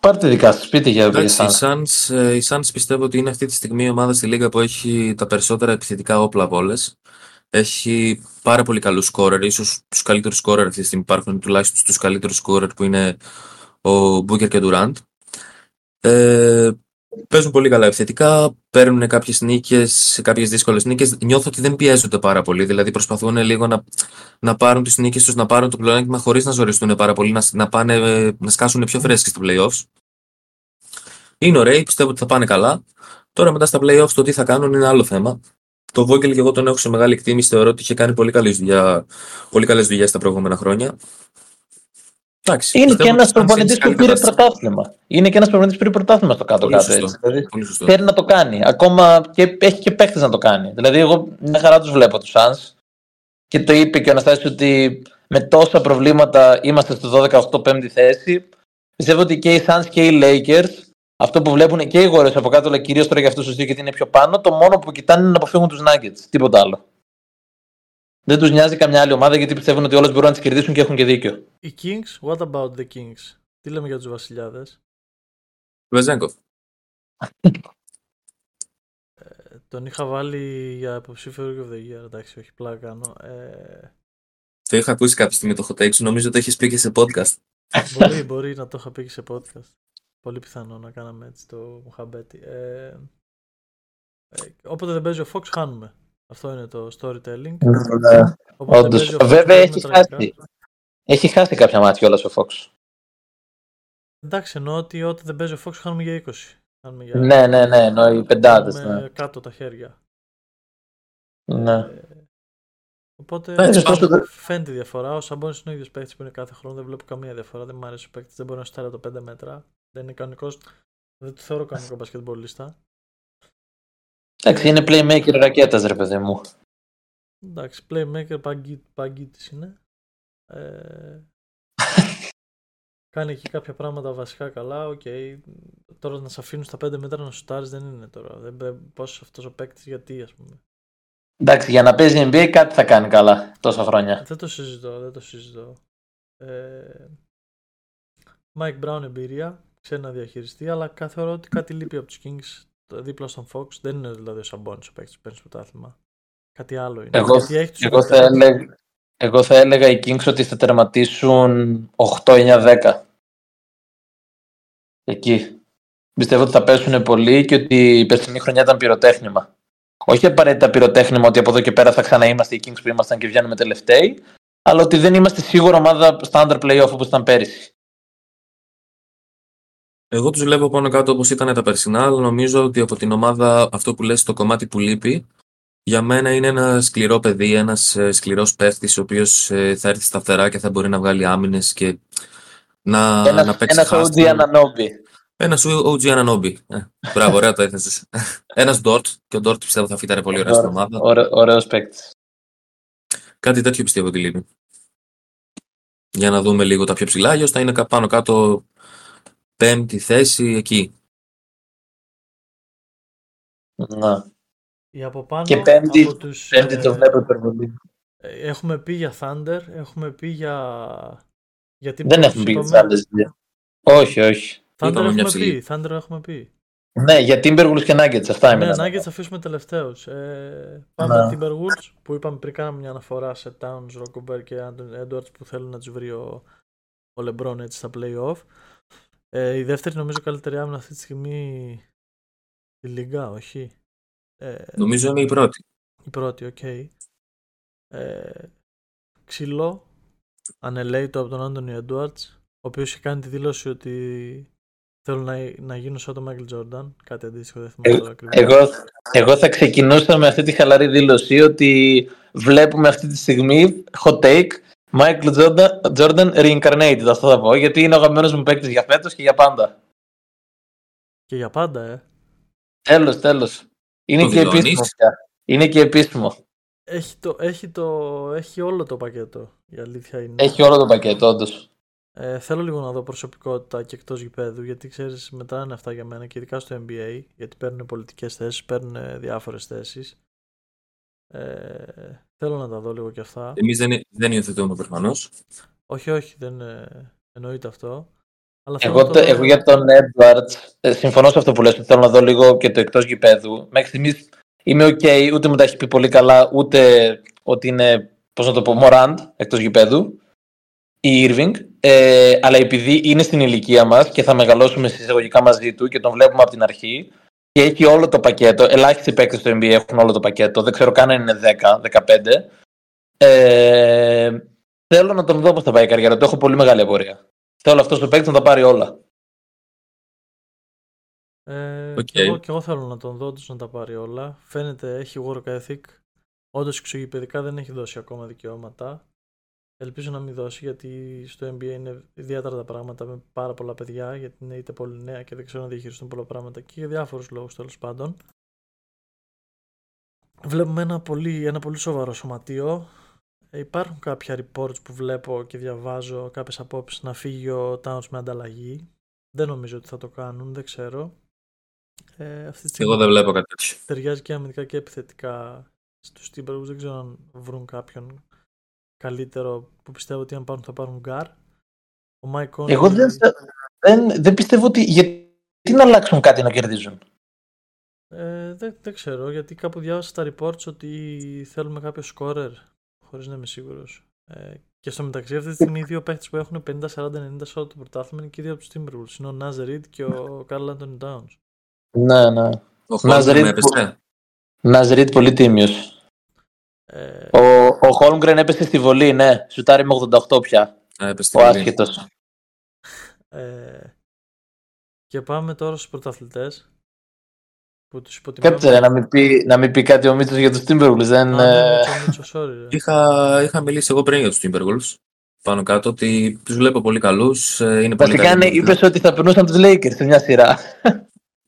Πάρτε δικά σας σπίτι για Εντάξει, οι Suns. Suns, ε, οι Suns πιστεύω ότι είναι αυτή τη στιγμή η ομάδα στη Λίγα που έχει τα περισσότερα επιθετικά όπλα από όλες. Έχει πάρα πολύ καλούς σκόρερ, ίσως τους καλύτερους σκόρερ αυτή τη στιγμή υπάρχουν, τουλάχιστον τους καλύτερους σκόρερ που είναι ο Booker και ο Durant. Ε, παίζουν πολύ καλά επιθετικά, παίρνουν κάποιες νίκες, κάποιες δύσκολες νίκες. Νιώθω ότι δεν πιέζονται πάρα πολύ, δηλαδή προσπαθούν λίγο να, να πάρουν τις νίκες τους, να πάρουν το πλεονέκτημα χωρίς να ζοριστούν πάρα πολύ, να, να, πάνε, να σκάσουν πιο φρέσκοι στο playoffs. Είναι ωραίοι, πιστεύω ότι θα πάνε καλά. Τώρα μετά στα playoffs το τι θα κάνουν είναι άλλο θέμα. Το Vogel και εγώ τον έχω σε μεγάλη εκτίμηση. Θεωρώ ότι είχε κάνει πολύ, καλής δουλειά, πολύ καλές δουλειές τα προηγούμενα χρόνια. Εντάξει, Είναι πιστεύω και ένας ότι οι Suns είναι προπονητής σε που καλή πήρε κατάσταση. πρωτάθλημα. Είναι και ένας προπονητής που πήρε πρωτάθλημα στο Πολύ κάτω-κάτω. σωστό. έτσι. Δηλαδή, Πολύ σωστό. θέλει να το κάνει. Ακόμα και έχει και παίχτε να το κάνει. Δηλαδή, εγώ μια χαρά τους βλέπω τους Suns και το είπε και ο Αναστάσης ότι με τόσα προβλήματα είμαστε στο 12-8 πέμπτη θέση. Πιστεύω ότι και οι Suns και οι Lakers αυτό που βλέπουν και οι Warriors από κάτω, αλλά κυρίως τώρα για αυτούς τους δύο γιατί είναι πιο πάνω, το μόνο που κοιτάνε είναι να αποφύγουν τους Nuggets. Τίποτα άλλο. Δεν τους νοιάζει καμιά άλλη ομάδα γιατί πιστεύουν ότι όλες μπορούν να τις κερδίσουν και έχουν και δίκιο. Οι Kings, what about the Kings; Τι λέμε για τους βασιλιάδες; Βεζέγκοφ. Ε, τον είχα βάλει για υποψήφιο Rookie of the Year, εντάξει, όχι πλάκα κάνω. Ε, Το είχα ακούσει κάποια στιγμή το hot take σου, νομίζω το έχεις πει και σε podcast. μπορεί, μπορεί να το είχα πει και σε podcast. Πολύ πιθανό να κάναμε έτσι το μουχαμπέτι. Ε, ε, όποτε δεν παίζει ο Fox χάνουμε. Αυτό είναι το storytelling. Όποτε Όντως. παίζει ο Fox, Βέβαια παίζουμε έχει τραγικά. χάσει. Έχει χάσει κάποια μάτια όλα ο Fox. Εντάξει, εννοώ ότι όταν δεν παίζει ο Fox χάνουμε για 20. Χάνουμε για... Ναι, ναι, ναι, εννοώ οι πεντάδες. χάνουμε Ναι. κάτω τα χέρια. ναι. Ε, οπότε Έτσι, ωστόσο, δεν- φαίνεται η διαφορά. Ο Σαμπόνι είναι ο ίδιος παίκτης που είναι κάθε χρόνο. Δεν βλέπω καμία διαφορά. Δεν μου αρέσει ο παίκτης. Δεν μπορεί να στάρει το 5 μέτρα. Δεν είναι κανονικός. Δεν το θεωρώ κανονικό μπασκετμπολίστα. Εντάξει, είναι playmaker ρακέτας, ρε παιδί μου. Εντάξει, playmaker πάγκου είναι. Ε, κάνει εκεί κάποια πράγματα βασικά καλά. Οκ. Τώρα να σε αφήνουν στα 5 μέτρα να σουτάρεις δεν είναι τώρα. Δεν, δεν, πώς αυτός ο παίκτης γιατί, ας πούμε. Εντάξει, για να παίζει NBA κάτι θα κάνει καλά τόσα χρόνια. Δεν το συζητώ, δεν το συζητώ. Ε, Mike Brown εμπειρία, ξέρει να διαχειριστεί, αλλά κα- θεωρώ ότι κάτι λείπει από τους Kings το δίπλα στον Fox. Δεν είναι δηλαδή ο Σαμπόνις ο παίκτης που παίρνει στο πρωτάθλημα. Κάτι άλλο είναι. Εγώ, Γιατί έχει τους εγώ, θα παίκτες. έλεγα, εγώ θα έλεγα οι Kings ότι θα τερματίσουν 8-9-10. Εκεί. Πιστεύω ότι θα πέσουν πολύ και ότι η περσινή χρονιά ήταν πυροτέχνημα. Όχι απαραίτητα πυροτέχνημα ότι από εδώ και πέρα θα ξαναείμαστε οι Kings που ήμασταν και βγαίνουμε τελευταίοι, αλλά ότι δεν είμαστε σίγουρα ομάδα standard playoff όπως ήταν πέρυσι. Εγώ τους βλέπω πάνω κάτω όπως ήταν τα περσινά, αλλά νομίζω ότι από την ομάδα αυτό που λες το κομμάτι που λείπει, για μένα είναι ένα σκληρό παιδί, ένας ε, σκληρός παίχτης, ο οποίος ε, θα έρθει σταθερά και θα μπορεί να βγάλει άμυνες και να, να Ένας, παίξει ένας fast. OG Ananobi. Ένας OG Ananobi. Ε, μπράβο, ωραία το έθεσες. ένας Dort, και ο Dort πιστεύω θα φύταρε πολύ ωραία στην ομάδα. Ωραίο- Ωραίος παίκτης. Κάτι τέτοιο πιστεύω ότι λείπει. Για να δούμε λίγο τα πιο ψηλά, αλλιώς θα είναι κα- πάνω κάτω πέμπτη θέση εκεί. Να. Η από πάνω, Και πέμπτη- από τους, Πέμπτη ε, το βλέπω υπερβολή. ε, έχουμε πει για Thunder, έχουμε πει για... για Timberwolves, Δεν έχουμε πει είπαμε. τις άλλες δύο. Όχι, όχι. Thunder Είπαμε μια έχουμε ψηλή. πει, Thunder έχουμε πει. Ναι, για Timberwolves και Nuggets, αυτά Ναι, έμειναν. Nuggets θα αφήσουμε τελευταίους. Ε, πάμε Ναι. Timberwolves που είπαμε πριν κάναμε μια αναφορά σε Towns, Rockober και Anthony Edwards που θέλουν να τους βρει ο, ο LeBron έτσι στα play-off. Ε, η δεύτερη νομίζω καλύτερη άμυνα αυτή τη στιγμή στη Λίγκα, όχι. Ε, Νομίζω είναι η πρώτη. η πρώτη, οκ. Ε, ξύλο, ανελέητο από τον Anthony Edwards, ο οποίος είχε κάνει τη δήλωση ότι θέλουν να, να γίνουν σαν τον Μάικλ Τζόρνταν, κάτι αντίστοιχο δεν θυμάμαι Ε, τώρα ακριβώς. Εγώ, εγώ θα ξεκινούσα με αυτή τη χαλαρή δήλωση ότι βλέπουμε αυτή τη στιγμή hot take Michael Jordan, Jordan reincarnated, αυτό θα πω, γιατί είναι ο αγαπημένος μου παίκτης για φέτος και για πάντα. Και για πάντα, ε. Τέλος, τέλος. Είναι Το και δηλώνεις; επίσημο πια. Είναι και επίσημο. Έχει, το, έχει, το, έχει όλο το πακέτο, η αλήθεια είναι. Έχει όλο το πακέτο, όντως. Ε, θέλω λίγο να δω προσωπικότητα και εκτός γηπέδου, γιατί ξέρεις μετράνε αυτά για μένα και ειδικά στο NBA, γιατί παίρνουν πολιτικές θέσεις, παίρνουν διάφορες θέσεις. Ε, θέλω να τα δω λίγο και αυτά. Εμείς δεν, δεν υιοθετούμε προφανώς. Όχι, όχι, δεν ε, εννοείται αυτό. Αλλά θέλω Εγώ, να το, το δω- εγώ για τον Edwards ε, συμφωνώ σε αυτό που λες ότι θέλω να δω λίγο και το εκτός γηπέδου. Μέχρι στιγμής είμαι ok, ούτε μου τα έχει πει πολύ καλά, ούτε ότι είναι, πώς να το πω, Morant εκτός γηπέδου ή Irving. Ε, αλλά επειδή είναι στην ηλικία μας και θα μεγαλώσουμε συσταγωγικά μαζί του και τον βλέπουμε από την αρχή και έχει όλο το πακέτο, ελάχιστοι παίκτες στο NBA έχουν όλο το πακέτο, δεν ξέρω καν αν είναι 10, 15. Ε, θέλω να τον δω πώς θα πάει η καριέρα του, έχω πολύ μεγάλη απορία. Θέλω αυτός ο παίκτης να τα πάρει όλα. Ε, Οκ. και, εγώ, και εγώ θέλω να τον δω, όντως να τα πάρει όλα. Φαίνεται έχει work ethic. Όντως εξωγηπεδικά δεν έχει δώσει ακόμα δικαιώματα. Ελπίζω να μην δώσει γιατί στο NBA είναι ιδιαίτερα τα πράγματα με πάρα πολλά παιδιά γιατί είναι είτε πολύ νέα και δεν ξέρουν να διαχειριστούν πολλά πράγματα και για διάφορους λόγους τέλος πάντων. Βλέπουμε ένα πολύ, ένα πολύ σοβαρό σωματείο. Ε, υπάρχουν κάποια reports που βλέπω και διαβάζω κάποιες απόψεις να φύγει ο Towns με ανταλλαγή. δεν νομίζω ότι θα το κάνουν, δεν ξέρω. Ε, αυτή τη στιγμή Εγώ δεν βλέπω κάτι τέτοιο. ταιριάζει και αμυντικά και επιθετικά στους Timberwolves. Δεν ξέρω αν βρουν κάποιον καλύτερο που πιστεύω ότι αν πάρουν θα πάρουν γκάρ. Ο Mike Conley, Εγώ δεν, δεν, δεν πιστεύω ότι. Γιατί να αλλάξουν κάτι να κερδίζουν; Ε, δεν, δεν ξέρω, γιατί κάπου διάβασα στα reports ότι θέλουμε κάποιο scorer, χωρίς να είμαι σίγουρος. Ε, και στο μεταξύ αυτή τη στιγμή οι δύο παίχτες που έχουν 50-40-90 σε όλο το πρωτάθλημα είναι και οι δύο από τους Timberwolves. Είναι ο Naz Reid και ο Carl Anthony Towns. Ναι, ναι. Ο Μας Χόλμγκρεν ρίχνει- έπεσε. Ναζρίτ πολύ τίμιος. Ε, Ο, ο Χόλμγκρεν έπεσε στη βολή, ναι. Σουτάρει με 88 πια. Α, έπεσε στη Ο βολή. άσχετος. ε, και πάμε τώρα στους πρωταθλητές. Που τους υποτιμάμε. Κάτσε ρε, να μην πει, να μην πει κάτι ο Μίτσος για τους Timberwolves. Δεν, Α, ναι, ε, Μίτσο, Μίτσος, sorry, ρε. Είχα, είχα μιλήσει εγώ πριν για τους Timberwolves. Πάνω κάτω ότι τους βλέπω πολύ καλούς. ε, Είναι πολύ Βασικά καλοί. ναι, είπες ότι θα περνούσαν τους Lakers σε μια σειρά.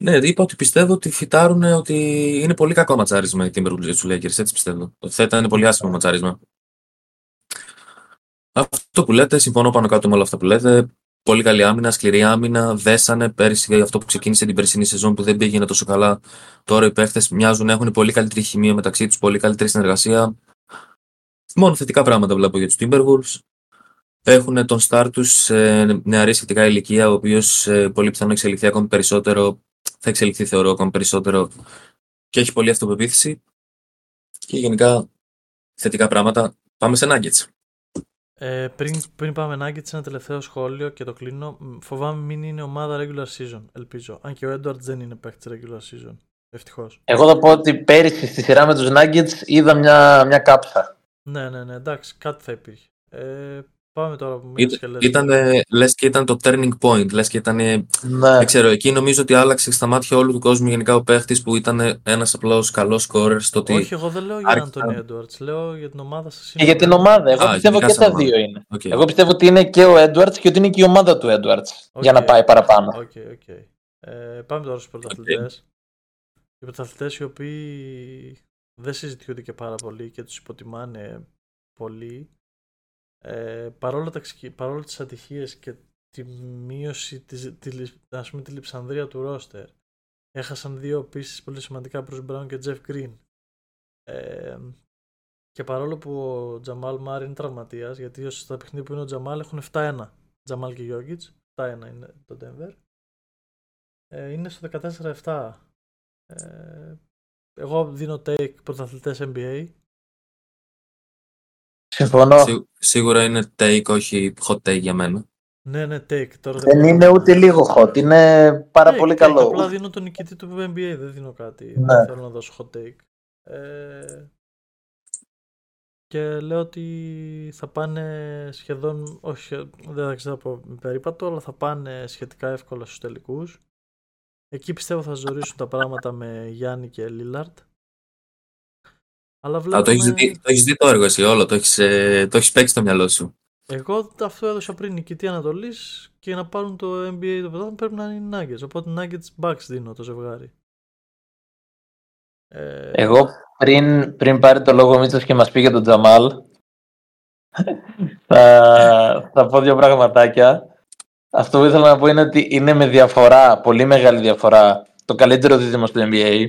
Ναι, είπα ότι πιστεύω ότι φυτάρουν ότι είναι πολύ κακό ματσάρισμα οι Timberwolves για τους Lakers. Έτσι πιστεύω. Ότι θα ήταν πολύ άσχημο ματσάρισμα. Αυτό που λέτε, συμφωνώ πάνω κάτω με όλα αυτά που λέτε. Πολύ καλή άμυνα, σκληρή άμυνα. Δέσανε πέρυσι αυτό που ξεκίνησε την περσινή σεζόν που δεν πήγαινε τόσο καλά. Τώρα οι παίχτες μοιάζουν να έχουν πολύ καλύτερη χημεία μεταξύ τους, πολύ καλύτερη συνεργασία. Μόνο θετικά πράγματα βλέπω για τους Timberwolves. Έχουν τον Star τους σε νεαρή σχετικά ηλικία, ο οποίος πολύ πιθανό εξελιχθεί ακόμη περισσότερο. Θα εξελιχθεί, θεωρώ, ακόμη περισσότερο και έχει πολλή αυτοπεποίθηση. Και γενικά θετικά πράγματα. Πάμε σε Nuggets. Ε, πριν, πριν πάμε Nuggets, ένα τελευταίο σχόλιο και το κλείνω. Μ, Φοβάμαι μην είναι ομάδα regular season, ελπίζω. Αν και ο Edwards δεν είναι παίκτης regular season. Ευτυχώς. Εγώ θα πω ότι πέρυσι στη σειρά με τους Nuggets είδα μια, μια κάψα. Ναι, ναι, ναι, εντάξει, κάτι θα υπήρχε. Ε, πάμε τώρα που Ήταν, μιλάς και λες. ήτανε, λες και ήταν το turning point, λες και ήταν, Ναι. δεν ξέρω, εκεί νομίζω ότι άλλαξε στα μάτια όλου του κόσμου γενικά ο παίχτης που ήταν ένας απλός καλός scorer στο ότι... Όχι, εγώ δεν λέω για άρχισαν- Anthony Edwards, λέω για την ομάδα σας. Και για την ομάδα. Εγώ Α, πιστεύω γενικά και σαν τα ομάδα. δύο είναι. Οκ. Εγώ πιστεύω ότι είναι και ο Edwards και ότι είναι και η ομάδα του Edwards. OK. Για να πάει παραπάνω. Οκ, οκ. Ε, πάμε τώρα στους πρωταθλητές. Οι πρωταθλητές οι οποίοι δεν συζητιούνται και πάρα πολύ και τους υποτιμάνε πολύ. Ε, παρόλο, τα, ξε- παρόλο τις ατυχίες και τη μείωση της, τη, λι- ας πούμε, τη λειψανδρία του ρόστερ έχασαν δύο πίσεις πολύ σημαντικά προς Brown και Jeff Green. Ε, και παρόλο που ο Τζαμάλ Μάρ είναι τραυματίας, γιατί ως στα παιχνίδια που είναι ο Τζαμάλ έχουν 7-1. Τζαμάλ και Γιώργιτς, 7-1 είναι το Denver. Ε, είναι στο 14-7. Ε, εγώ δίνω take πρωταθλητές NBA. Συμφωνώ. Σί- σίγουρα είναι take, όχι hot take για μένα. Ναι, ναι, take. Τώρα Δεν μπορώ είναι να- ούτε λίγο hot. Είναι πάρα Take, πολύ take. καλό. Απλά δίνω τον νικητή του NBA, δεν δίνω κάτι. Ναι. Δεν θέλω να δώσω hot take. Ε, και λέω ότι θα πάνε σχεδόν, όχι, δεν θα ξέρω από περίπατο, αλλά θα πάνε σχετικά εύκολα στους τελικούς. Εκεί πιστεύω θα ζωρίσουν τα πράγματα με Γιάννη και Λίλαρτ. Αλλά Α, βλέπουμε... το, έχεις δει, το έχεις δει το έργο εσύ όλο, το έχεις, ε, το έχεις παίξει στο μυαλό σου. Εγώ αυτό έδωσα πριν νικητή Ανατολής και να πάρουν το NBA το πρωτάθλημα πρέπει να είναι οι Nuggets. Οπότε Nuggets Bucks δίνω το ζευγάρι. Ε, Εγώ πριν, πριν πάρει το λόγο ο Μίτσος και μας πει για τον Τζαμάλ θα, θα πω δύο πραγματάκια. Αυτό που ήθελα να πω είναι ότι είναι με διαφορά, πολύ μεγάλη διαφορά, το καλύτερο δίδυμο στο NBA,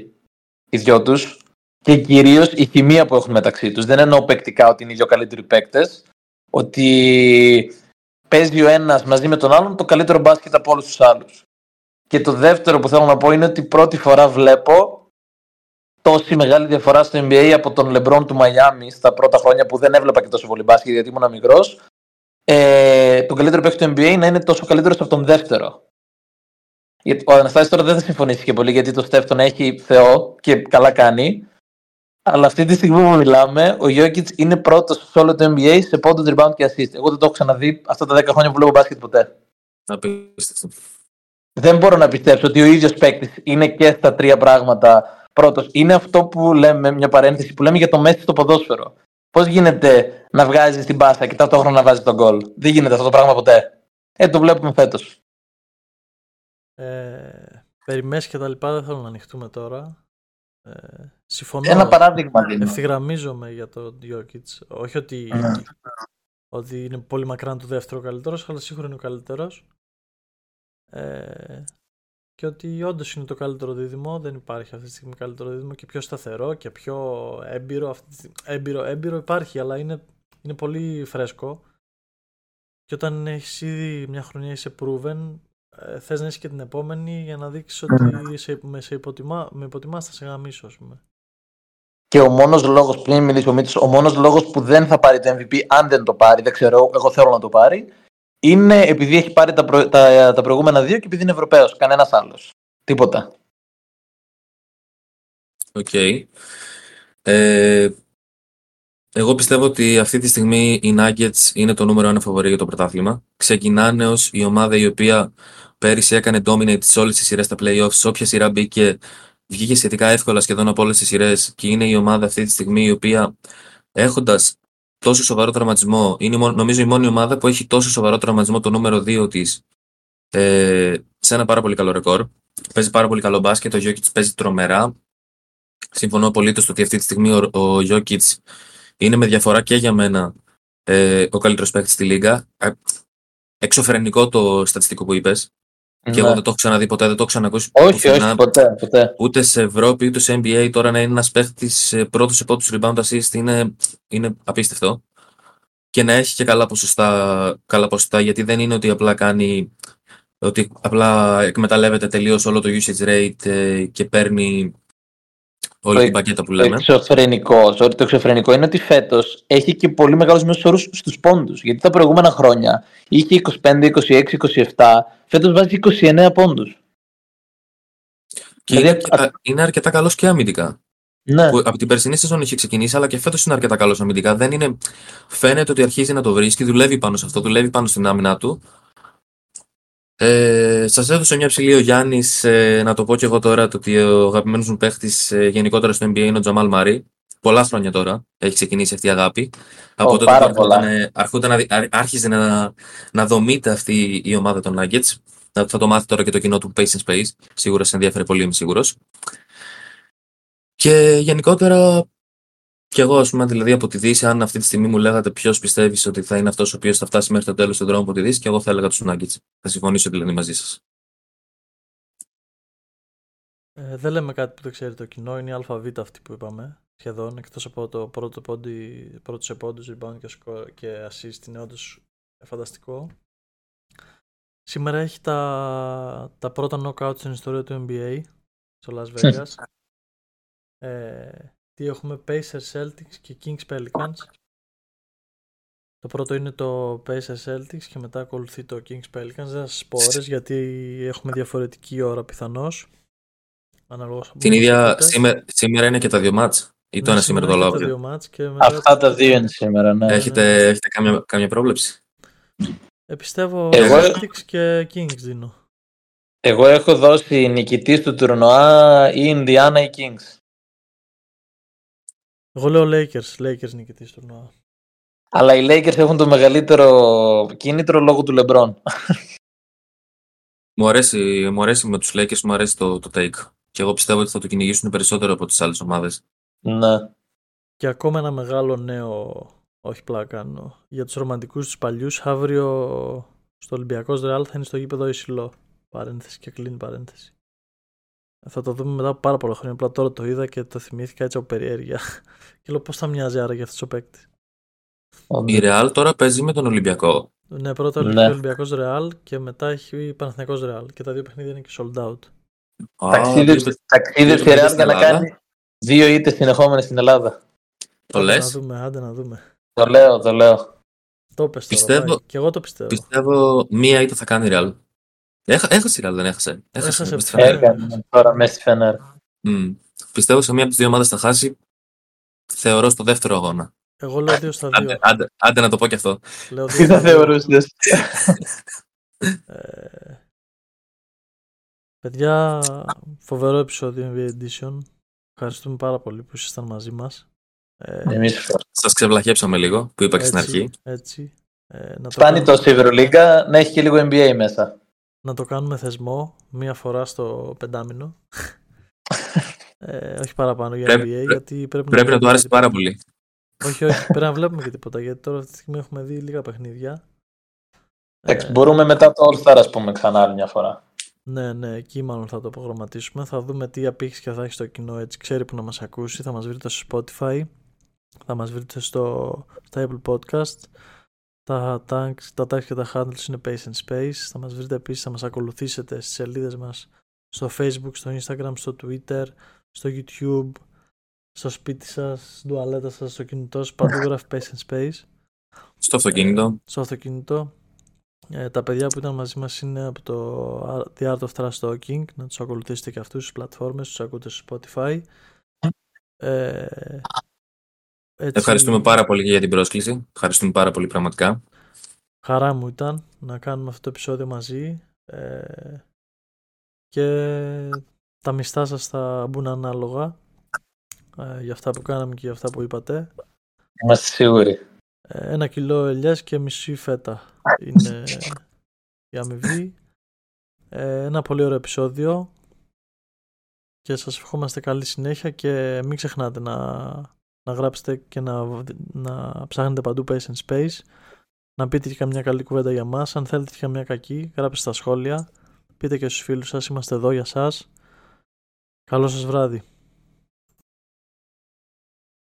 οι δυο τους, και κυρίως η χημεία που έχουν μεταξύ τους. Δεν εννοώ παικτικά ότι είναι οι δύο καλύτεροι παίκτες, ότι παίζει ο ένας μαζί με τον άλλον το καλύτερο μπάσκετ από όλους τους άλλους. Και το δεύτερο που θέλω να πω είναι ότι πρώτη φορά βλέπω τόση μεγάλη διαφορά στο NBA από τον LeBron του Μαϊάμι στα πρώτα χρόνια που δεν έβλεπα και τόσο πολύ μπάσκετ γιατί ήμουν μικρός. Ε, τον καλύτερο παίκτη του NBA να είναι τόσο καλύτερος από τον δεύτερο. Γιατί ο Αναστάσης τώρα δεν θα συμφωνήσει και πολύ γιατί το Στεφ τον έχει Θεό και καλά κάνει. Αλλά αυτή τη στιγμή που μιλάμε, ο Jokic είναι πρώτος σε όλο το NBA σε πόντο, rebound και assist. Εγώ δεν το έχω ξαναδεί αυτά τα 10 χρόνια που βλέπω μπάσκετ ποτέ. Απίστευτο. Δεν μπορώ να πιστέψω ότι ο ίδιος παίκτης είναι και στα τρία πράγματα πρώτος. Είναι αυτό που λέμε, μια παρένθεση που λέμε για το Μέση στο ποδόσφαιρο. Πώς γίνεται να βγάζεις την μπάσα και ταυτόχρονα να βάζεις τον γκολ; Δεν γίνεται αυτό το πράγμα ποτέ. Ε, το βλέπουμε φέτος. ε, περιμές και τα λοιπά δεν θέλω να ανοιχτούμε τώρα. Ε, συμφωνώ. Ένα παράδειγμα δίνω. Ευθυγραμμίζομαι για το Jokic. Όχι ότι, Ναι. ότι είναι πολύ μακράν του δεύτερο καλύτερος, αλλά σίγουρα είναι ο καλύτερος. Ε, και ότι όντως είναι το καλύτερο δίδυμο. Δεν υπάρχει αυτή τη στιγμή καλύτερο δίδυμο και πιο σταθερό και πιο έμπειρο. Αυτή τη στιγμή- έμπειρο, έμπειρο υπάρχει, αλλά είναι, είναι πολύ φρέσκο. Και όταν έχεις ήδη μια χρονιά είσαι proven, ε, θες να είσαι και την επόμενη για να δείξεις ότι σε, με, σε υποτιμά, με υποτιμάς θα σε γαμίσω, ας πούμε. Και ο μόνος λόγος, πριν μιλήσει ο Μίτσος, ο μόνος λόγος που δεν θα πάρει το MVP, αν δεν το πάρει, δεν ξέρω, εγώ θέλω να το πάρει, είναι επειδή έχει πάρει τα, προ- τα, τα προηγούμενα δύο και επειδή είναι Ευρωπαίος. Κανένας άλλος. Τίποτα. Οκ. Ε, εγώ πιστεύω ότι αυτή τη στιγμή οι Nuggets είναι το νούμερο ένα φαβορή για το πρωτάθλημα. Ξεκινάνε ως η ομάδα η οποία πέρυσι έκανε dominate σε όλες τις σειρές στα playoffs, σε όποια σειρά μπήκε, βγήκε σχετικά εύκολα σχεδόν από όλες τις σειρές και είναι η ομάδα αυτή τη στιγμή η οποία έχοντας τόσο σοβαρό τραυματισμό, είναι η μόνη- νομίζω η μόνη ομάδα που έχει τόσο σοβαρό τραυματισμό το νούμερο 2 της ε, σε ένα πάρα πολύ καλό ρεκόρ. Παίζει πάρα πολύ καλό μπάσκετ, ο Jokic παίζει τρομερά. Συμφωνώ απολύτως ότι αυτή τη στιγμή ο, ο Jokic είναι με διαφορά και για μένα ε, ο καλύτερος παίκτης στη Λίγκα. Ε, εξωφρενικό το στατιστικό που είπες. Και εγώ Ναι. δεν το έχω ξαναδεί ποτέ, δεν το έχω ξανακούσει Όχι, πουθενά, όχι, ποτέ. ποτέ. ούτε σε Ευρώπη ούτε σε NBA. Τώρα να είναι ένας παίχτης πρώτος σε πρώτου rebound assist είναι, είναι απίστευτο. Και να έχει και καλά ποσοστά, καλά ποσοστά, γιατί δεν είναι ότι απλά κάνει. ότι απλά εκμεταλλεύεται τελείως όλο το usage rate ε, και παίρνει όλη Το- την πακέτα που Το λέμε. εξωφρενικό, sorry, το εξωφρενικό είναι ότι φέτος έχει και πολύ μεγάλους μέσου όρους στους πόντους. Γιατί τα προηγούμενα χρόνια είχε 25, 26, 27. Φέτος βάζει 29 πόντους. Και είναι Δηλαδή, αρκετά, είναι αρκετά καλός και αμυντικά. Ναι. Που από την περσινή σεζόν έχει ξεκινήσει, αλλά και φέτος είναι αρκετά καλός αμυντικά. Δεν είναι... Φαίνεται ότι αρχίζει να το βρίσκει, δουλεύει πάνω σε αυτό, δουλεύει πάνω στην άμυνα του. Ε, Σας έδωσε μια ψηλή ο Γιάννης, ε, να το πω και εγώ τώρα, το ότι ο αγαπημένος μου παίχτης ε, γενικότερα στο NBA είναι ο Τζαμάλ Μαρί. Πολλά χρόνια τώρα έχει ξεκινήσει αυτή η αγάπη. Από τότε πάρα που πολλά. αρχόταν, αρχόταν να, δι- άρχ- άρχιζε να, να δομείται αυτή η ομάδα των Nuggets. Θα, θα το μάθει τώρα και το κοινό του Pace and Space. Σίγουρα σε ενδιαφέρει πολύ, είμαι σίγουρος. Και γενικότερα, και εγώ, ας πούμε, δηλαδή από τη Δύση, αν αυτή τη στιγμή μου λέγατε ποιος πιστεύεις ότι θα είναι αυτός ο οποίος θα φτάσει μέχρι το τέλος του δρόμου από τη Δύση, και εγώ θα έλεγα τους Nuggets. Θα συμφωνήσω δηλαδή μαζί σας. Ε, δεν λέμε κάτι που δεν ξέρει το κοινό, είναι η ΑΒ αυτή που είπαμε σχεδόν, εκτός από το πρώτο πόντι, πρώτο σε πόντους, rebound και, score, και assist είναι όντως φανταστικό. Σήμερα έχει τα, τα πρώτα knockout στην ιστορία του NBA στο Las Vegas. ε, τι έχουμε, Pacers Celtics και Kings Pelicans. Το πρώτο είναι το Pacers Celtics και μετά ακολουθεί το Kings Pelicans. Δεν θα σας πω ώρες γιατί έχουμε διαφορετική ώρα πιθανώς. Αναλόγως από Την πού ίδια, ακούτε. σήμερα, σήμερα είναι και τα δύο μάτς. Ή το Ναι, ένα σήμερα το είναι άλλο και τα αύριο. δύο μάτς και μετά Αυτά τα δύο είναι σήμερα, ναι. Έχετε, έχετε κάμια, κάμια πρόβλεψη; Ε, πιστεύω Εγώ- Celtics και Kings δίνω. Εγώ έχω δώσει νικητής του τουρνουά ή Indiana ή Kings. Εγώ λέω Lakers, Lakers νικητής του τουρνουά. Αλλά οι Lakers έχουν το μεγαλύτερο κίνητρο λόγω του LeBron. Μου αρέσει, μου αρέσει με τους Lakers, μου αρέσει το, το take. Και εγώ πιστεύω ότι θα το κυνηγήσουν περισσότερο από τις άλλες ομάδες. ναι. Και ακόμα ένα μεγάλο νέο, όχι πλάκα κάνω, για τους ρομαντικούς τους παλιούς, αύριο στο Ολυμπιακός Ρεάλ θα είναι στο γήπεδο Ισηλό. Παρένθεση και κλείνει παρένθεση. Θα το δούμε μετά από πάρα πολλά χρόνια. Απλά τώρα το είδα και το θυμήθηκα έτσι από περιέργεια. και λέω πώς θα μοιάζει άραγε αυτός ο παίκτης; Η Real τώρα παίζει με τον Ολυμπιακό. Ναι, πρώτα Ναι. ναι. Ολυμπιακός Ρεάλ και μετά έχει Παναθηναϊκός Ρεάλ. Και τα δύο παιχνίδια είναι και sold out. Α, Ταξίδι δύο- ταξίδι δύο στη Real παιχνίδια για να στην Ελλάδα. κάνει δύο ήττες συνεχόμενε στην Ελλάδα. Το Άντε λες; Να δούμε, άντε να δούμε. Το λέω, το λέω. Το πες τώρα, Πιστεύω- πάει. Και εγώ το πιστεύω. Πιστεύω μία ήττα θα κάνει η Real. Έχα, έχασε η Real, δεν έχασε. Έχασε. Έχασε μες στη Ναι. Φενέρ. Έκανε τώρα μέσα στη Φενέρ. Μμ. Πιστεύω σε μία από τις δύο ομάδες θα χάσει. Θεωρώ στο δεύτερο αγώνα. Εγώ λέω 2 στα 2. Άντε, άντε, άντε να το πω και αυτό. Λέω Τι δύο θα στα δύο. θεωρούσες. Ε, Παιδιά, φοβερό επεισόδιο NBA Edition. Ευχαριστούμε πάρα πολύ που ήσασταν μαζί μας. Ε, Εμείς Σας ξεβλαχέψαμε λίγο, που είπα και στην έτσι, αρχή. Έτσι. Ε, να, το Φτάνει κάνουμε, τόσο η Ευρωλίγκα να έχει και λίγο NBA μέσα. Να το κάνουμε θεσμό μία φορά στο πεντάμινο. ε, όχι παραπάνω για Πρέπει- NBA, πρέ- γιατί πρέπει, Πρέπει να του βλέπουμε άρεσε και πάρα τίποτα. πολύ. Όχι, όχι, πρέπει να βλέπουμε και τίποτα, γιατί τώρα αυτή τη στιγμή έχουμε δει λίγα παιχνίδια. Εντάξει, μπορούμε μετά το All Star, ας πούμε, ξανά άλλη μια φορά. Ναι, ναι, εκεί μάλλον θα το προγραμματίσουμε. Θα δούμε τι απήχηση θα έχει στο κοινό, έτσι ξέρει που να μας ακούσει. Θα μας βρείτε στο Spotify, θα μας βρείτε στο, στα Apple Podcast. Τα tags, τα tags και τα handles είναι Pace and Space. Θα μας βρείτε επίσης, θα μας ακολουθήσετε στις σελίδες μας στο Facebook, στο Instagram, στο Twitter, στο YouTube, στο σπίτι σας, στην τουαλέτα σας, στο κινητό σας, παντού γράφει Pace and Space. Στο αυτοκίνητο. στο αυτοκίνητο. Ε, τα παιδιά που ήταν μαζί μας είναι από το The Art of Trash Talking, να τους ακολουθήσετε και αυτούς στις πλατφόρμες, τους ακούτε στο Spotify. Ε, έτσι, Ευχαριστούμε πάρα πολύ και για την πρόσκληση. Ευχαριστούμε πάρα πολύ πραγματικά. Χαρά μου ήταν να κάνουμε αυτό το επεισόδιο μαζί ε, και τα μιστά σας θα μπουν ανάλογα ε, για αυτά που κάναμε και για αυτά που είπατε. Είμαστε σίγουροι. Ε, ένα κιλό ελιές και μισή φέτα είναι η αμοιβή. Ε, ένα πολύ ωραίο επεισόδιο και σας ευχόμαστε καλή συνέχεια και μην ξεχνάτε να, να γράψετε και να, να ψάχνετε παντού Pace and Space να πείτε και καμιά καλή κουβέντα για μας αν θέλετε και καμιά κακή γράψτε στα σχόλια. Πείτε και στους φίλους σας είμαστε εδώ για σας. Καλό σας βράδυ